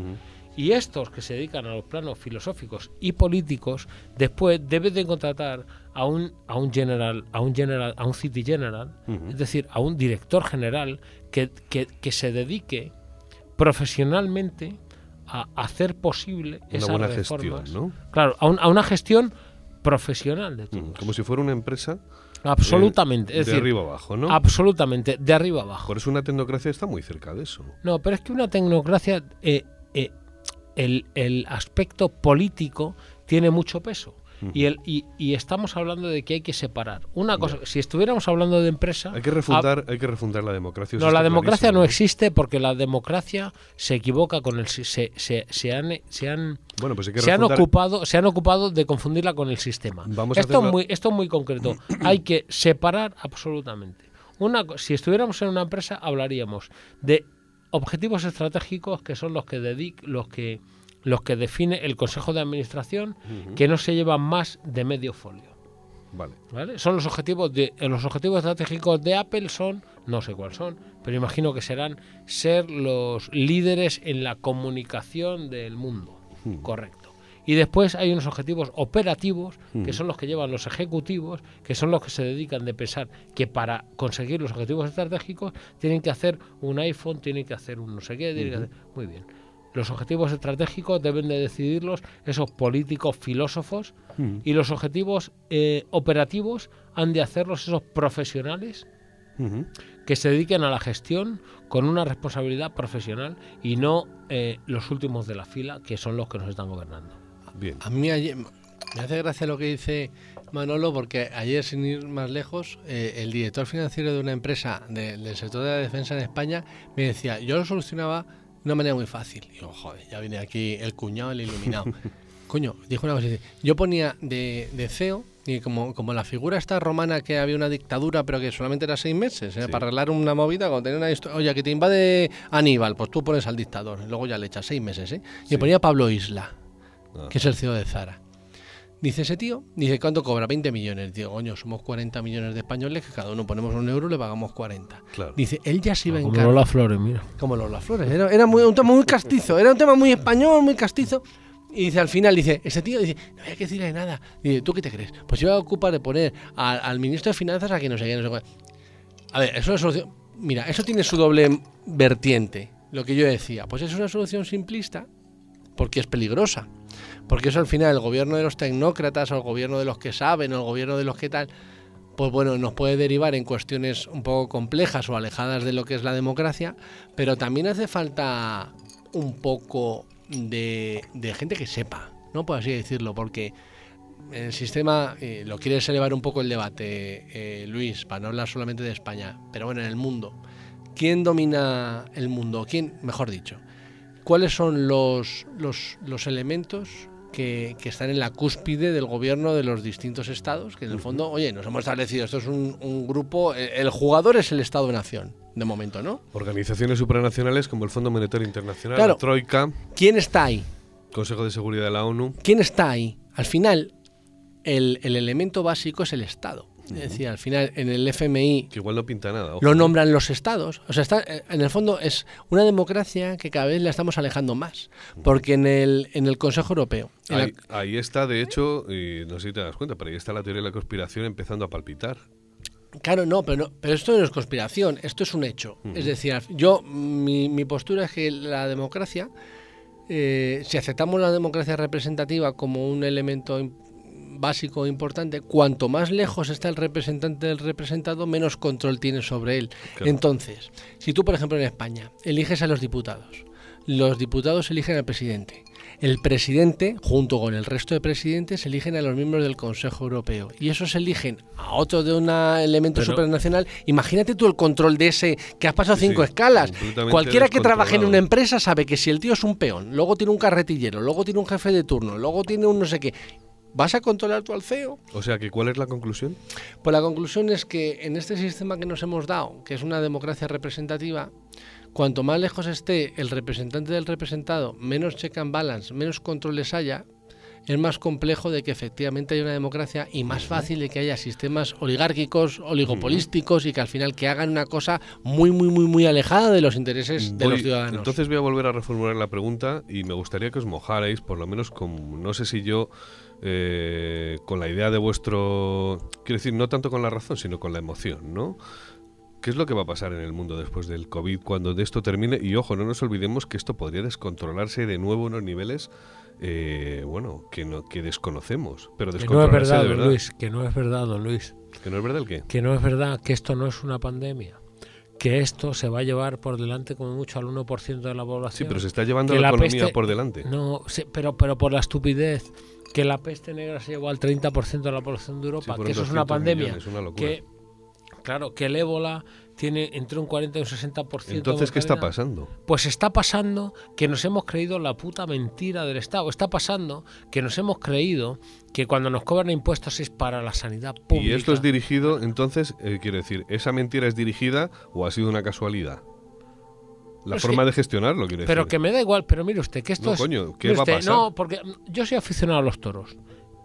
[SPEAKER 4] Y estos que se dedican a los planos filosóficos y políticos, después deben de contratar a un, a un general, a un general, a un city general, es decir, a un director general que, que- que se dedique profesionalmente a hacer posible
[SPEAKER 1] Una
[SPEAKER 4] esas
[SPEAKER 1] buena
[SPEAKER 4] reformas.
[SPEAKER 1] gestión, ¿no?
[SPEAKER 4] Claro, a, un- a una gestión profesional de todo.
[SPEAKER 1] Como si fuera una empresa
[SPEAKER 4] Absolutamente.
[SPEAKER 1] de,
[SPEAKER 4] es
[SPEAKER 1] de
[SPEAKER 4] decir,
[SPEAKER 1] arriba abajo, ¿no?
[SPEAKER 4] absolutamente, de arriba abajo.
[SPEAKER 1] Por eso una tecnocracia está muy cerca de eso.
[SPEAKER 4] No, pero es que una tecnocracia, eh, eh, el, el aspecto político tiene mucho peso. Y, el, y, y estamos hablando de que hay que separar. Una cosa, si estuviéramos hablando de empresa...
[SPEAKER 1] Hay que refundar, hay que refundar la democracia.
[SPEAKER 4] No, la democracia no existe porque la democracia se equivoca con el... Se, se, se han, se han,
[SPEAKER 1] Bueno, pues hay que
[SPEAKER 4] se han ocupado se han ocupado de confundirla con el sistema.
[SPEAKER 1] Vamos
[SPEAKER 4] esto, es muy, esto es muy concreto. (clears throat) Hay que separar absolutamente. Una, si estuviéramos en una empresa hablaríamos de objetivos estratégicos que son los que dedic, los que los que define el Consejo de Administración, que no se llevan más de medio folio.
[SPEAKER 1] Vale.
[SPEAKER 4] ¿vale? Son los objetivos de eh, los objetivos estratégicos de Apple son no sé cuáles son, pero imagino que serán ser los líderes en la comunicación del mundo, correcto. Y después hay unos objetivos operativos que son los que llevan los ejecutivos, que son los que se dedican de pensar que para conseguir los objetivos estratégicos tienen que hacer un iPhone, tienen que hacer un no sé qué, tienen que hacer... muy bien. Los objetivos estratégicos deben de decidirlos esos políticos filósofos y los objetivos eh, operativos han de hacerlos esos profesionales que se dediquen a la gestión con una responsabilidad profesional y no eh, los últimos de la fila que son los que nos están gobernando.
[SPEAKER 1] Bien.
[SPEAKER 3] A mí ayer- me hace gracia lo que dice Manolo porque ayer, sin ir más lejos, eh, el director financiero de una empresa de- del sector de la defensa en España me decía, yo lo solucionaba de una manera muy fácil. Y yo, joder, ya viene aquí el cuñado, el iluminado. (laughs) Coño, dijo una cosa, dice, yo ponía de, de CEO, y como, como la figura esta romana que había una dictadura pero que solamente era seis meses, ¿eh?
[SPEAKER 1] Sí.
[SPEAKER 3] para arreglar una movida, cuando tenía una historia, oye, que te invade Aníbal, pues tú pones al dictador, y luego ya le echas seis meses, ¿eh? Y
[SPEAKER 1] Sí.
[SPEAKER 3] ponía Pablo Isla
[SPEAKER 1] Ah.
[SPEAKER 3] que es el CEO de Zara. Dice ese tío, dice, ¿cuánto cobra? 20 millones. Digo, coño, somos 40 millones de españoles que cada uno ponemos un euro y le pagamos 40.
[SPEAKER 1] Claro.
[SPEAKER 3] Dice, él ya se iba en
[SPEAKER 4] Como
[SPEAKER 3] encargar.
[SPEAKER 4] Flores, mira.
[SPEAKER 3] Como los Las Flores. Era, era muy, un tema muy castizo, era un tema muy español, muy castizo. Y dice al final, dice, ese tío dice, no hay que decirle nada. Dice, ¿tú qué te crees? Pues yo voy a ocupar de poner al, al ministro de Finanzas a quien no sé qué, no sé cuál. A ver, es una solución. Mira, eso tiene su doble vertiente. Lo que yo decía, pues es una solución simplista porque es peligrosa. Porque eso al final el gobierno de los tecnócratas o el gobierno de los que saben o el gobierno de los que tal, pues bueno, nos puede derivar en cuestiones un poco complejas o alejadas de lo que es la democracia, pero también hace falta un poco de, de gente que sepa, ¿no? Por así decirlo, porque el sistema, eh, lo quieres elevar un poco el debate, eh, Luis, para no hablar solamente de España, pero bueno, en el mundo. ¿Quién domina el mundo? ¿Quién, mejor dicho? ¿Cuáles son los, los, los elementos que, que están en la cúspide del gobierno de los distintos estados? Que en el fondo, oye, nos hemos establecido, esto es un, un grupo, el, el jugador es el Estado-nación, de momento, ¿no?
[SPEAKER 1] Organizaciones supranacionales como el Fondo Monetario Internacional,
[SPEAKER 3] Claro.
[SPEAKER 1] la Troika,
[SPEAKER 3] ¿Quién está ahí?
[SPEAKER 1] Consejo de Seguridad de la ONU.
[SPEAKER 3] ¿Quién está ahí? Al final, el, el elemento básico es el Estado. Es decir, al final, en el FMI
[SPEAKER 1] Que igual no pinta nada. ojo.
[SPEAKER 3] lo nombran los estados. O sea, está, eh, en el fondo es una democracia que cada vez la estamos alejando más. Porque en el, en el Consejo Europeo, en la-
[SPEAKER 1] Ahí, ahí está, de hecho, y no sé si te das cuenta, pero ahí está la teoría de la conspiración empezando a palpitar.
[SPEAKER 3] Claro, no pero, no, pero esto no es conspiración, esto es un hecho. Es decir, yo, mi, mi postura es que la democracia, eh, si aceptamos la democracia representativa como un elemento básico e importante, cuanto más lejos está el representante del representado, menos control tiene sobre él.
[SPEAKER 1] Claro.
[SPEAKER 3] Entonces, si tú, por ejemplo, en España eliges a los diputados, los diputados eligen al presidente, el presidente, junto con el resto de presidentes, eligen a los miembros del Consejo Europeo. Y esos eligen a otro de un elemento
[SPEAKER 4] Pero-
[SPEAKER 3] supranacional. Imagínate tú el control de ese que has pasado cinco
[SPEAKER 1] sí,
[SPEAKER 3] escalas. Cualquiera que trabaje en una empresa sabe que si el tío es un peón, luego tiene un carretillero, luego tiene un jefe de turno, luego tiene un no sé qué. ¿Vas a controlar tú al CEO?
[SPEAKER 1] O sea, que ¿cuál es la conclusión?
[SPEAKER 3] Pues la conclusión es que en este sistema que nos hemos dado, que es una democracia representativa, cuanto más lejos esté el representante del representado, menos check and balance, menos controles haya, es más complejo de que efectivamente haya una democracia y más fácil de que haya sistemas oligárquicos, oligopolísticos y que al final que hagan una cosa muy, muy, muy, muy alejada de los intereses de los ciudadanos.
[SPEAKER 1] Entonces voy a volver a reformular la pregunta y me gustaría que os mojarais, por lo menos con, no sé si yo, eh, con la idea de vuestro, quiero decir, no tanto con la razón, sino con la emoción, ¿no? ¿Qué es lo que va a pasar en el mundo después del COVID cuando de esto termine? Y ojo, no nos olvidemos que esto podría descontrolarse de nuevo en unos niveles, eh, bueno, que, no, que desconocemos. Pero
[SPEAKER 4] Que no es
[SPEAKER 1] descontrolarse
[SPEAKER 4] verdad,
[SPEAKER 1] de
[SPEAKER 4] don
[SPEAKER 1] verdad.
[SPEAKER 4] Luis, que no es verdad, don Luis.
[SPEAKER 1] ¿Que no es verdad el qué?
[SPEAKER 4] Que no es verdad, que esto no es una pandemia. Que esto se va a llevar por delante como mucho al 1% de la
[SPEAKER 1] Sí,
[SPEAKER 4] población.
[SPEAKER 1] pero se está llevando la,
[SPEAKER 4] la
[SPEAKER 1] economía
[SPEAKER 4] peste-
[SPEAKER 1] por delante.
[SPEAKER 4] No, sí, pero, pero por la estupidez. Que la peste negra se llevó al 30% de la población de Europa. que eso es una
[SPEAKER 1] 200
[SPEAKER 4] pandemia.
[SPEAKER 1] millones, una locura.
[SPEAKER 4] que, claro, que el ébola tiene entre un 40 y un 60% de
[SPEAKER 1] Entonces, ¿qué está pasando?
[SPEAKER 4] Pues está pasando que nos hemos creído la puta mentira del Estado. Está pasando que nos hemos creído que cuando nos cobran impuestos es para la sanidad pública.
[SPEAKER 1] Y esto es dirigido, entonces, eh, quiero decir, ¿esa mentira es dirigida o ha sido una casualidad? La forma
[SPEAKER 4] que-
[SPEAKER 1] de gestionarlo, quiero
[SPEAKER 4] Pero
[SPEAKER 1] decir.
[SPEAKER 4] que me da igual, pero mire usted, que esto
[SPEAKER 1] No,
[SPEAKER 4] es.
[SPEAKER 1] coño, ¿qué va a pasar?
[SPEAKER 4] No, porque yo soy aficionado a los toros.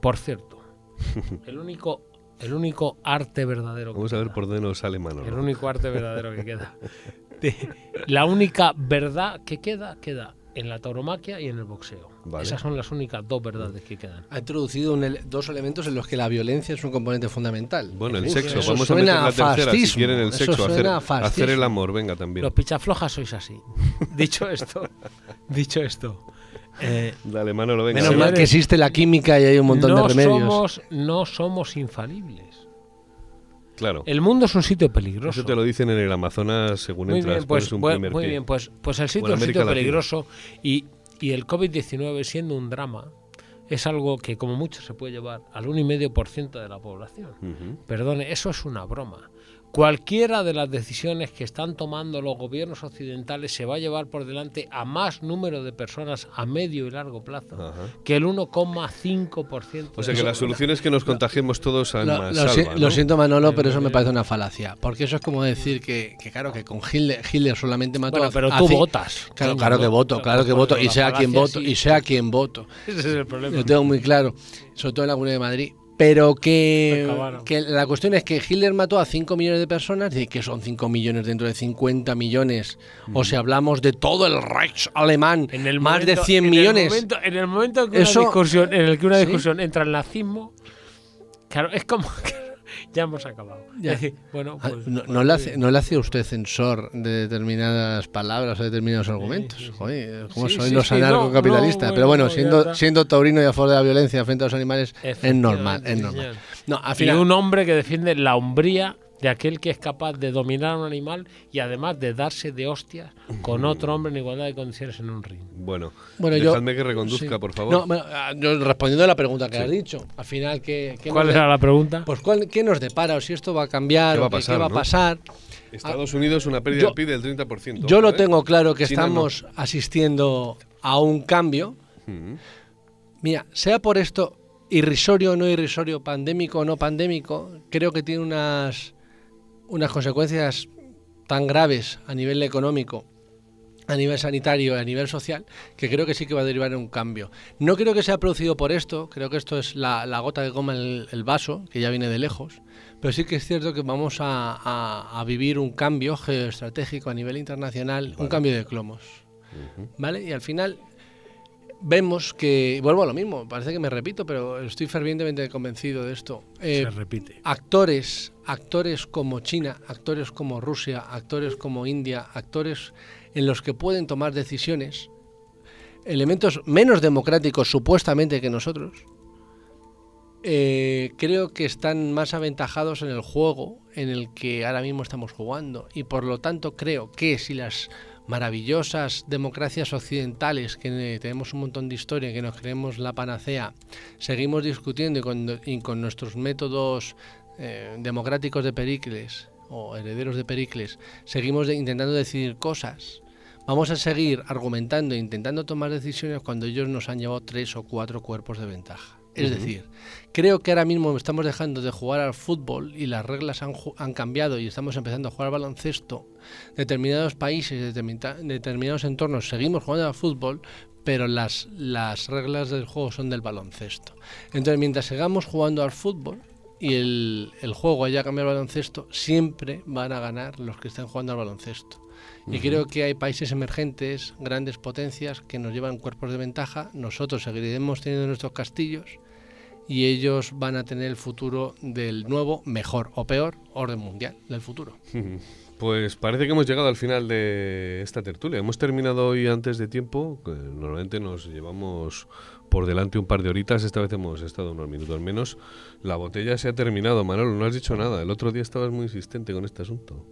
[SPEAKER 4] Por cierto, (laughs) el único, el único arte verdadero que
[SPEAKER 1] Vamos a ver
[SPEAKER 4] queda.
[SPEAKER 1] por dónde nos sale mano.
[SPEAKER 4] El único arte verdadero que queda. (laughs) La única verdad que queda, queda en la tauromaquia y en el boxeo.
[SPEAKER 1] Vale.
[SPEAKER 4] Esas son las únicas dos verdades que quedan.
[SPEAKER 3] Ha introducido un ele- dos elementos en los que la violencia es un componente fundamental.
[SPEAKER 1] Bueno, el sexo,
[SPEAKER 3] eso
[SPEAKER 1] vamos a meter
[SPEAKER 3] suena
[SPEAKER 1] la tercera, si
[SPEAKER 3] fascismo,
[SPEAKER 1] quieren el sexo, hacer, hacer el amor, venga también.
[SPEAKER 4] Los pichaflojas sois así. (laughs) dicho esto, dicho esto. eh,
[SPEAKER 1] Dale, Manolo, venga.
[SPEAKER 3] Menos mal que existe la química y hay un montón
[SPEAKER 4] no
[SPEAKER 3] de remedios.
[SPEAKER 4] Somos, no somos infalibles.
[SPEAKER 1] Claro.
[SPEAKER 4] El mundo es un sitio peligroso.
[SPEAKER 1] Eso te lo dicen en el Amazonas según
[SPEAKER 4] Muy
[SPEAKER 1] entras,
[SPEAKER 4] bien, pues,
[SPEAKER 1] un primer
[SPEAKER 4] muy
[SPEAKER 1] pie.
[SPEAKER 4] bien, pues, pues el sitio es un sitio
[SPEAKER 1] Latina.
[SPEAKER 4] peligroso y, y el COVID-19 siendo un drama es algo que como mucho se puede llevar al 1,5% de la población.
[SPEAKER 1] Ujú.
[SPEAKER 4] Perdone, eso es una broma. Cualquiera de las decisiones que están tomando los gobiernos occidentales se va a llevar por delante a más número de personas a medio y largo plazo
[SPEAKER 1] Ajá.
[SPEAKER 4] que el 1,5%.
[SPEAKER 1] O sea que
[SPEAKER 4] la
[SPEAKER 1] la solución es que nos contagiemos todos a
[SPEAKER 3] Lo,
[SPEAKER 1] más
[SPEAKER 3] lo si-
[SPEAKER 1] salva,
[SPEAKER 3] lo
[SPEAKER 1] ¿no?
[SPEAKER 3] siento Manolo, pero eso me parece una falacia. Porque eso es como decir que, que claro, que con Hitler, Hitler solamente mató
[SPEAKER 4] Bueno,
[SPEAKER 3] a-
[SPEAKER 4] pero
[SPEAKER 3] a
[SPEAKER 4] tú votas.
[SPEAKER 3] Claro, claro que voto, claro que voto. Y sea quien voto,
[SPEAKER 4] sí.
[SPEAKER 3] y sea quien voto.
[SPEAKER 4] Ese es el problema.
[SPEAKER 3] Lo tengo muy claro. Sobre todo en la Comunidad de Madrid. Pero que, que la cuestión es que Hitler mató a 5 millones de personas, y que son 5 millones dentro de 50 millones, o si hablamos de todo el Reich alemán,
[SPEAKER 4] En el
[SPEAKER 3] más de
[SPEAKER 4] momento-
[SPEAKER 3] 100
[SPEAKER 4] en el
[SPEAKER 3] millones.
[SPEAKER 4] momento- en el momento en que
[SPEAKER 3] Eso-
[SPEAKER 4] una discusión, en el que una
[SPEAKER 3] ¿Sí?
[SPEAKER 4] discusión entra el nazismo, claro, es como que (laughs) ya hemos acabado.
[SPEAKER 3] Ya. (laughs)
[SPEAKER 4] Bueno,
[SPEAKER 3] Ah,
[SPEAKER 4] pues,
[SPEAKER 3] no,
[SPEAKER 4] pues,
[SPEAKER 3] no le hace, no le hace usted censor de determinadas palabras o determinados argumentos.
[SPEAKER 4] sí, sí.
[SPEAKER 3] Joder, como
[SPEAKER 4] Sí,
[SPEAKER 3] soy
[SPEAKER 4] sí,
[SPEAKER 3] los
[SPEAKER 4] sí, no,
[SPEAKER 3] anarcocapitalistas.
[SPEAKER 4] no,
[SPEAKER 3] Pero bueno, siendo, siendo taurino y a favor de la violencia frente a los animales, es normal, es normal. No, al
[SPEAKER 4] Y
[SPEAKER 3] final,
[SPEAKER 4] un hombre que defiende la hombría de aquel que es capaz de dominar a un animal y además de darse de hostias con otro hombre en igualdad de condiciones en un ring.
[SPEAKER 1] Bueno,
[SPEAKER 3] Bueno, yo-
[SPEAKER 1] dejadme que reconduzca,
[SPEAKER 3] sí.
[SPEAKER 1] por favor.
[SPEAKER 3] No, bueno, ah, yo respondiendo a la pregunta que has dicho, al final, ¿qué, qué
[SPEAKER 4] ¿Cuál
[SPEAKER 3] nos
[SPEAKER 4] era
[SPEAKER 3] de-
[SPEAKER 4] la pregunta?
[SPEAKER 3] Pues, ¿cuál- ¿qué nos depara? O si esto va a cambiar,
[SPEAKER 1] ¿Qué va
[SPEAKER 3] o
[SPEAKER 1] a pasar,
[SPEAKER 3] qué va a pasar.
[SPEAKER 1] Estados Unidos una pérdida
[SPEAKER 3] yo-
[SPEAKER 1] del PIB del 30%.
[SPEAKER 3] Yo lo
[SPEAKER 1] ¿eh?
[SPEAKER 3] tengo claro que
[SPEAKER 1] China no.
[SPEAKER 3] estamos asistiendo a un cambio.
[SPEAKER 1] Mm.
[SPEAKER 3] Mira, sea por esto irrisorio o no irrisorio, pandémico o no pandémico, creo que tiene unas, unas consecuencias tan graves a nivel económico, a nivel sanitario y a nivel social, que creo que sí que va a derivar en un cambio. No creo que sea producido por esto, creo que esto es la, la gota que coma el, el vaso, que ya viene de lejos, pero sí que es cierto que vamos a, a- a vivir un cambio geoestratégico a nivel internacional, un cambio de clomos. ¿Vale? Y al final vemos que, vuelvo a lo mismo, parece que me repito, pero estoy fervientemente convencido de esto. Eh,
[SPEAKER 4] Se repite.
[SPEAKER 3] actores, actores como China, actores como Rusia, actores como India, actores en los que pueden tomar decisiones, elementos menos democráticos supuestamente que nosotros, eh, creo que están más aventajados en el juego en el que ahora mismo estamos jugando y por lo tanto creo que si las maravillosas democracias occidentales que tenemos un montón de historia que nos creemos la panacea seguimos discutiendo y con, nuestros métodos eh, democráticos de Pericles o herederos de Pericles seguimos intentando decidir cosas. Vamos a seguir argumentando e intentando tomar decisiones cuando ellos nos han llevado tres o cuatro cuerpos de ventaja es decir, creo que ahora mismo estamos dejando de jugar al fútbol y las reglas han, cambiado y estamos empezando a jugar al baloncesto. Determinados países, determina- determinados entornos seguimos jugando al fútbol, pero las, las reglas del juego son del baloncesto. Entonces, mientras sigamos jugando al fútbol y el, el juego haya cambiado al baloncesto, siempre van a ganar los que estén jugando al baloncesto. Y creo que hay países emergentes, grandes potencias, que nos llevan cuerpos de ventaja. Nosotros seguiremos teniendo nuestros castillos y ellos van a tener el futuro del nuevo, mejor o peor orden mundial del futuro. (laughs)
[SPEAKER 1] Pues parece que hemos llegado al final de esta tertulia. Hemos terminado hoy antes de tiempo. Normalmente nos llevamos por delante un par de horitas. Esta vez hemos estado unos minutos menos. La botella se ha terminado, Manolo. No has dicho nada. El otro día estabas muy insistente con este asunto.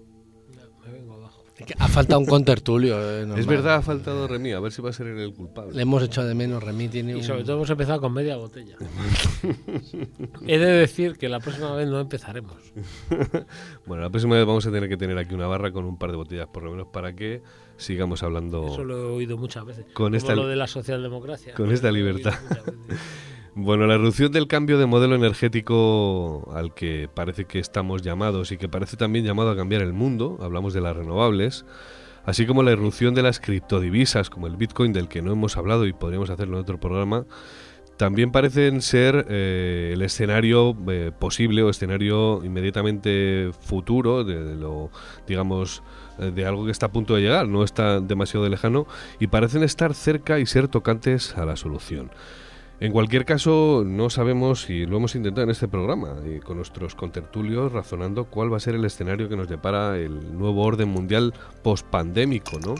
[SPEAKER 3] Ha faltado un contertulio. eh.
[SPEAKER 1] Es verdad, ha faltado Remy. A ver si va a ser el culpable.
[SPEAKER 3] Le hemos echado de menos. Remy tiene
[SPEAKER 4] Y
[SPEAKER 3] un...
[SPEAKER 4] sobre todo hemos empezado con media botella. (laughs) He de decir que la próxima vez no empezaremos. (laughs)
[SPEAKER 1] Bueno, la próxima vez vamos a tener que tener aquí una barra con un par de botellas por lo menos para que sigamos hablando.
[SPEAKER 4] Eso lo he oído muchas veces.
[SPEAKER 1] Con
[SPEAKER 4] Como
[SPEAKER 1] esta-
[SPEAKER 4] lo de la socialdemocracia.
[SPEAKER 1] con esta
[SPEAKER 4] Lo he oído
[SPEAKER 1] libertad. Bueno, la erupción del cambio de modelo energético al que parece que estamos llamados y que parece también llamado a cambiar el mundo, hablamos de las renovables, así como la irrupción de las criptodivisas como el Bitcoin del que no hemos hablado y podríamos hacerlo en otro programa, también parecen ser eh, el escenario eh, posible o escenario inmediatamente futuro de, de lo, digamos, eh, de algo que está a punto de llegar, no está demasiado lejano y parecen estar cerca y ser tocantes a la solución. En cualquier caso, no sabemos y lo hemos intentado en este programa y con nuestros contertulios razonando cuál va a ser el escenario que nos depara el nuevo orden mundial post-pandémico, ¿no?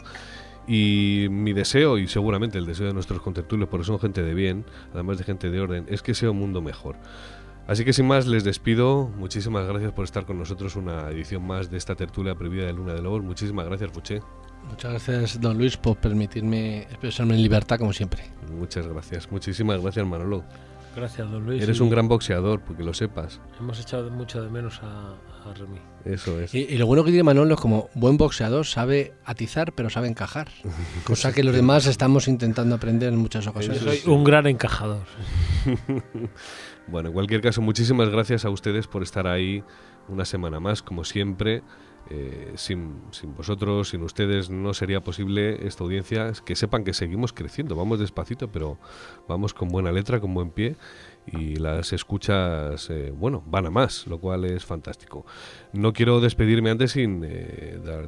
[SPEAKER 1] Y mi deseo, y seguramente el deseo de nuestros contertulios, porque son gente de bien, además de gente de orden, es que sea un mundo mejor. Así que sin más les despido. Muchísimas gracias por estar con nosotros una edición más de esta tertulia previa de Luna de Lobos. Muchísimas gracias, Fuché.
[SPEAKER 3] Muchas gracias, don Luis, por permitirme expresarme en libertad como siempre.
[SPEAKER 1] Muchas gracias. Muchísimas gracias, Manolo.
[SPEAKER 4] Gracias, don Luis.
[SPEAKER 1] Eres
[SPEAKER 4] y
[SPEAKER 1] un gran boxeador, porque lo sepas.
[SPEAKER 4] Hemos echado mucho de menos a, a Remy.
[SPEAKER 1] Eso es.
[SPEAKER 3] Y, y lo bueno que tiene Manolo es como buen boxeador, sabe atizar, pero sabe encajar. (laughs) Cosa que los demás estamos intentando aprender en muchas
[SPEAKER 4] Yo
[SPEAKER 3] ocasiones.
[SPEAKER 4] soy un gran encajador. (laughs)
[SPEAKER 1] Bueno, en cualquier caso, muchísimas gracias a ustedes por estar ahí una semana más, como siempre. Eh, sin, vosotros, sin ustedes, no sería posible esta audiencia. Que sepan que seguimos creciendo, vamos despacito, pero vamos con buena letra, con buen pie. y las escuchas, eh, bueno, van a más, lo cual es fantástico. No quiero despedirme antes sin eh, dar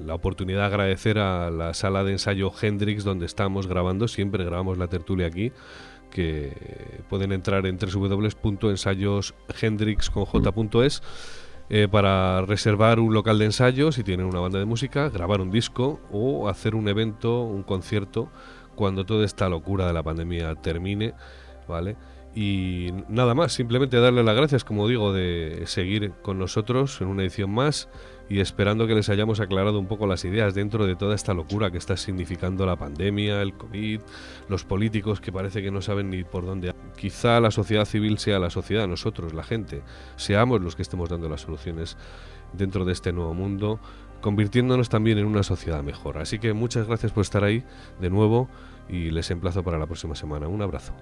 [SPEAKER 1] la oportunidad de agradecer a la sala de ensayo Hendrix donde estamos grabando, siempre grabamos la tertulia aquí, que pueden entrar en www.ensayoshendrix.es eh, para reservar un local de ensayo si tienen una banda de música, grabar un disco o hacer un evento, un concierto cuando toda esta locura de la pandemia termine, ¿vale? Y nada más, simplemente darle las gracias, como digo, de seguir con nosotros en una edición más y esperando que les hayamos aclarado un poco las ideas dentro de toda esta locura que está significando la pandemia, el COVID, los políticos que parece que no saben ni por dónde. Quizá la sociedad civil sea la sociedad, nosotros, la gente, seamos los que estemos dando las soluciones dentro de este nuevo mundo, convirtiéndonos también en una sociedad mejor. Así que muchas gracias por estar ahí de nuevo y les emplazo para la próxima semana. Un abrazo.